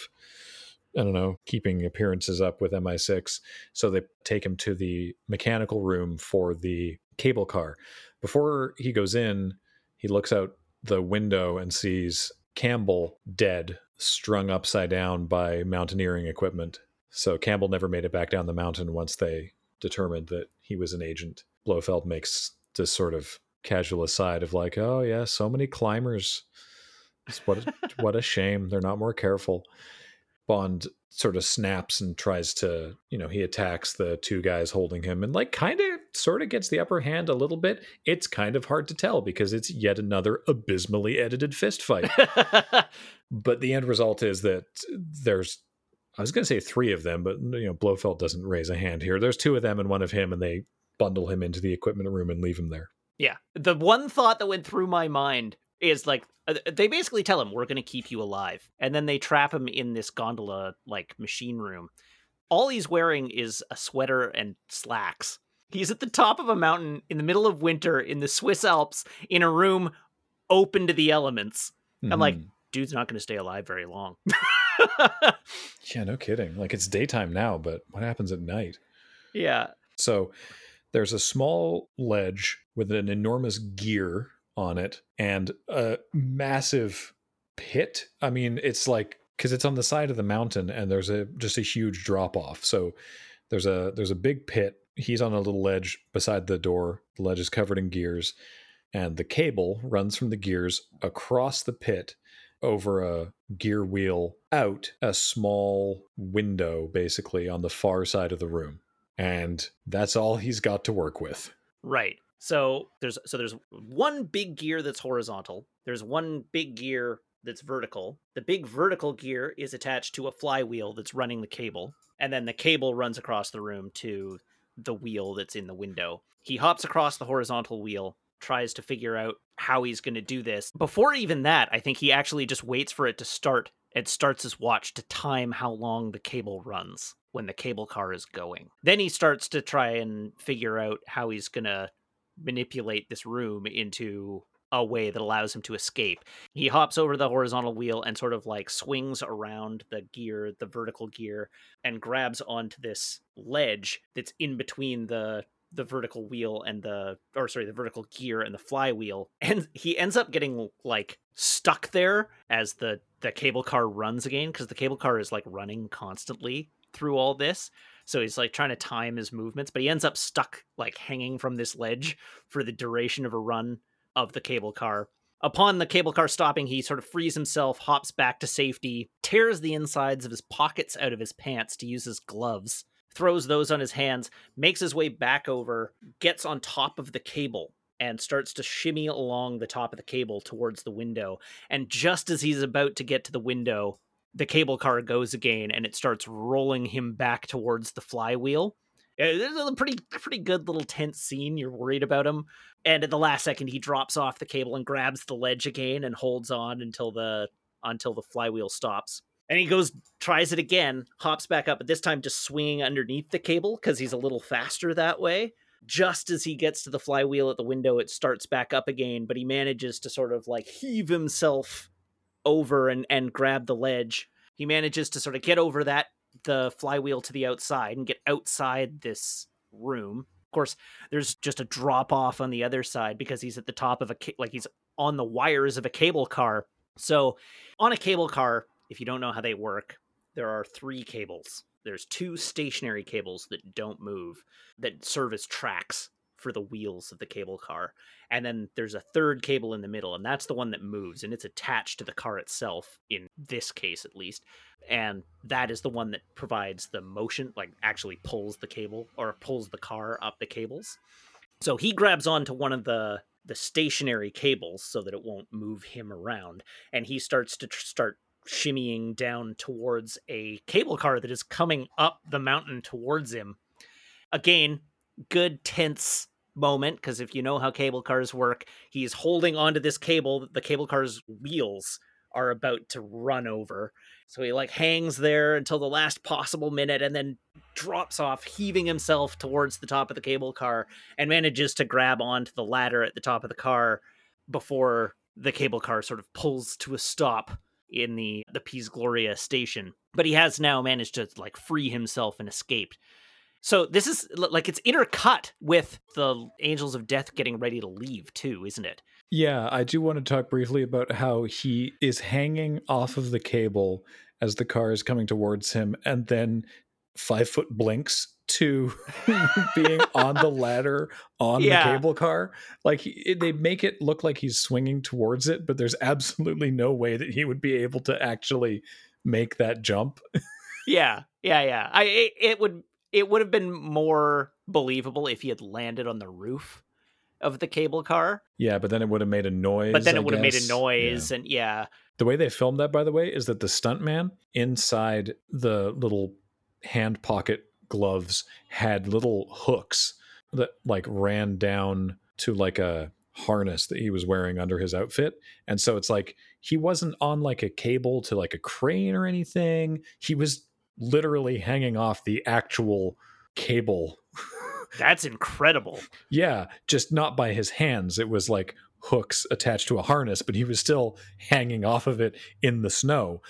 I don't know, keeping appearances up with MI6. So they take him to the mechanical room for the cable car. Before he goes in, he looks out the window and sees Campbell dead, strung upside down by mountaineering equipment. So Campbell never made it back down the mountain once they determined that he was an agent. Blofeld makes this sort of casual aside of like, "Oh yeah, so many climbers. What a, (laughs) what a shame they're not more careful." Bond sort of snaps and tries to, you know, he attacks the two guys holding him and like kind of sort of gets the upper hand a little bit. It's kind of hard to tell because it's yet another abysmally edited fist fight. (laughs) but the end result is that there's I was going to say three of them, but you know, Blofeld doesn't raise a hand here. There's two of them and one of him and they bundle him into the equipment room and leave him there. Yeah. The one thought that went through my mind is like uh, they basically tell him we're going to keep you alive and then they trap him in this gondola like machine room. All he's wearing is a sweater and slacks. He's at the top of a mountain in the middle of winter in the swiss alps in a room open to the elements. Mm-hmm. i'm like mm-hmm. dude's not going to stay alive very long. (laughs) Yeah no kidding. Like it's daytime now but what happens at night? Yeah. So there's a small ledge with an enormous gear on it and a massive pit. I mean, it's like because it's on the side of the mountain and there's a just a huge drop off. So there's a there's a big pit. He's on a little ledge beside the door. The ledge is covered in gears, and the cable runs from the gears across the pit over a gear wheel out a small window basically on the far side of the room. And that's all he's got to work with. Right. So there's so there's one big gear that's horizontal. There's one big gear that's vertical. The big vertical gear is attached to a flywheel that's running the cable, and then the cable runs across the room to the wheel that's in the window. He hops across the horizontal wheel, tries to figure out how he's going to do this. Before even that, I think he actually just waits for it to start and starts his watch to time how long the cable runs when the cable car is going. Then he starts to try and figure out how he's going to manipulate this room into a way that allows him to escape. He hops over the horizontal wheel and sort of like swings around the gear, the vertical gear, and grabs onto this ledge that's in between the the vertical wheel and the or sorry the vertical gear and the flywheel (laughs) and he ends up getting like stuck there as the the cable car runs again because the cable car is like running constantly through all this so he's like trying to time his movements but he ends up stuck like hanging from this ledge for the duration of a run of the cable car upon the cable car stopping he sort of frees himself hops back to safety tears the insides of his pockets out of his pants to use his gloves throws those on his hands, makes his way back over, gets on top of the cable, and starts to shimmy along the top of the cable towards the window. And just as he's about to get to the window, the cable car goes again and it starts rolling him back towards the flywheel. Uh, this is a pretty pretty good little tense scene. You're worried about him, and at the last second, he drops off the cable and grabs the ledge again and holds on until the until the flywheel stops. And he goes, tries it again, hops back up, but this time just swinging underneath the cable because he's a little faster that way. Just as he gets to the flywheel at the window, it starts back up again, but he manages to sort of like heave himself over and, and grab the ledge. He manages to sort of get over that, the flywheel to the outside and get outside this room. Of course, there's just a drop off on the other side because he's at the top of a, like he's on the wires of a cable car. So on a cable car, if you don't know how they work, there are three cables. There's two stationary cables that don't move that serve as tracks for the wheels of the cable car. And then there's a third cable in the middle, and that's the one that moves, and it's attached to the car itself, in this case at least. And that is the one that provides the motion, like actually pulls the cable or pulls the car up the cables. So he grabs onto one of the the stationary cables so that it won't move him around, and he starts to tr- start shimmying down towards a cable car that is coming up the mountain towards him. Again, good tense moment because if you know how cable cars work, he's holding onto this cable. The cable car's wheels are about to run over. So he like hangs there until the last possible minute and then drops off, heaving himself towards the top of the cable car and manages to grab onto the ladder at the top of the car before the cable car sort of pulls to a stop in the the Piz Gloria station, but he has now managed to like free himself and escaped. So this is like it's intercut with the Angels of Death getting ready to leave too, isn't it? Yeah, I do want to talk briefly about how he is hanging off of the cable as the car is coming towards him, and then five foot blinks to (laughs) being on the ladder on yeah. the cable car. Like he, they make it look like he's swinging towards it, but there's absolutely no way that he would be able to actually make that jump. yeah, yeah, yeah. I it, it would it would have been more believable if he had landed on the roof of the cable car. Yeah, but then it would have made a noise. But then it would have made a noise, yeah. and yeah. The way they filmed that, by the way, is that the stuntman inside the little hand pocket gloves had little hooks that like ran down to like a harness that he was wearing under his outfit. And so it's like he wasn't on like a cable to like a crane or anything. He was literally hanging off the actual cable. (laughs) That's incredible. yeah, just not by his hands. It was like hooks attached to a harness, but he was still hanging off of it in the snow.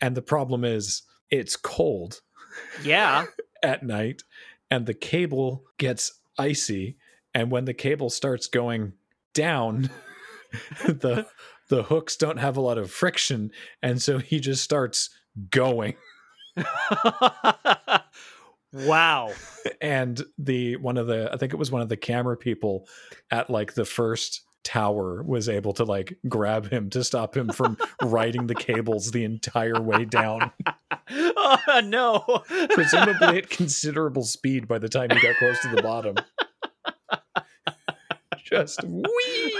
And the problem is it's cold. Yeah. (laughs) at night and the cable gets icy and when the cable starts going down (laughs) the the hooks don't have a lot of friction and so he just starts going wow (laughs) and the one of the i think it was one of the camera people at like the first tower was able to like grab him to stop him from (laughs) riding the cables the entire way down. oh, (laughs) no. Presumably at considerable speed by the time he got close to the bottom. Just wee.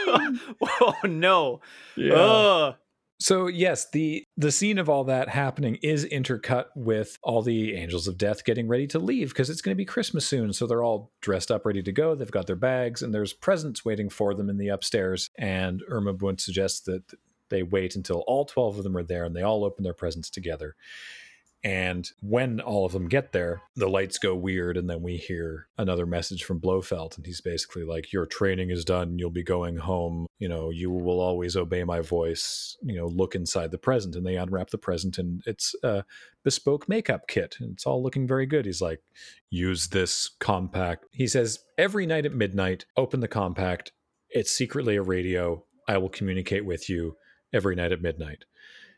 oh no. Yeah. So yes, the the scene of all that happening is intercut with all the angels of death getting ready to leave because it's going to be Christmas soon. So they're all dressed up, ready to go. They've got their bags, and there's presents waiting for them in the upstairs. And Irma Bunt suggests that they wait until all twelve of them are there, and they all open their presents together. And when all of them get there, the lights go weird, and then we hear another message from Blofeld, and he's basically like, "Your training is done. You'll be going home. You know, you will always obey my voice. You know, look inside the present." And they unwrap the present, and it's a bespoke makeup kit, and it's all looking very good. He's like, "Use this compact." He says, "Every night at midnight, open the compact. It's secretly a radio. I will communicate with you every night at midnight."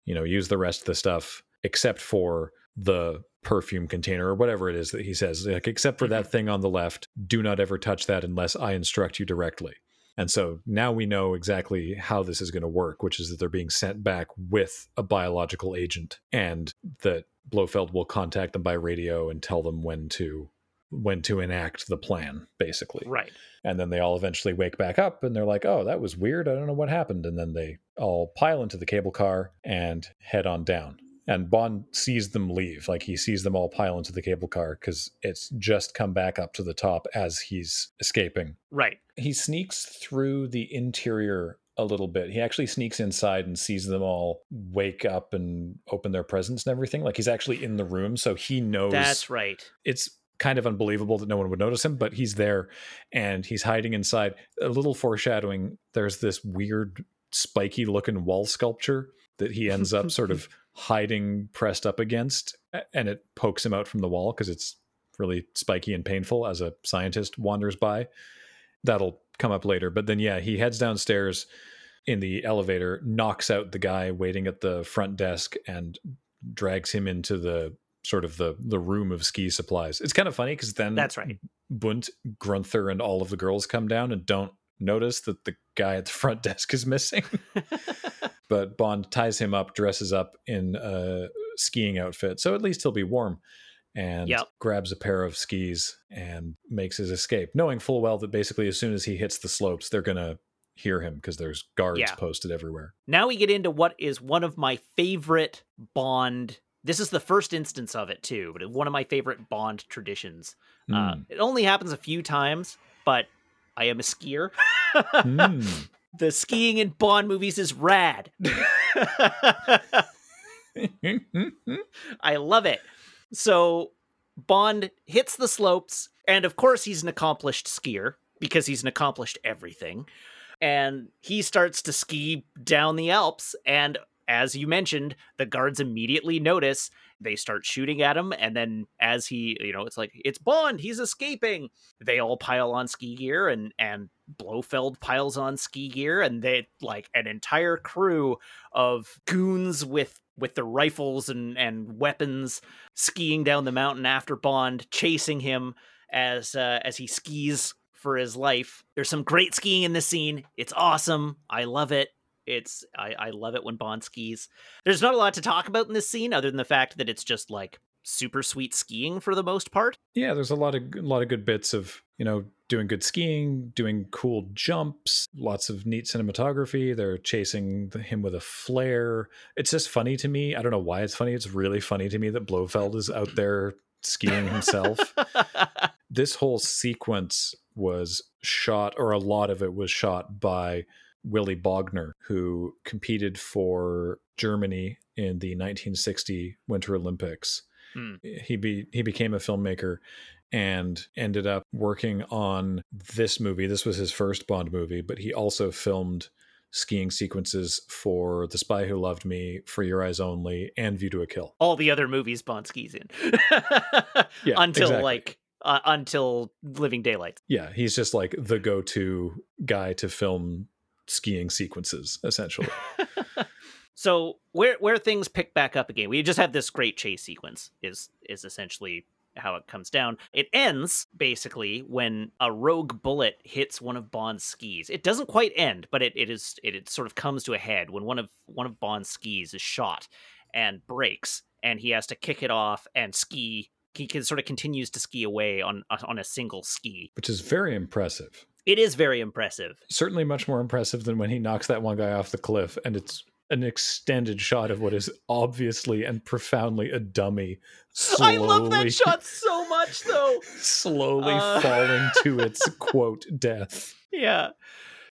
You know, use the rest of the stuff except for the perfume container or whatever it is that he says like except for that Mm-hmm. thing on the left do not ever touch that unless i instruct you directly and so now we know exactly how this is going to work which is that they're being sent back with a biological agent and that blofeld will contact them by radio and tell them when to when to enact the plan basically Right. and then they all eventually wake back up and they're like, oh, that was weird. I don't know what happened. And then they all pile into the cable car and head on down. And Bond sees them leave. Like he sees them all pile into the cable car because it's just come back up to the top as he's escaping. Right. He sneaks through the interior a little bit. He actually sneaks inside and sees them all wake up and open their presents and everything. Like he's actually in the room. So he knows That's right. it's kind of unbelievable that no one would notice him, but he's there and he's hiding inside. A little foreshadowing there's this weird, spiky looking wall sculpture that he ends up (laughs) sort of hiding pressed up against, and it pokes him out from the wall because it's really spiky and painful as a scientist wanders by. That'll come up later. But then, yeah, he heads downstairs in the elevator, knocks out the guy waiting at the front desk, and drags him into the sort of the the room of ski supplies. It's kind of funny because then That's right. Bunt, Grunther, and all of the girls come down and don't notice that the guy at the front (laughs) desk is missing. (laughs) but Bond ties him up, dresses up in a skiing outfit, so at least he'll be warm. And Yep. grabs a pair of skis and makes his escape, knowing full well that basically as soon as he hits the slopes, they're gonna hear him because there's guards Yeah. posted everywhere. Now we get into what is one of my favorite Bond. This is the first instance of it too, but one of my favorite Bond traditions. Uh, Mm. it only happens a few times, but I am a skier. Mm. the skiing in Bond movies is rad. I love it. So Bond hits the slopes, and of course, he's an accomplished skier because he's an accomplished everything. And he starts to ski down the Alps. And as you mentioned, the guards immediately notice. They start shooting at him. And then, as he, you know, it's like, it's Bond, he's escaping. They all pile on ski gear, and, and Blofeld piles on ski gear. And they, like, an entire crew of goons with with the rifles and and weapons skiing down the mountain after Bond, chasing him as uh, as he skis for his life. There's some great skiing in this scene. It's awesome. I love it. It's I, I love it when Bond skis. There's not a lot to talk about in this scene other than the fact that it's just like super sweet skiing for the most part. Yeah, there's a lot of a lot of good bits of you know doing good skiing, doing cool jumps, lots of neat cinematography. They're chasing the- him with a flare. It's just funny to me. I don't know why it's funny. It's really funny to me that Blofeld is out there skiing himself. (laughs) this whole sequence was shot, or a lot of it was shot by Willy Bogner, who competed for Germany in the 1960 Winter Olympics. Hmm. He be he became a filmmaker and ended up working on this movie. This was his first Bond movie, but he also filmed skiing sequences for The Spy Who Loved Me, For Your Eyes Only, and View to a Kill. All the other movies Bond skis in. (laughs) Yeah, until exactly. like uh, until Living Daylight. Yeah, he's just like the go-to guy to film skiing sequences, essentially. (laughs) So where where things pick back up again, we just have this great chase sequence. Is is essentially how it comes down. It ends basically when a rogue bullet hits one of Bond's skis. It doesn't quite end, but it, it is it, it sort of comes to a head when one of one of Bond's skis is shot and breaks, and he has to kick it off and ski. He can sort of continues to ski away on on a single ski. which is very impressive. It is very impressive. Certainly much more impressive than when he knocks that one guy off the cliff and it's an extended shot of what is obviously and profoundly a dummy slowly, I love that shot so much, though. (laughs) slowly Uh. falling (laughs) to its quote death. yeah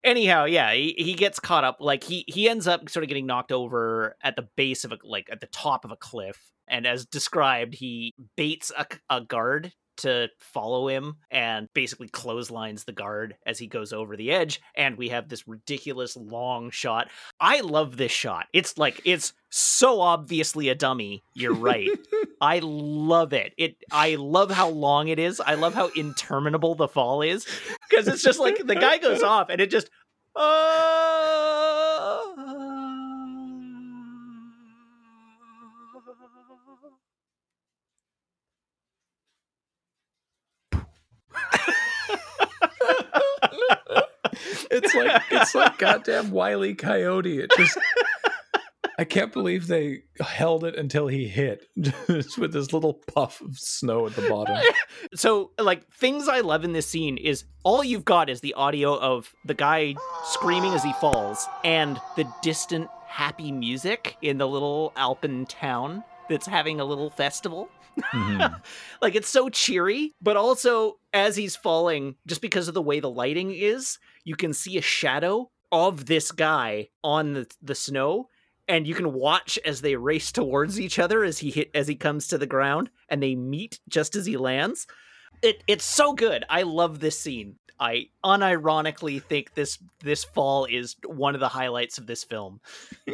anyhow yeah he, he gets caught up like he he ends up sort of getting knocked over at the base of a like at the top of a cliff And as described, he baits a, a guard to follow him and basically clotheslines the guard as he goes over the edge. And we have this ridiculous long shot. I love this shot. It's like, it's so obviously a dummy. You're right. (laughs) I love it. It I love how long it is. I love how interminable the fall is. Because it's just like the guy goes off and it just uh... it's like it's like (laughs) goddamn wily coyote. It just I can't believe they held it until he hit (laughs) with this little puff of snow at the bottom. (laughs) So, like, things I love in this scene is all you've got is the audio of the guy screaming as he falls and the distant happy music in the little Alpen town that's having a little festival. Mm-hmm. (laughs) like, it's so cheery, but also as he's falling, just because of the way the lighting is, you can see a shadow of this guy on the, the snow and you can watch as they race towards each other as he hit as he comes to the ground and they meet just as he lands. It it's so good. I love this scene. I unironically think this this fall is one of the highlights of this film. (laughs)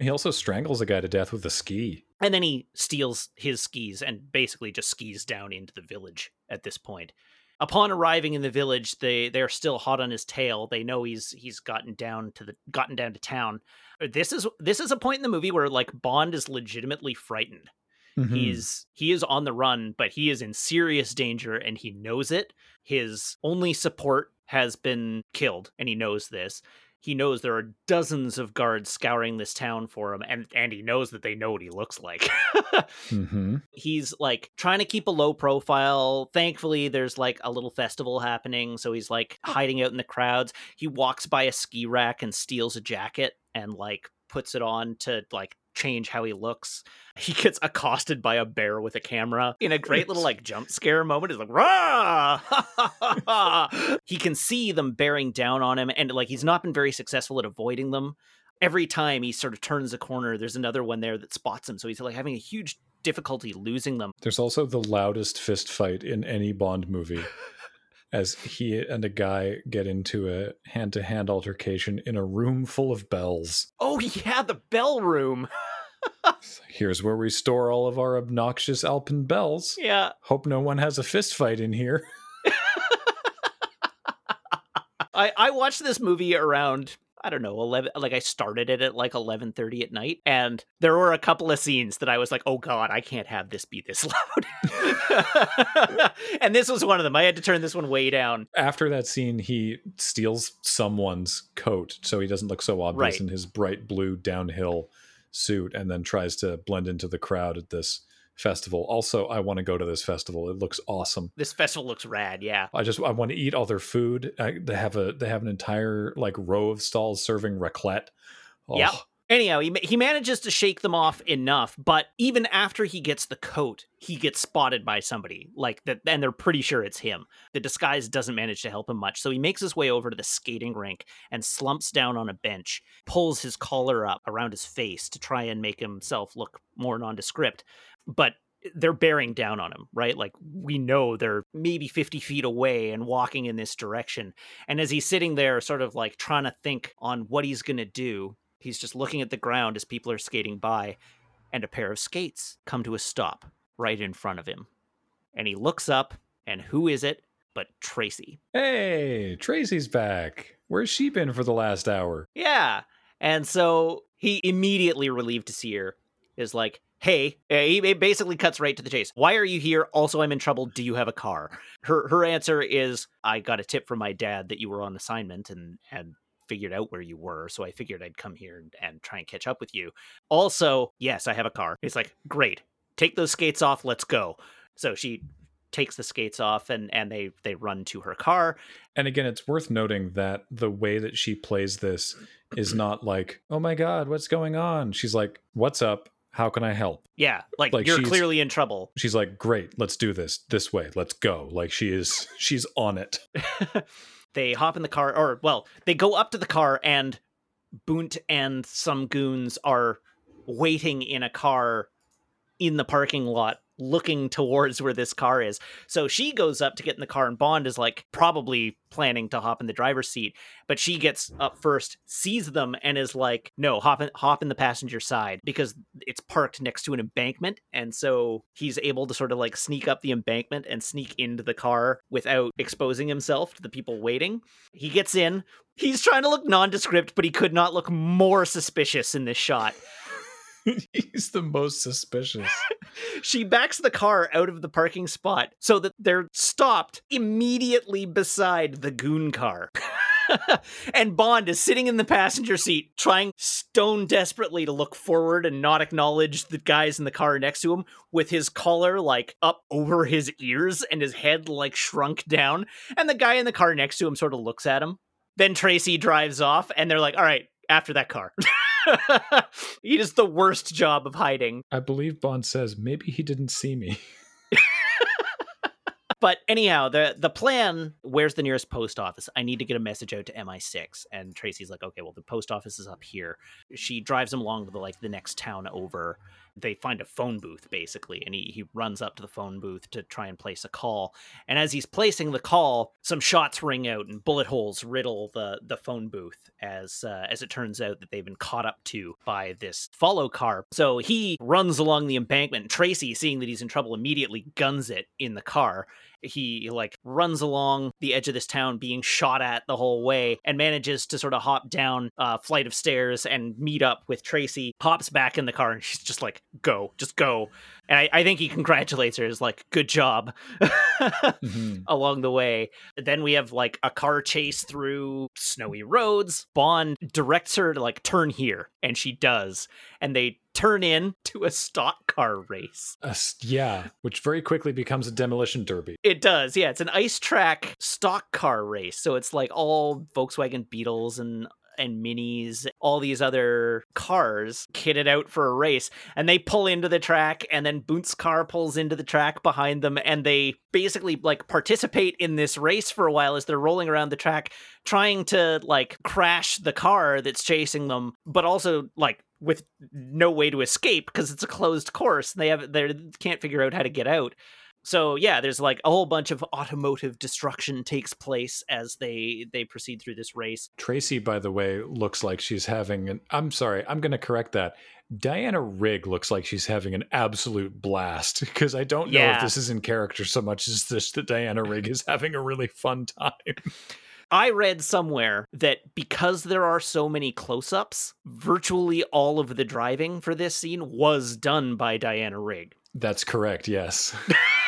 He also strangles a guy to death with a ski and then he steals his skis and basically just skis down into the village at this point. Upon arriving in the village they they're still hot on his tail. They know he's he's gotten down to the gotten down to town. This is this is a point in the movie where like bond is legitimately frightened. Mm-hmm. he's he is on the run but he is in serious danger and he knows it. His only support has been killed and he knows this he knows there are dozens of guards scouring this town for him and and he knows that they know what he looks like. (laughs) Mm-hmm. he's like trying to keep a low profile. Thankfully there's like a little festival happening so he's like hiding out in the crowds. He walks by a ski rack and steals a jacket and like puts it on to like change how he looks. (laughs) He gets accosted by a bear with a camera in a great little like jump scare moment. He's like, rah! (laughs) he can see them bearing down on him, and like he's not been very successful at avoiding them. Every time he sort of turns a corner, there's another one there that spots him. So he's like having a huge difficulty losing them. There's also the loudest fist fight in any Bond movie (laughs) as he and a guy get into a hand to hand altercation in a room full of bells. Oh, yeah, the bell room. (laughs) Here's where we store all of our obnoxious Alpen bells. Yeah. Hope no one has a fist fight in here. (laughs) I, I watched this movie around I don't know, 11 like I started it at like 11:30 at night and there were a couple of scenes that I was like, "Oh god, I can't have this be this (laughs) loud." (laughs) and this was one of them. I had to turn this one way down. After that scene, he steals someone's coat so he doesn't look so obvious right. in his bright blue downhill suit and then tries to blend into the crowd at this festival. Also, I want to go to this festival. It looks awesome. This festival looks rad. Yeah. I just I want to eat all their food. I, they have a they have an entire like row of stalls serving raclette. Oh. Yeah. Anyhow, he, he manages to shake them off enough, but even after he gets the coat, he gets spotted by somebody like that, and they're pretty sure it's him. The disguise doesn't manage to help him much, so he makes his way over to the skating rink and slumps down on a bench, pulls his collar up around his face to try and make himself look more nondescript but they're bearing down on him, right? Like we know they're maybe 50 feet away and walking in this direction. And as he's sitting there, sort of like trying to think on what he's going to do, he's just looking at the ground as people are skating by, and a pair of skates come to a stop right in front of him. And he looks up, and who is it but Tracy? Hey, Tracy's back. Where's she been for the last hour? Yeah. And so he immediately relieved to see her is like, hey, eh, he basically cuts right to the chase. Why are you here? Also, I'm in trouble. Do you have a car? Her her answer is, I got a tip from my dad that you were on assignment and and figured out where you were, so I figured I'd come here and, and try and catch up with you. Also, yes, I have a car. It's like, great, take those skates off, let's go. So she takes the skates off and and they they run to her car. And again, it's worth noting that the way that she plays this is not like, "Oh my god, what's going on?" She's like, "What's up? how can I help? Yeah, like, like you're clearly in trouble. She's like, great, let's do this this way. Let's go. Like she is, she's on it. (laughs) they hop in the car, or well, they go up to the car, and Bunt and some goons are waiting in a car in the parking lot looking towards where this car is. So she goes up to get in the car, and Bond is like probably planning to hop in the driver's seat, but she gets up first, sees them, and is like, "No, hop in, hop in the passenger side because it's parked next to an embankment." And so he's able to sort of like sneak up the embankment and sneak into the car without exposing himself to the people waiting. He gets in. He's trying to look nondescript, but he could not look more suspicious in this shot. (laughs) He's the most suspicious. (laughs) she backs the car out of the parking spot so that they're stopped immediately beside the goon car. (laughs) and Bond is sitting in the passenger seat, trying stone desperately to look forward and not acknowledge the guys in the car next to him, with his collar like up over his ears and his head like shrunk down. And the guy in the car next to him sort of looks at him. Then Tracy drives off, and they're like, all right, after that car. (laughs) he does the worst job of hiding. I believe Bond says maybe he didn't see me. (laughs) but anyhow, the the plan. Where's the nearest post office? I need to get a message out to MI6. And Tracy's like, okay, well, the post office is up here. She drives him along to the like the next town over they find a phone booth basically and he, he runs up to the phone booth to try and place a call. And as he's placing the call some shots ring out and bullet holes riddle the the phone booth as uh, as it turns out that they've been caught up to by this follow car. So he runs along the embankment and tracy seeing that he's in trouble immediately guns it in the car he like runs along the edge of this town being shot at the whole way and manages to sort of hop down a flight of stairs and meet up with tracy hops back in the car and she's just like go, just go. And I, I think he congratulates her, is like, good job (laughs) mm-hmm. along the way. Then we have like a car chase through snowy roads. Bond directs her to like turn here, and she does. And they turn in to a stock car race. Uh, yeah, which very quickly becomes a demolition derby. It does. Yeah, it's an ice track stock car race. So it's like all Volkswagen Beetles and and minis, all these other cars kitted out for a race. And they pull into the track, and then Bunt's car pulls into the track behind them, and they basically like participate in this race for a while as they're rolling around the track, trying to like crash the car that's chasing them, but also like with no way to escape because it's a closed course and they have they can't figure out how to get out so yeah there's like a whole bunch of automotive destruction takes place as they they proceed through this race tracy by the way looks like she's having an i'm sorry i'm going to correct that diana rigg looks like she's having an absolute blast because i don't know yeah. if this is in character so much as this that diana rigg is having a really fun time (laughs) I read somewhere that because there are so many close ups, virtually all of the driving for this scene was done by Diana Rigg. That's correct, yes. (laughs)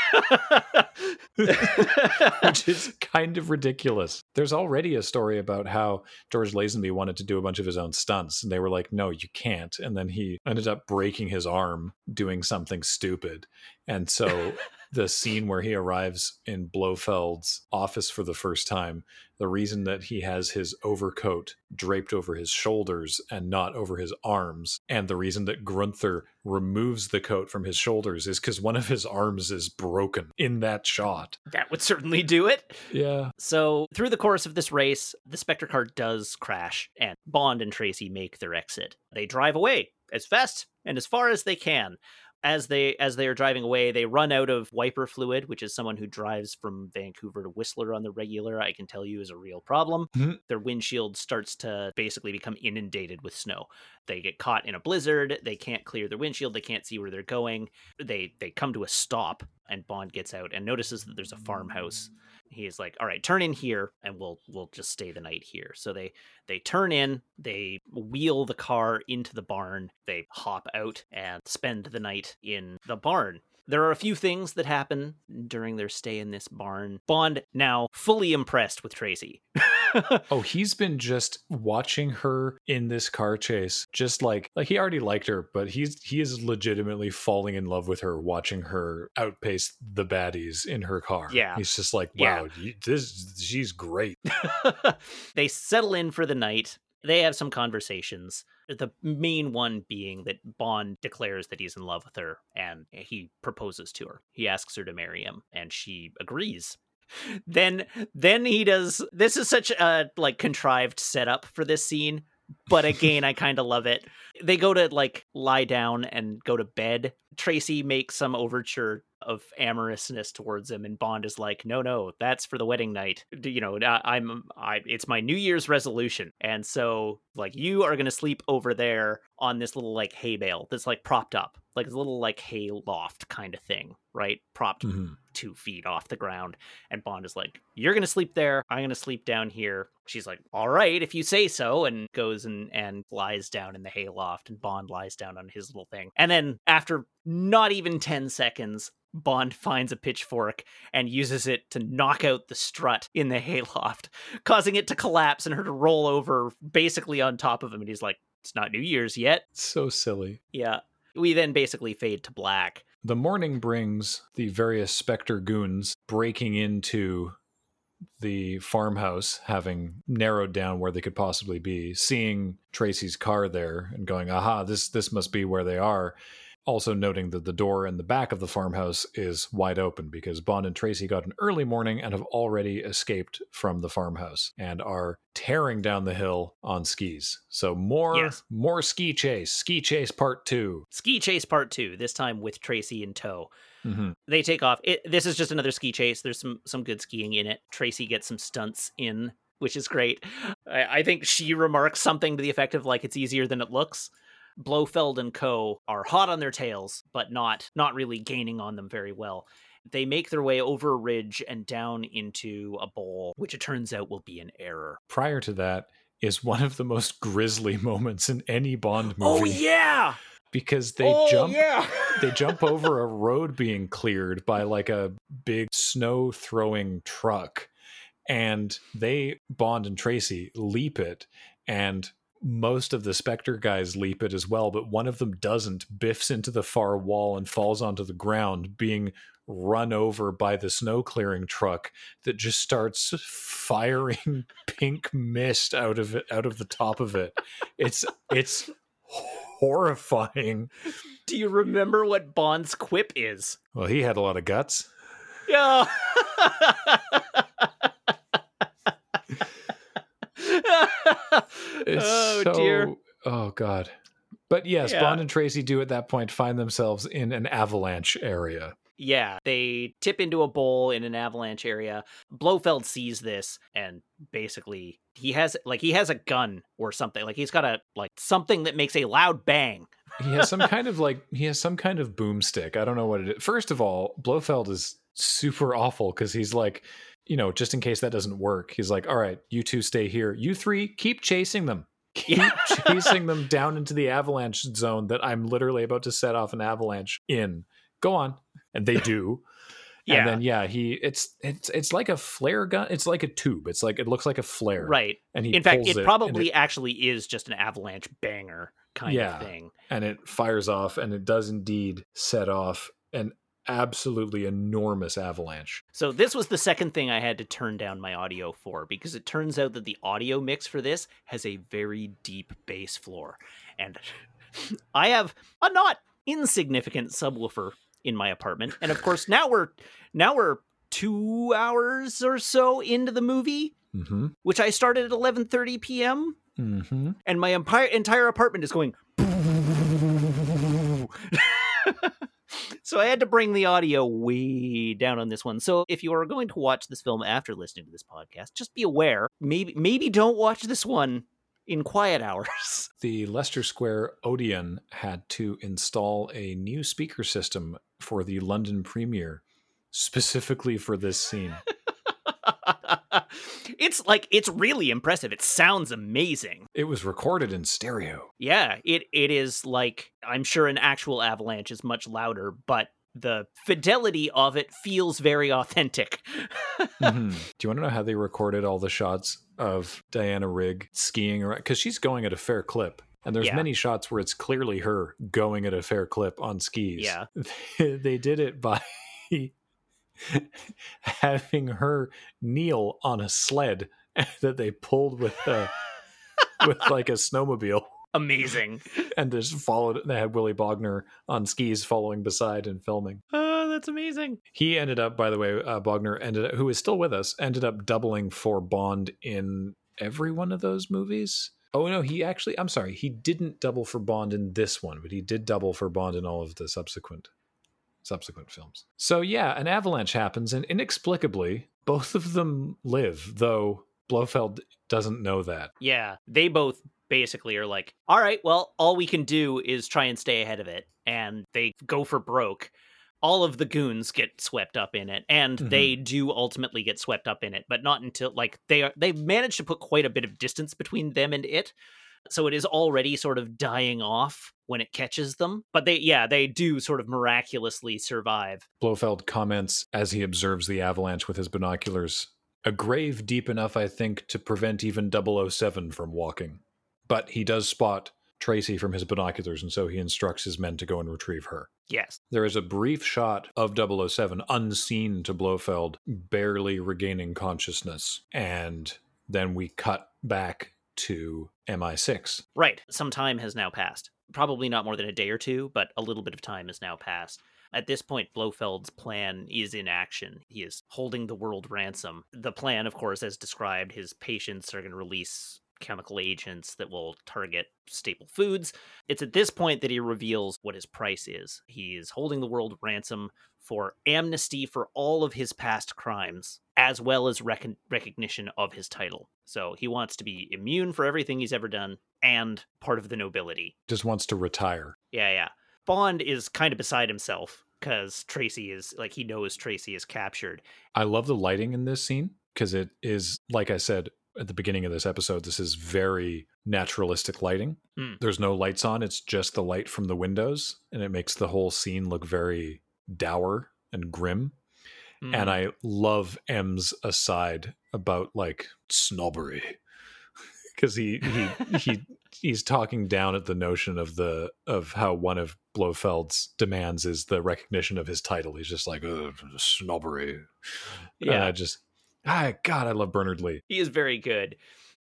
(laughs) Which is kind of ridiculous. There's already a story about how George Lazenby wanted to do a bunch of his own stunts, and they were like, no, you can't. And then he ended up breaking his arm doing something stupid. And so (laughs) the scene where he arrives in Blofeld's office for the first time, the reason that he has his overcoat draped over his shoulders and not over his arms, and the reason that Grunther removes the coat from his shoulders is because one of his arms is broken in that shot. That would certainly do it. Yeah. So, through the course of this race, the Spectre car does crash, and Bond and Tracy make their exit. They drive away as fast and as far as they can as they as they are driving away they run out of wiper fluid which is someone who drives from vancouver to whistler on the regular i can tell you is a real problem. Mm-hmm. their windshield starts to basically become inundated with snow. They get caught in a blizzard they can't clear their windshield they can't see where they're going. They they come to a stop and bond gets out and notices that there's a farmhouse he's like all right turn in here and we'll we'll just stay the night here. So they they turn in they wheel the car into the barn they hop out and spend the night in the barn there are a few things that happen during their stay in this barn. Bond now fully impressed with Tracy. (laughs) oh, he's been just watching her in this car chase. Just like like he already liked her, but he's he is legitimately falling in love with her watching her outpace the baddies in her car. Yeah. He's just like, "Wow, yeah. this she's great." (laughs) they settle in for the night. They have some conversations. The main one being that Bond declares that he's in love with her and he proposes to her. He asks her to marry him and she agrees. Then then he does this is such a like contrived setup for this scene but again, I kind of love it. They go to like lie down and go to bed. Tracy makes some overture of amorousness towards him, and Bond is like, "No, no, that's for the wedding night. You know, I, I'm, I, it's my New Year's resolution, and so like you are gonna sleep over there on this little like hay bale that's like propped up, like a little like hay loft kind of thing, right? Propped Mhm. Two feet off the ground. And Bond is like, You're gonna sleep there. I'm gonna sleep down here. She's like, All right, if you say so, and goes and, and lies down in the hayloft, and Bond lies down on his little thing. And then after not even 10 seconds, Bond (laughs) finds a pitchfork and uses it to knock out the strut in the (laughs) hayloft, causing it to collapse and her to roll over basically on top of him. And he's like, It's not New Year's yet. So silly. Yeah. We then basically fade to black. The morning brings the various Spectre goons breaking into the farmhouse, having narrowed down where they could possibly be, seeing Tracy's car there and going, aha, this this must be where they are. Also noting that the door in the back of the farmhouse is wide open because Bond and Tracy got an early morning and have already escaped from the farmhouse and are tearing down the hill on skis. So more Yes. more ski chase, ski chase part 2. Ski chase part two, this time with Tracy in tow. Mhm. they take off. It, this is just another ski chase. There's some some good skiing in it. Tracy gets some stunts in, which is great. I, I think she remarks something to the effect of like it's easier than it looks. Blofeld and Co are hot on their tails, but not not really gaining on them very well. They make their way over a ridge and down into a bowl, which it turns out will be an error. prior to that is one of the most grisly (laughs) moments in any Bond oh, movie Oh yeah, because they oh, jump Yeah, they (laughs) jump over a road being cleared by like a big snow throwing truck and they Bond and Tracy leap it and most of the Spectre guys leap it as well, but one of them doesn't, biffs into the far wall and falls onto the ground, being run over by the snow clearing truck that just starts firing (laughs) pink mist out of it out of the top of it. It's it's horrifying. Do you remember what Bond's quip is? Well, he had a lot of guts. Yeah. (laughs) It's oh so, dear. Oh god. But yes, Yeah. Bond and Tracy do at that point find themselves in an avalanche area. Yeah, they tip into a bowl in an avalanche area. Blofeld sees this and basically he has like he has a gun or something. Like he's got a like something that makes a loud bang. He has some (laughs) kind of like he has some kind of boomstick. I don't know what it is. First of all, Blofeld is super awful because he's like, you know, just in case that doesn't work, he's like, all right, you two stay here. You three keep chasing them. (laughs) Keep Yeah. chasing them (laughs) down into the avalanche zone that I'm literally about to set off an avalanche in. Go on. And they do. Yeah. (laughs) And then yeah, he it's it's it's like a flare gun. It's like a tube. It's like it looks like a flare. Right. And he In fact, it and probably actually is just an avalanche banger kind Yeah. of thing. and it fires off and it does indeed set off an absolutely enormous avalanche. So this was the second thing I had to turn down my audio for because it turns out that the audio mix for this has a very deep bass floor. And (laughs) I have a not insignificant subwoofer in my apartment. And of (laughs) course, now we're now we're 2 hours or so into the movie, Mm-hmm. which I started at 11:30 p.m. Mm-hmm. and my entire entire apartment is going (laughs) So I had to bring the audio way down on this one. So if you are going to watch this film after listening to this podcast, just be aware, maybe maybe don't watch this one in quiet hours. (laughs) The Leicester Square Odeon had to install a new speaker system for the London premiere, specifically for this scene. (laughs) (laughs) it's like it's really impressive. It sounds amazing. It was recorded in stereo. Yeah, it it is like I'm sure an actual avalanche is much louder, but the fidelity of it feels very authentic. (laughs) Mhm. Do you want to know how they recorded all the shots of Diana Rigg skiing around? Because she's going at a fair clip. And there's Yeah. many shots where it's clearly her going at a fair clip on skis. Yeah. (laughs) they did it by (laughs) having her kneel on a sled (laughs) that they pulled with a, with like a snowmobile (laughs) Amazing. and just followed they had Willy Bogner on skis following beside and filming. Oh, that's amazing. He ended up, by the way, uh, Bogner ended up, who is still with us, ended up doubling for Bond in every one of those movies. Oh no, he actually I'm sorry, he didn't double for Bond in this one, but he did double for Bond in all of the subsequent subsequent films. So yeah, an avalanche happens and inexplicably both of them live, though Blofeld doesn't know that. Yeah, they both basically are like, all right, well, all we can do is try and stay ahead of it. And they go for broke. All of the goons get swept up in it, and Mhm. they do ultimately get swept up in it, but not until like they are they've managed to put quite a bit of distance between them and it. So it is already sort of dying off when it catches them. But they yeah, they do sort of miraculously survive. Blofeld comments as he observes the avalanche with his binoculars. A grave deep enough, I think, to prevent even 007 from walking. But he does spot Tracy from his binoculars, and so he instructs his men to go and retrieve her. Yes. There is a brief shot of 007 unseen to Blofeld, barely regaining consciousness. And then we cut back to MI6. Right. Some time has now passed. Probably not more than a day or two, but a little bit of time has now passed. At this point, Blofeld's plan is in action. He is holding the world ransom. The plan, of course, as described, his patients are going to release chemical agents that will target staple foods. It's at this point that he reveals what his price is. He is holding the world ransom for amnesty for all of his past crimes, as well as recon- recognition of his title. So he wants to be immune for everything he's ever done and part of the nobility. Just wants to retire. Yeah, yeah. Bond is kind of beside himself because Tracy is like he knows Tracy is captured. I love the lighting in this scene because it is, like I said at the beginning of this episode, this is very naturalistic lighting. Hmm. There's no lights on, it's just the light from the windows, and it makes the whole scene look very dour and grim. Mm. And I love M's aside about like snobbery (laughs) because he he (laughs) he he's talking down at the notion of the of how one of Blofeld's demands is the recognition of his title. He's just like "Ugh, snobbery. And yeah, I just ah God, I love Bernard Lee. he is very good.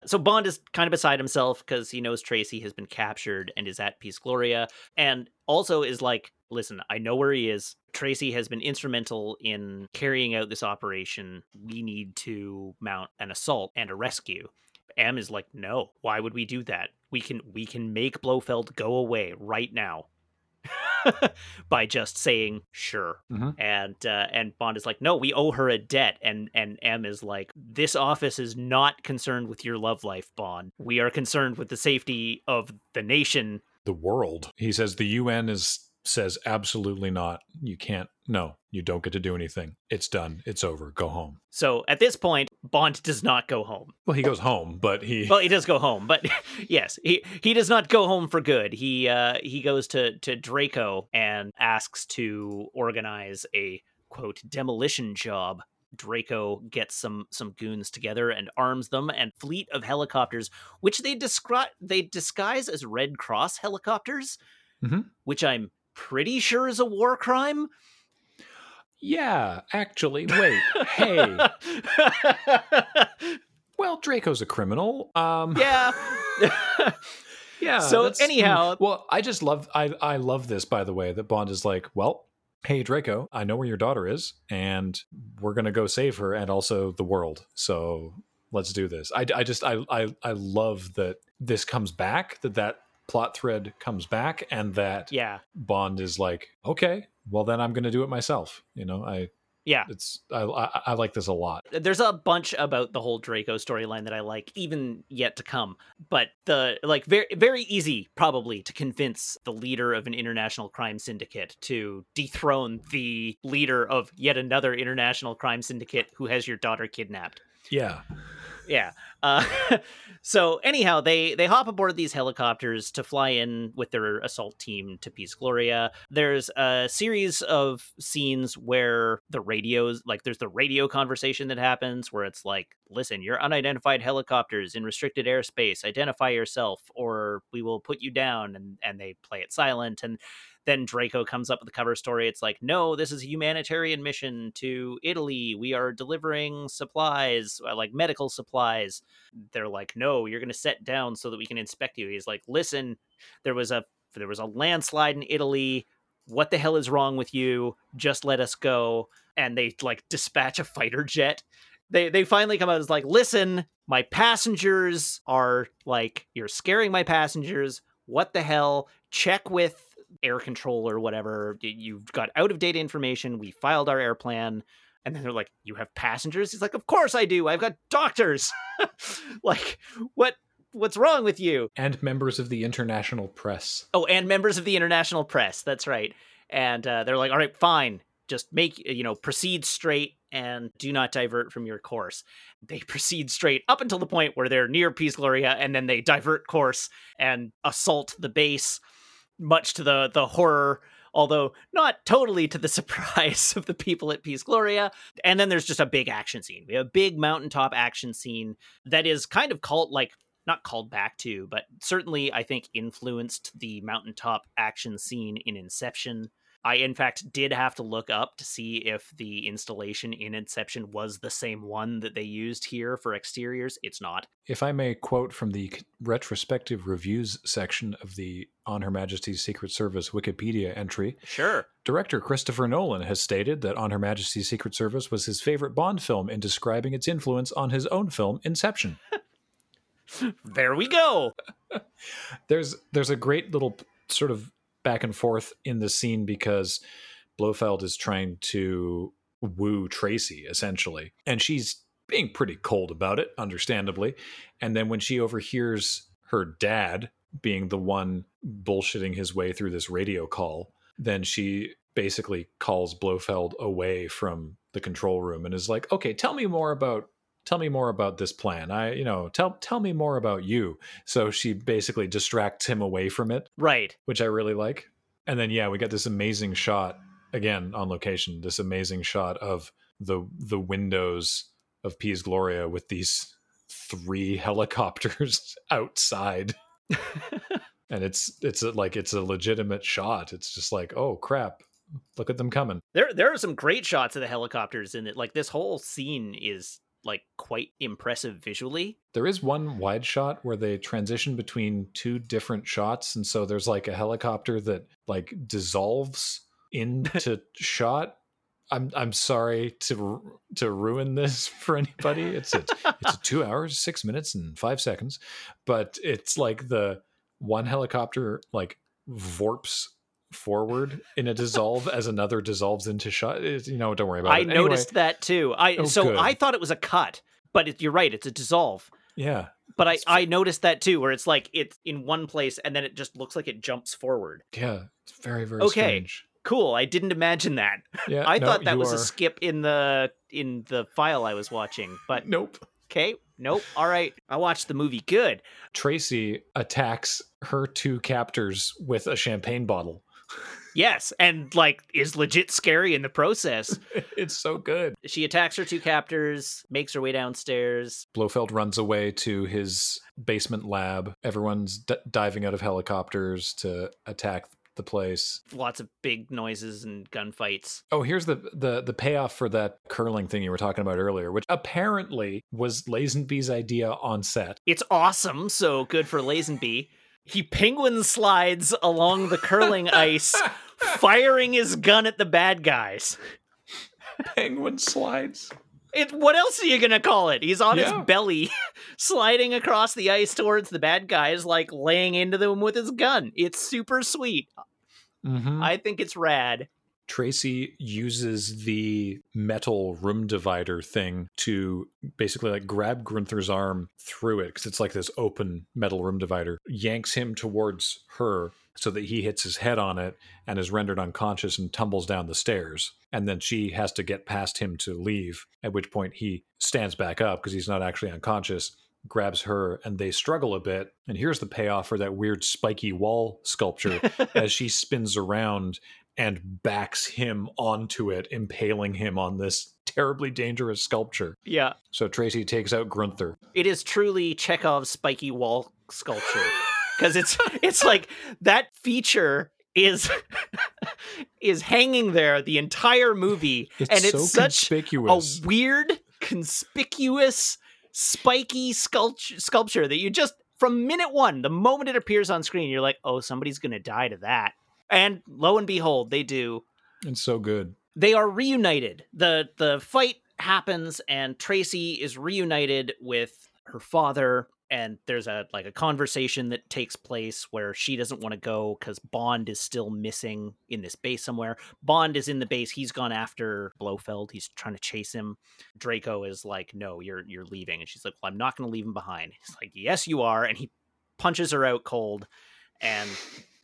So Bond is kind of beside himself because he knows Tracy has been captured and is at Piz Gloria, and also is like, listen, I know where he is. Tracy has been instrumental in carrying out this operation. We need to mount an assault and a rescue. M is like, no, why would we do that? We can we can make Blofeld go away right now. (laughs) by just saying sure Mhm. and uh, and Bond is like no we owe her a debt and and M is like this office is not concerned with your love life Bond we are concerned with the safety of the nation The world. He says the UN is says absolutely not. You can't. No, you don't get to do anything. It's done. It's over. Go home. so at this point Bond does not go home Well, he goes home, but he well he does go home but (laughs) yes he he does not go home for good he uh he goes to to Draco and asks to organize a quote demolition job Draco gets some some goons together and arms them and fleet of helicopters which they describe they disguise as Red Cross helicopters Mhm. which I'm pretty sure is a war crime Yeah, actually, wait. hey. (laughs) Well, Draco's a criminal. Um yeah (laughs) Yeah. So that's- anyhow- well, I just love I I love this by the way that Bond is like, well, hey Draco, I know where your daughter is, and we're gonna go save her and also the world. So let's do this. I, I just I, I I love that this comes back that that plot thread comes back and that yeah Bond is like, okay, well then I'm gonna do it myself. You know, I yeah it's I I, I like this a lot. there's a bunch about the whole Draco storyline that I like, even yet to come. But the like very very easy probably to convince the leader of an international crime syndicate to dethrone the leader of yet another international crime syndicate who has your daughter kidnapped. Yeah. Yeah. Uh, (laughs) so anyhow, they they hop aboard these helicopters to fly in with their assault team to Piz Gloria. There's a series of scenes where the radios, like there's the radio conversation that happens where it's like, "Listen, you're unidentified helicopters in restricted airspace. Identify yourself, or we will put you down." And and they play it silent and. Then Draco comes up with the cover story. It's like, no, this is a humanitarian mission to Italy. We are delivering supplies, uh, like medical supplies. They're like, no, you're going to set down so that we can inspect you. He's like, listen, there was a there was a landslide in Italy. What the hell is wrong with you? Just let us go. And they like dispatch a fighter jet they they finally come out as like, listen, my passengers are like, you're scaring my passengers. What the hell? Check with air control or whatever. You've got out of date information. We filed our air plan. And then they're like, You have passengers? He's like, Of course I do. I've got doctors. (laughs) like, what what's wrong with you? And members of the international press. Oh, and members of the international press. That's right. And uh, they're like, All right, fine. Just make, you know, proceed straight and do not divert from your course. They (laughs) proceed straight up until the point where they're near Piz Gloria, and then they divert course and assault the base, much to the the horror, although not totally to the (laughs) surprise of the people at Piz Gloria. And then there's just a big action scene. We have a big mountaintop action scene that is kind of called like not called back to, but certainly I think influenced the mountaintop action scene in Inception. I, in fact, did have to look up to see if the installation in Inception was the same one that they used here for exteriors. It's not. If I may quote from the retrospective reviews section of the On Her Majesty's Secret Service Wikipedia entry, Sure. director Christopher Nolan has stated that On Her Majesty's Secret Service was his favorite Bond film in describing its influence on his own film Inception. (laughs) There we go. (laughs) there's there's a great little sort of back and forth in the scene because Blofeld is trying to woo Tracy essentially, and she's being pretty cold about it, understandably. And then when she overhears her dad being the one bullshitting his way through this radio call, then she basically calls Blofeld away from the control room and is like, "Okay, tell me more about tell me more about this plan. I, you know, tell tell me more about you." So she basically distracts him away from it, Right. which I really like. And then yeah, we got this amazing shot again on location. This amazing shot of the the windows of Piz Gloria with these three (laughs) helicopters (laughs) outside. (laughs) and it's it's a, like it's a legitimate shot. It's just like, "Oh crap. Look at them coming." There there are some great shots of the helicopters in it. Like this whole scene is like quite impressive visually. There is one wide shot where they transition between two different shots and so there's like a helicopter that like dissolves into (laughs) shot. I'm I'm sorry to to ruin this (laughs) for anybody. It's a, it's a 2 (laughs) hours, 6 minutes and 5 seconds, but it's like the one helicopter like vorps forward in a dissolve as another dissolves into shot. You know, don't worry about I it. Anyway, noticed that too. I Oh, so good. I thought it was a cut, but it, you're right, it's a dissolve. yeah. But I I noticed that too, where it's like it's in one place and then it just looks like it jumps forward. Yeah, it's very very Okay. strange. Cool. I didn't imagine that. Yeah, (laughs) I no, thought that was are- a skip in the in the file I was watching. But Nope. okay, nope. All right. I watched the movie. Good. Tracy attacks her two captors with a champagne bottle. Yes, and like is legit scary in the process. (laughs) it's so good. she attacks her two captors, makes her way downstairs. Blofeld runs away to his basement lab. Everyone's d- diving out of helicopters to attack the place. Lots of big noises and gunfights. Oh, here's the the the payoff for that curling thing you were talking about earlier, which apparently was Lazenby's idea on set. It's awesome, so good for Lazenby. He penguin slides along the curling (laughs) ice, firing his gun at the bad guys. Penguin slides. It, what else are you gonna call it? He's on Yeah. his belly, (laughs) sliding across the ice towards the bad guys, like laying into them with his gun. It's super sweet. Mm-hmm. I think it's rad. Tracy uses the metal room divider thing to basically like grab Grunther's arm through it because it's like this open metal room divider, yanks him towards her so that he hits his head on it and is rendered unconscious and tumbles down the stairs. And then she has to get past him to leave, at which point he stands back up because he's not actually unconscious. Grabs her and they struggle a bit. And here's the payoff for that weird spiky wall sculpture (laughs) as she spins around and backs him onto it, impaling him on this terribly dangerous sculpture. Yeah, So Tracy takes out Grunther. it is truly Chekhov's spiky wall sculpture (laughs) because it's it's like that feature is (laughs) is hanging there the entire movie, It's and it's so such a weird, conspicuous, spiky sculpture, sculpture that you just from minute one, the moment it appears on screen, you're like, oh, somebody's gonna die to that. And lo and behold, they do. And so good. They are reunited. the The fight happens, and Tracy is reunited with her father and there's a like a conversation that takes place where she doesn't want to go because Bond is still missing in this base somewhere. Bond is in the base. He's gone after Blofeld. He's trying to chase him. Draco is like, "No, you're you're leaving," and she's like, "Well, I'm not going to leave him behind." He's like, "Yes, you are," and he punches her out cold and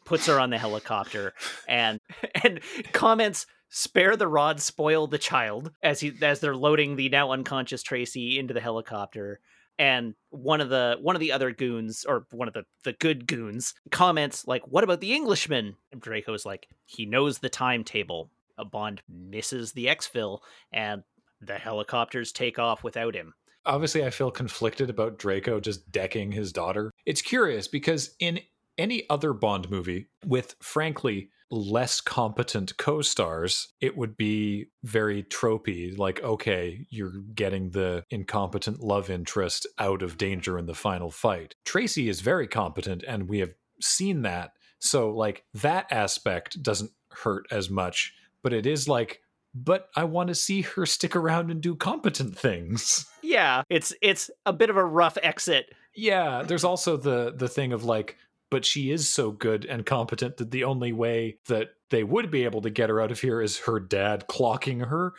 puts her on the helicopter and (laughs) and comments spare the rod spoil the child as he as they're loading the now unconscious tracy into the helicopter. And one of the one of the other goons or one of the the good goons comments like what about the englishman? And draco's like he knows the timetable. A bond misses the exfil and the helicopters take off without him. Obviously, I feel conflicted about Draco just decking his daughter. It's curious because in any other Bond movie with, frankly, less competent co-stars, it would be very tropey. Like, okay, you're getting the incompetent love interest out of danger in the final fight. Tracy is very competent, and we have seen that. So, like, that aspect doesn't hurt as much, but it is like, but I want to see her stick around and do competent things. (laughs) yeah it's it's a bit of a rough exit Yeah, there's also the the thing of like, but she is so good and competent that the only way that they would be able to get her out of here is her dad clocking her.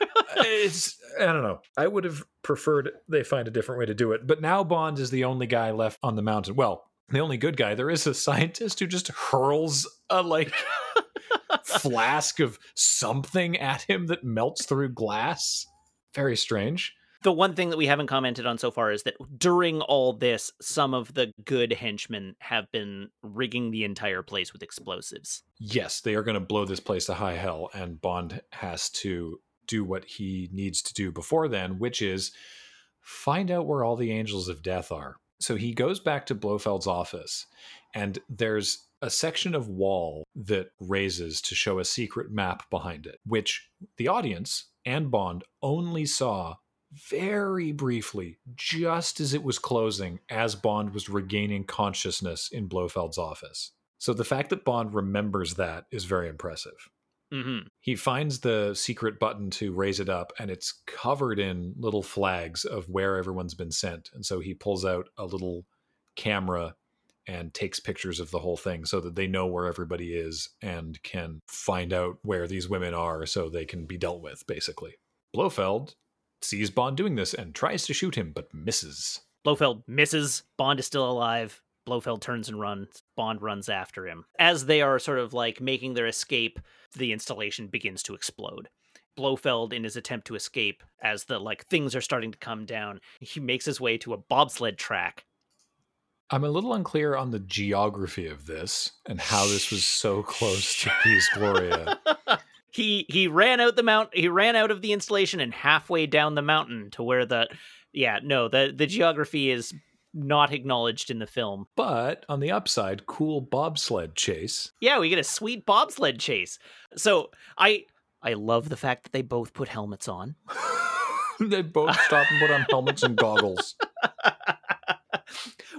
(laughs) it's I don't know. I would have preferred they find a different way to do it. But now Bond is the only guy left on the mountain. Well, the only good guy. There is a scientist who just hurls a like (laughs) flask of something at him that melts through glass. Very strange. The one thing that we haven't commented on so far is that during all this some of the good henchmen have been rigging the entire place with explosives yes, they are going to blow this place to high hell, and Bond has to do what he needs to do before then, which is find out where all the angels of death are. So he goes back to Blofeld's office, and there's a section of wall that raises to show a secret map behind it, which the audience and Bond only saw very briefly, just as it was closing, as Bond was regaining consciousness in Blofeld's office. So the fact that Bond remembers that is very impressive. mm-hmm. He finds the secret button to raise it up, and it's covered in little flags of where everyone's been sent. And so he pulls out a little camera and takes pictures of the whole thing so that they know where everybody is and can find out where these women are so they can be dealt with, basically. Blofeld sees Bond doing this and tries to shoot him, but misses. blofeld misses. Bond is still alive. Blofeld turns and runs. Bond runs after him. As they are sort of like making their escape the installation begins to explode. Blofeld in his attempt to escape as the like things are starting to come down he makes his way to a bobsled track. I'm a little unclear on the geography of this and how this was so close to Piz Gloria. (laughs) he he ran out the mount he ran out of the installation and halfway down the mountain to where the yeah no the the geography is not acknowledged in the film But on the upside, cool bobsled chase. yeah we get a sweet bobsled chase so i i love the fact that they both put helmets on (laughs) (laughs) they both stop and put on helmets and goggles. (laughs)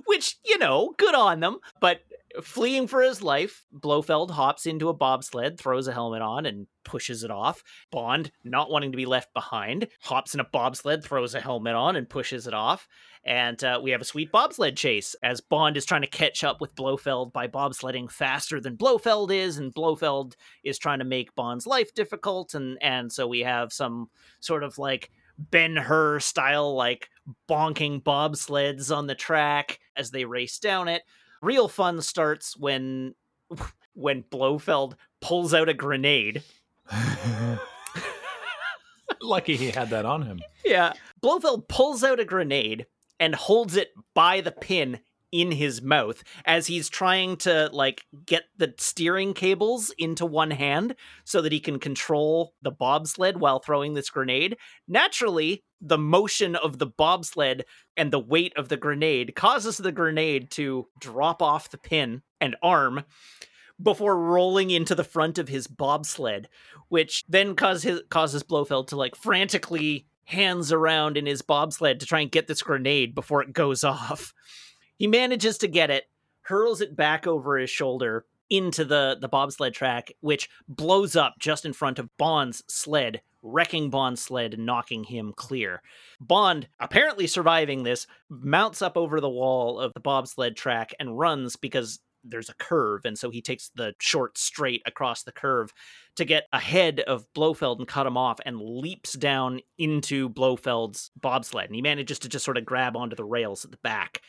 which you know good on them but fleeing for his life blofeld hops into a bobsled throws a helmet on and pushes it off. Bond not wanting to be left behind hops in a bobsled throws a helmet on and pushes it off. And uh, we have a sweet bobsled chase as bond is trying to catch up with blofeld by bobsledding faster than blofeld is and blofeld is trying to make bond's life difficult. And and so we have some sort of like ben hur style like bonking bobsleds on the track as they race down it. Real fun starts when when Blofeld pulls out a grenade. (laughs) Lucky he had that on him. Yeah. Blofeld pulls out a grenade and holds it by the pin in his mouth as he's trying to like get the steering cables into one hand so that he can control the bobsled while throwing this grenade. Naturally, the motion of the bobsled and the weight of the grenade causes the grenade to drop off the pin and arm before rolling into the front of his bobsled, which then causes causes Blofeld to like frantically hands around in his bobsled to try and get this grenade before it goes (laughs) off. He manages to get it, hurls it back over his shoulder, into the the bobsled track, which blows up just in front of Bond's sled, wrecking Bond's sled and knocking him clear. Bond, apparently surviving this, mounts up over the wall of the bobsled track and runs because there's a curve, and so he takes the short straight across the curve to get ahead of Blofeld and cut him off, and leaps down into Blofeld's bobsled, and he manages to just sort of grab onto the rails at the back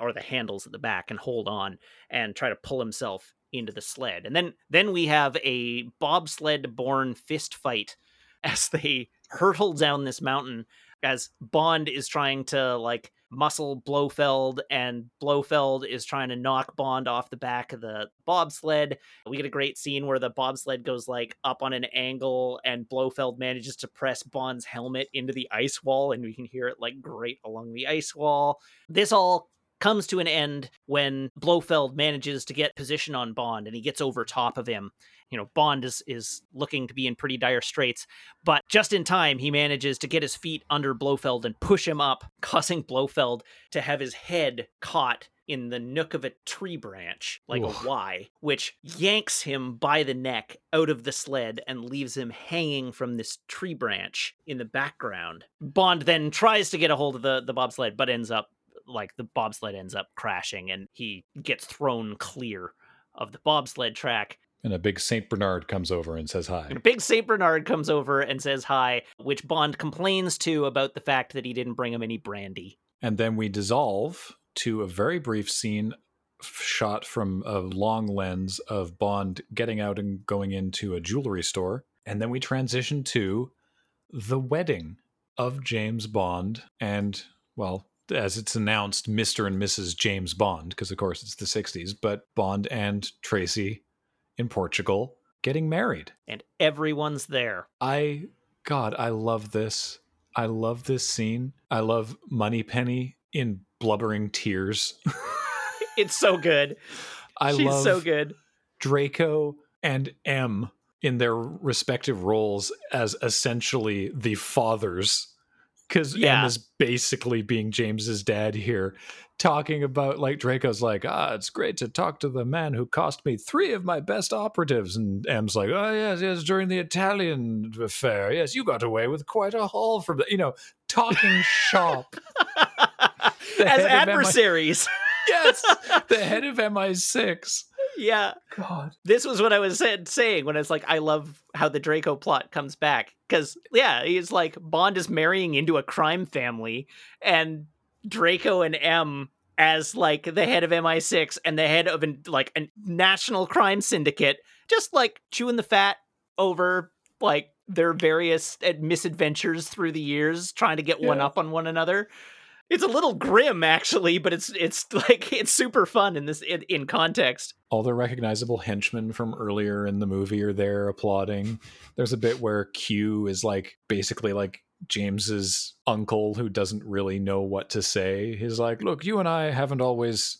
or the handles at the back and hold on and try to pull himself into the sled. And then then we have a bobsled born fist fight (laughs) as they hurtle down this mountain as Bond is trying to like muscle Blofeld and Blofeld is trying to knock Bond off the back of the bobsled. We get a great scene where the bobsled goes like up on an angle and Blofeld manages to press Bond's helmet into the ice wall and we can hear it like grate along the ice wall. This all comes to an end when Blofeld manages to get position on Bond and he gets over top of him. You know, Bond is is looking to be in pretty dire straits, but just in time he manages to get his feet under Blofeld and push him up, (laughs) causing Blofeld to have his head caught in the nook of a tree branch, like Ooh. a Y, which yanks him by the neck out of the sled and leaves him hanging from this tree branch in the background. Bond then tries to get a hold of the, the bobsled, but ends up like the bobsled ends up crashing and he gets thrown clear of the bobsled track. And a big Saint Bernard comes over and says hi. And a big Saint Bernard comes over and says hi, which Bond complains to about the fact that he didn't bring him any brandy. And then we dissolve to a very brief scene shot from a long lens of Bond getting out and going into a jewelry store. And then we transition to the wedding of James Bond and, well, as it's announced, Mr. and Mrs. James Bond, because of course it's the 60s, but Bond and Tracy in Portugal getting married. And everyone's there. I God, I love this. I love this scene. I love Moneypenny in blubbering tears. (laughs) It's so good. I She's love so good. Draco and M in their respective roles as essentially the fathers. Because Yeah. M is basically being James's dad here, talking about like Draco's like, ah, it's great to talk to the man who cost me three of my best operatives, and M's like, oh yes, yes, during the Italian affair, yes, you got away with quite a haul from the, you know, talking shop. (laughs) As of MI adversaries. yes, (laughs) the head of MI6. Yeah. God, This was what I was said, saying when it's like, I love how the Draco plot comes back. Because, yeah, he's like, Bond is marrying into a crime family, and Draco and M as like the head of MI6 and the head of an, like a national crime syndicate, just like chewing the fat over like their various uh, misadventures through the years, trying to get one up on one another. It's a little grim, actually, but it's it's (laughs) like it's super fun in this in, in context. all the recognizable henchmen from earlier in the movie are there applauding. There's a bit where Q is like basically like James's uncle who doesn't really know what to say. He's like, "Look, you and I haven't always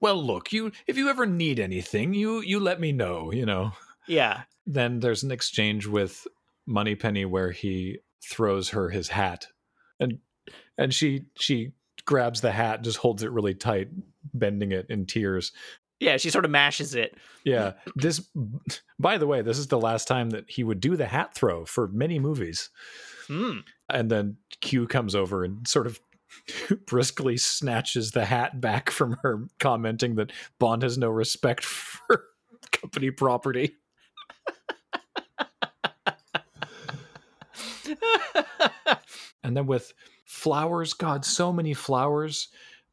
well, look, you if you ever need anything, you you let me know, you know." Yeah, Then there's an exchange with Moneypenny where he throws her his hat. And and she she grabs the hat, just holds it really tight, bending it in tears. yeah, she sort of mashes it. Yeah. This, by the way, this is the last time that he would do the hat throw for many movies. Hmm. And then Q comes over and sort of (laughs) briskly snatches the hat back from her, commenting that Bond has no respect (laughs) for company property. (laughs) And then with flowers, God, so many flowers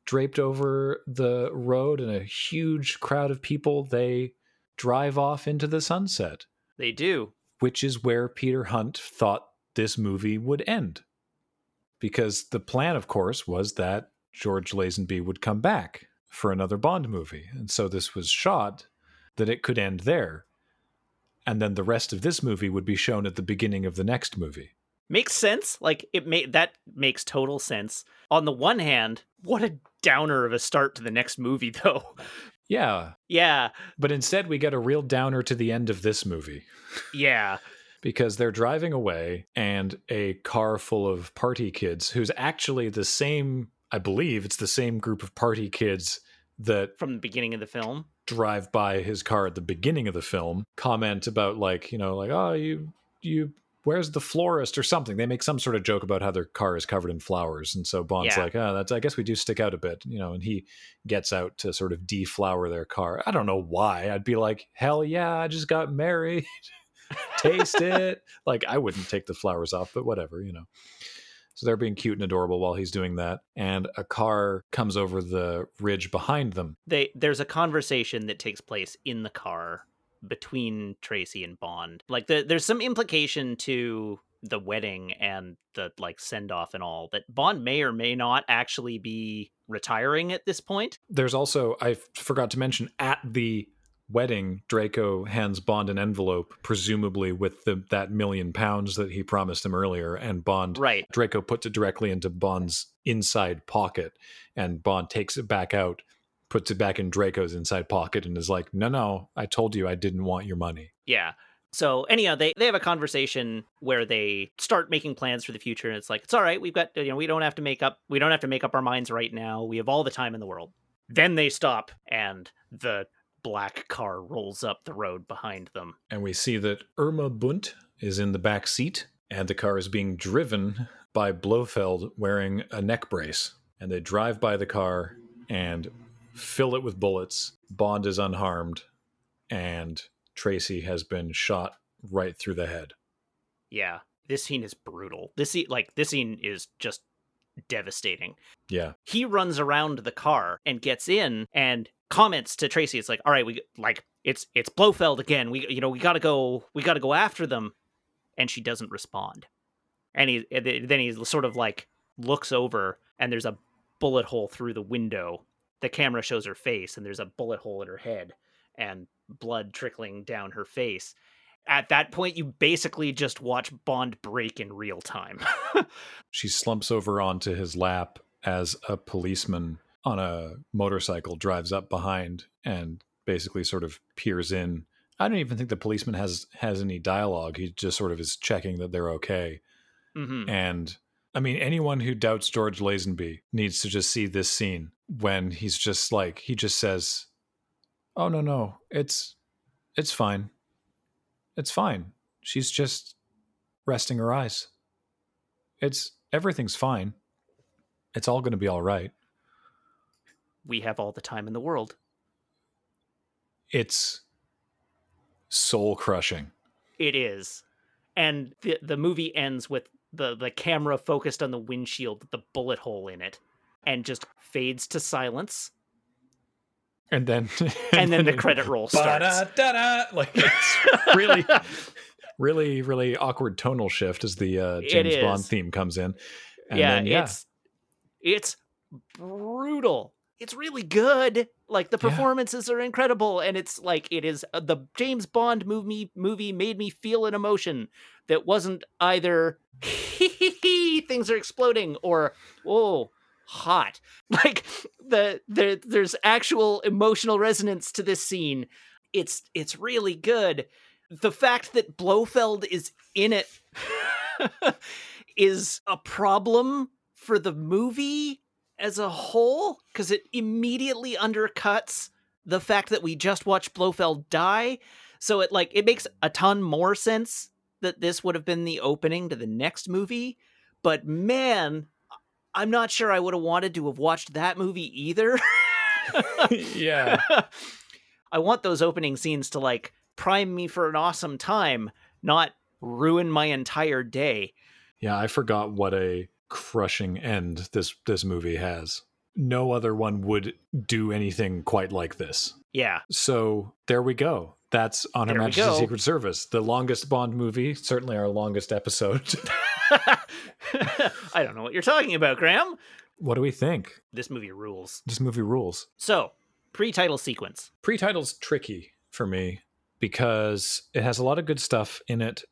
draped over the road and a huge crowd of people, they drive off into the sunset, they do. which is where Peter Hunt thought this movie would end. Because the plan, of course, was that George Lazenby would come back for another Bond movie. And so this was shot that it could end there. And then the rest of this movie would be shown at the beginning of the next movie. Makes sense. Like it made that makes total sense. On the one hand, what a downer of a start to the next movie, (laughs) though. Yeah, yeah, But instead, we get a real downer to the end of this movie yeah, because they're driving away and a car full of party kids, who's actually the same, I believe it's the same group of party kids that from the beginning of the film. drive by his car at the beginning of the film comment about like you know like oh you you where's the florist or something? They make some sort of joke about how their car is covered in flowers. And so bond's Yeah. like oh that's i guess we do stick out a bit you know and he gets out to sort of deflower their car. I don't know why. I'd be like hell yeah i just got married. (laughs) Taste it. Like i wouldn't take the flowers off but whatever you know. So they're being cute and adorable while he's doing that and a car comes over the ridge behind them. They there's a conversation that takes place in the car between Tracy and Bond. Like the, there's some implication to the wedding and the like send off and all that Bond may or may not actually be retiring at this point. there's also I forgot to mention at the wedding Draco hands Bond an envelope presumably with the that million pounds that he promised him earlier and Bond Right. Draco puts it directly into Bond's inside pocket and Bond takes it back out puts it back in Draco's inside pocket and is like no no I told you I didn't want your money Yeah. So anyhow, they they have a conversation where they start making plans for the future, and it's like it's all right. We've got you know we don't have to make up we don't have to make up our minds right now. We have all the time in the world. Then they stop, and the black car rolls up the road behind them. and we see that Irma Bunt is in the back seat, and the car is being driven by Blofeld wearing a neck brace. And they drive by the car and fill it with bullets. Bond is unharmed, and Tracy has been shot right through the head. Yeah, this scene is brutal. This scene, like this scene, is just devastating. Yeah, He runs around the car and gets in and comments to Tracy. It's like, all right, we like it's it's Blofeld again. We you know we got to go we got to go after them, and she doesn't respond. And he then he sort of like looks over and there's a bullet hole through the window. The camera shows her face and there's a bullet hole in her head and blood trickling down her face. At that point, you basically just watch Bond break in real time. (laughs) she slumps over onto his lap as a policeman on a motorcycle drives up behind and basically sort of peers in. I don't even think the policeman has has any dialogue. He just sort of is checking that they're okay. hmm And I mean, anyone who doubts George Lazenby needs to just see this scene when he's just like he just says, "Oh no, no, it's it's fine, it's fine. She's just resting her eyes. It's everything's fine. It's all going to be all right. We have all the time in the world. It's soul crushing. It is. And the the movie ends with the the camera focused on the windshield with the bullet hole in it and just fades to silence And then (laughs) and then the (laughs) credit roll starts. (laughs) Like it's really really really awkward tonal shift as the uh, James Bond theme comes in. And yeah, then, yeah, it's it's brutal. It's really good. Like the Yeah. performances are incredible and it's like it is uh, the James Bond movie movie made me feel an emotion that wasn't either (laughs) things are exploding or oh hot. (laughs) Like the there there's actual emotional resonance to this scene. It's it's really good. The fact that Blofeld is in it (laughs) is a problem for the movie as a whole because it immediately undercuts the fact that we just watched Blofeld die. So it like it makes a ton more sense that this would have been the opening to the next movie. But man, I'm not sure I would have wanted to have watched that movie either. (laughs) yeah. I want those opening scenes to like prime me for an awesome time, not ruin my entire day. Yeah, I forgot what a crushing end this this movie has. No other one would do anything quite like this. Yeah. So there we go. That's on Her There Majesty's. Secret Service, the longest Bond movie, certainly our longest episode. (laughs) (laughs) I don't know what you're talking about, Graham. what do we think? This movie rules. This movie rules. So, pre-title sequence. Pre-title's tricky for me because it has a lot of good stuff in it.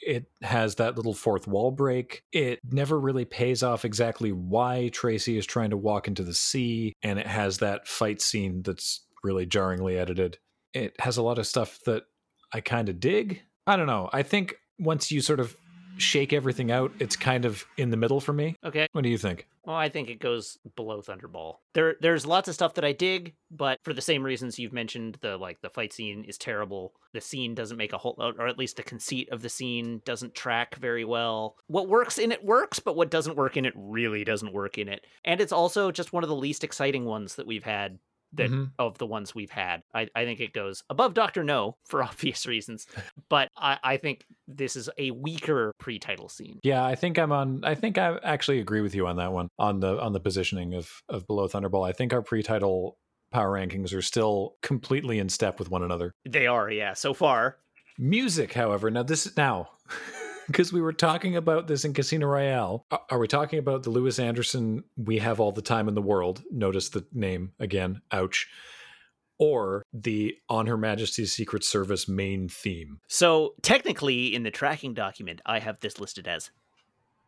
It has that little fourth wall break. It never really pays off exactly why Tracy is trying to walk into the sea, and it has that fight scene that's really jarringly edited. It has a lot of stuff that I kind of dig. I don't know. I think once you sort of shake everything out, it's kind of in the middle for me. Okay. What do you think? Well, I think it goes below Thunderball. There, there's lots of stuff that I dig, but for the same reasons you've mentioned, the like the fight scene is terrible. The scene doesn't make a whole, or at least the conceit of the scene doesn't track very well. What works in it works, but what doesn't work in it really doesn't work in it. And it's also just one of the least exciting ones that we've had that Mhm. of the ones we've had. I, I think it goes above Doctor No (laughs) for obvious reasons, but I, I think this is a weaker pre-title scene. Yeah, I think I'm on. I think I actually agree with you on that one on the on the positioning of of below Thunderball. I think our pre-title power rankings are still completely in step with one another. They are, yeah. So far, Music, however, now this is now (laughs) (laughs) because we were talking about this in Casino Royale. Are- we talking about the Lewis Anderson "We Have All the Time in the World"? Notice the name again. Ouch. Or the On Her Majesty's Secret Service main theme. So technically, in the tracking document, I have this listed as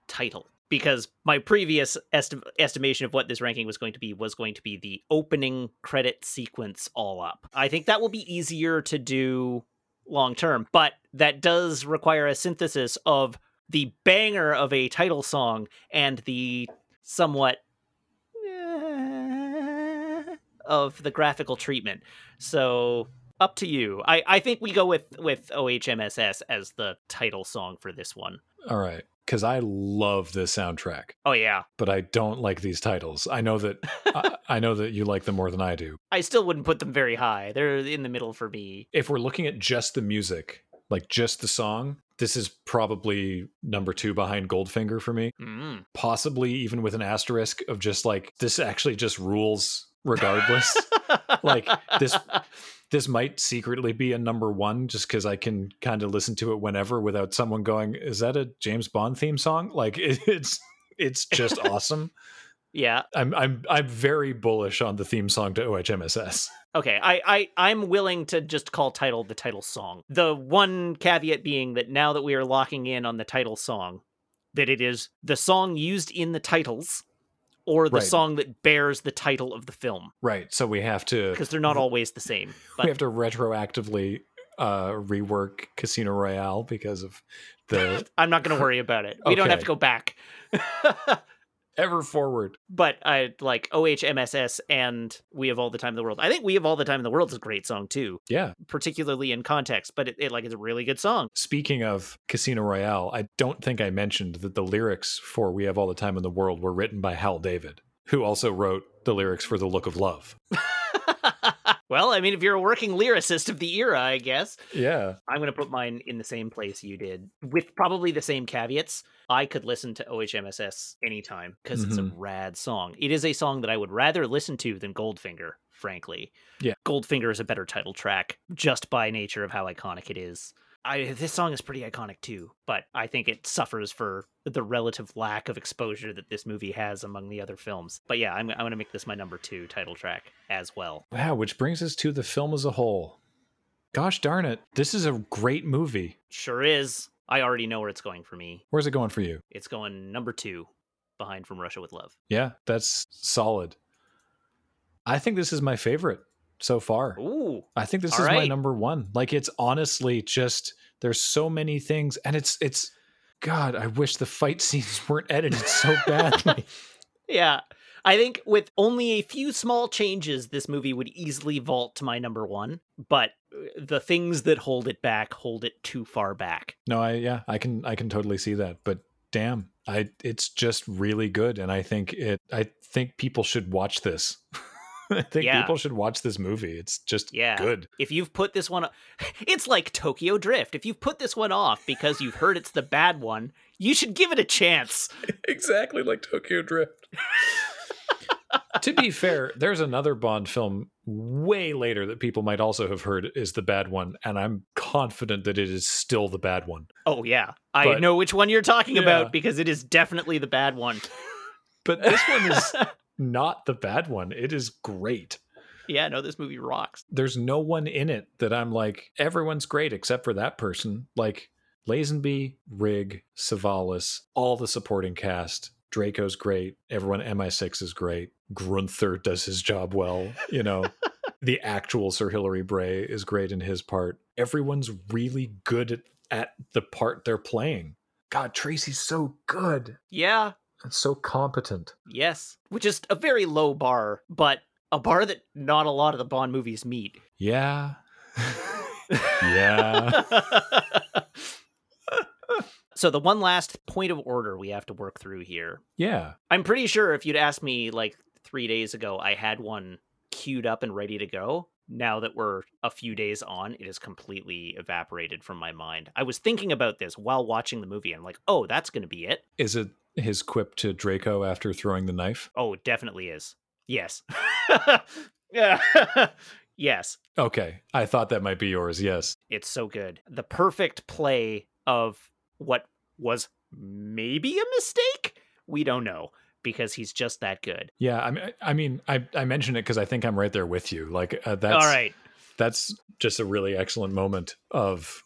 title because my previous esti- estimation of what this ranking was going to be was going to be the opening credit sequence all up. I think that will be easier to do long term, but that does require a synthesis of the banger of a title song and the somewhat eh, of the graphical treatment. So up to you. I, I think we go with with OHMSS as the title song for this one. All right, because I love this soundtrack. Oh yeah. but I don't like these titles. I know that (laughs) I, I know that you like them more than I do. I still wouldn't put them very high. They're in the middle for me. If we're looking at just the music, like just the song, this is probably number 2 behind Goldfinger for me. Mm. Possibly even with an asterisk of just like this actually just rules regardless. (laughs) Like, this- this might secretly be a number 1 just cuz I can kind of listen to it whenever without someone going, "Is that a James Bond theme song?" Like it, (laughs) it's it's just (laughs) awesome. Yeah. I'm I'm I'm very bullish on the theme song to OHMSS. Okay. I, I I'm willing to just call title the title song. The one caveat being that now that we are locking in on the title song, that it is the song used in the titles or the Right. song that bears the title of the film Right. So we have to because they're not always the same. (laughs) we have to retroactively uh rework Casino Royale because of the (laughs) I'm not going to worry about it. We don't have to go back. (laughs) ever forward. but I like OHMSS and We Have All the Time in the World. I think We Have All the Time in the World is a great song too, Yeah. particularly in context, but it, it like it's a really good song. Speaking of Casino Royale, I don't think I mentioned that the lyrics for We Have All the Time in the World were written by Hal David, who also wrote the lyrics for The Look of Love. (laughs) well, I mean, if you're a working lyricist of the era, I guess. Yeah. I'm going to put mine in the same place you did, with probably the same caveats. I could listen to OHMSS anytime because it's a Mhm. rad song. It is a song that I would rather listen to than Goldfinger, frankly. Yeah. Goldfinger is a better title track just by nature of how iconic it is. I, this song is pretty iconic too, but I think it suffers for the relative lack of exposure that this movie has among the other films. But yeah, I'm, I'm going to make this my number two title track as well. Wow, which brings us to the film as a whole. Gosh darn it. This is a great movie. Sure is. I already know where it's going for me. Where's it going for you? It's going number two behind From Russia with Love. Yeah, that's solid. I think this is my favorite so far. Ooh. I think this All is my number one. Like it's honestly just there's so many things, and it's it's God. I wish the fight (laughs) scenes weren't edited so badly. (laughs) Yeah. I think with only a few small changes, this movie would easily vault to my number one. But uh, the things that hold it back hold it too far back. no, I yeah, I can I can totally see that. But damn, I it's just really good, and I think it. I think people should watch this. (laughs) I think Yeah. people should watch this movie. It's just Yeah. good. If you've put this one, (laughs) it's like Tokyo Drift. If you've put this one off because you've heard it's the bad one, you should give it a chance. (laughs) exactly like Tokyo Drift. (laughs) to be fair, there's another Bond film way later that people might also have heard is the bad one, and I'm confident that it is still the bad one. Oh, yeah. I But- know which one you're talking Yeah. about because it is definitely the bad one. But this one is not the bad one. It is great. yeah, no, this movie rocks. There's no one in it that I'm like, everyone's great except for that person. Like Lazenby, Rigg, Savalas, all the supporting cast. Draco's great. Everyone MI6 is great. Grunther does his job well. You know, (laughs) the actual Sir Hilary Bray is great in his part. Everyone's really good at, at the part they're playing. God, Tracy's so good Yeah, and so competent. yes. Which is a very low bar, but a bar that not a lot of the Bond movies meet. Yeah. (laughs) yeah. (laughs) so the one last point of order we have to work through here. Yeah. I'm pretty sure if you'd asked me like three days ago, I had one queued up and ready to go. Now that we're a few days on, it has completely evaporated from my mind. I was thinking about this while watching the movie. And I'm like, oh, that's going to be it. Is it his quip to Draco after throwing the knife? Oh, it definitely is. Yes. (laughs) (laughs) yes. Okay. I thought that might be yours. Yes. It's so good. The perfect play of what was maybe a mistake. We don't know because he's just that good. Yeah. I mean, I mean, I, I mentioned it because I think I'm right there with you. Like uh, that's All right. that's just a really excellent moment of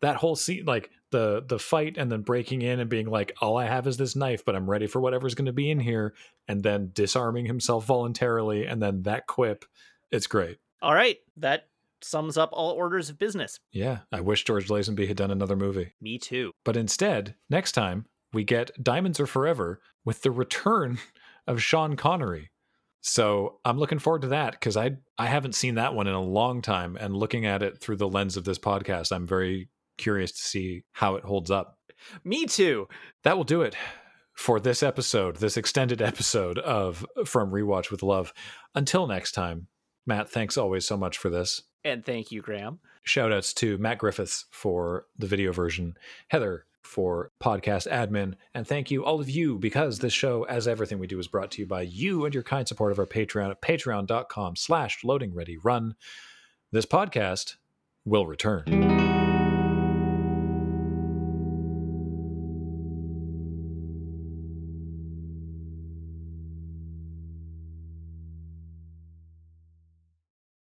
that whole scene like the the fight and then breaking in and being like all i have is this knife but i'm ready for whatever's going to be in here and then disarming himself voluntarily and then that quip it's great All right. That sums up all orders of business. yeah i wish george lazenby had done another movie Me too. but instead next time we get diamonds are forever with the return (laughs) of sean connery so i'm looking forward to that because i i haven't seen that one in a long time and looking at it through the lens of this podcast i'm very curious to see how it holds up Me too. that will do it for this episode this extended episode of from rewatch with love until next time matt thanks always so much for this And thank you, Graham. shout outs to Matt Griffiths for the video version, Heather for podcast admin, and thank you all of you because this show, as everything we do, is brought to you by you and your kind support of our Patreon at patreon.com slash loading ready run. This podcast will return.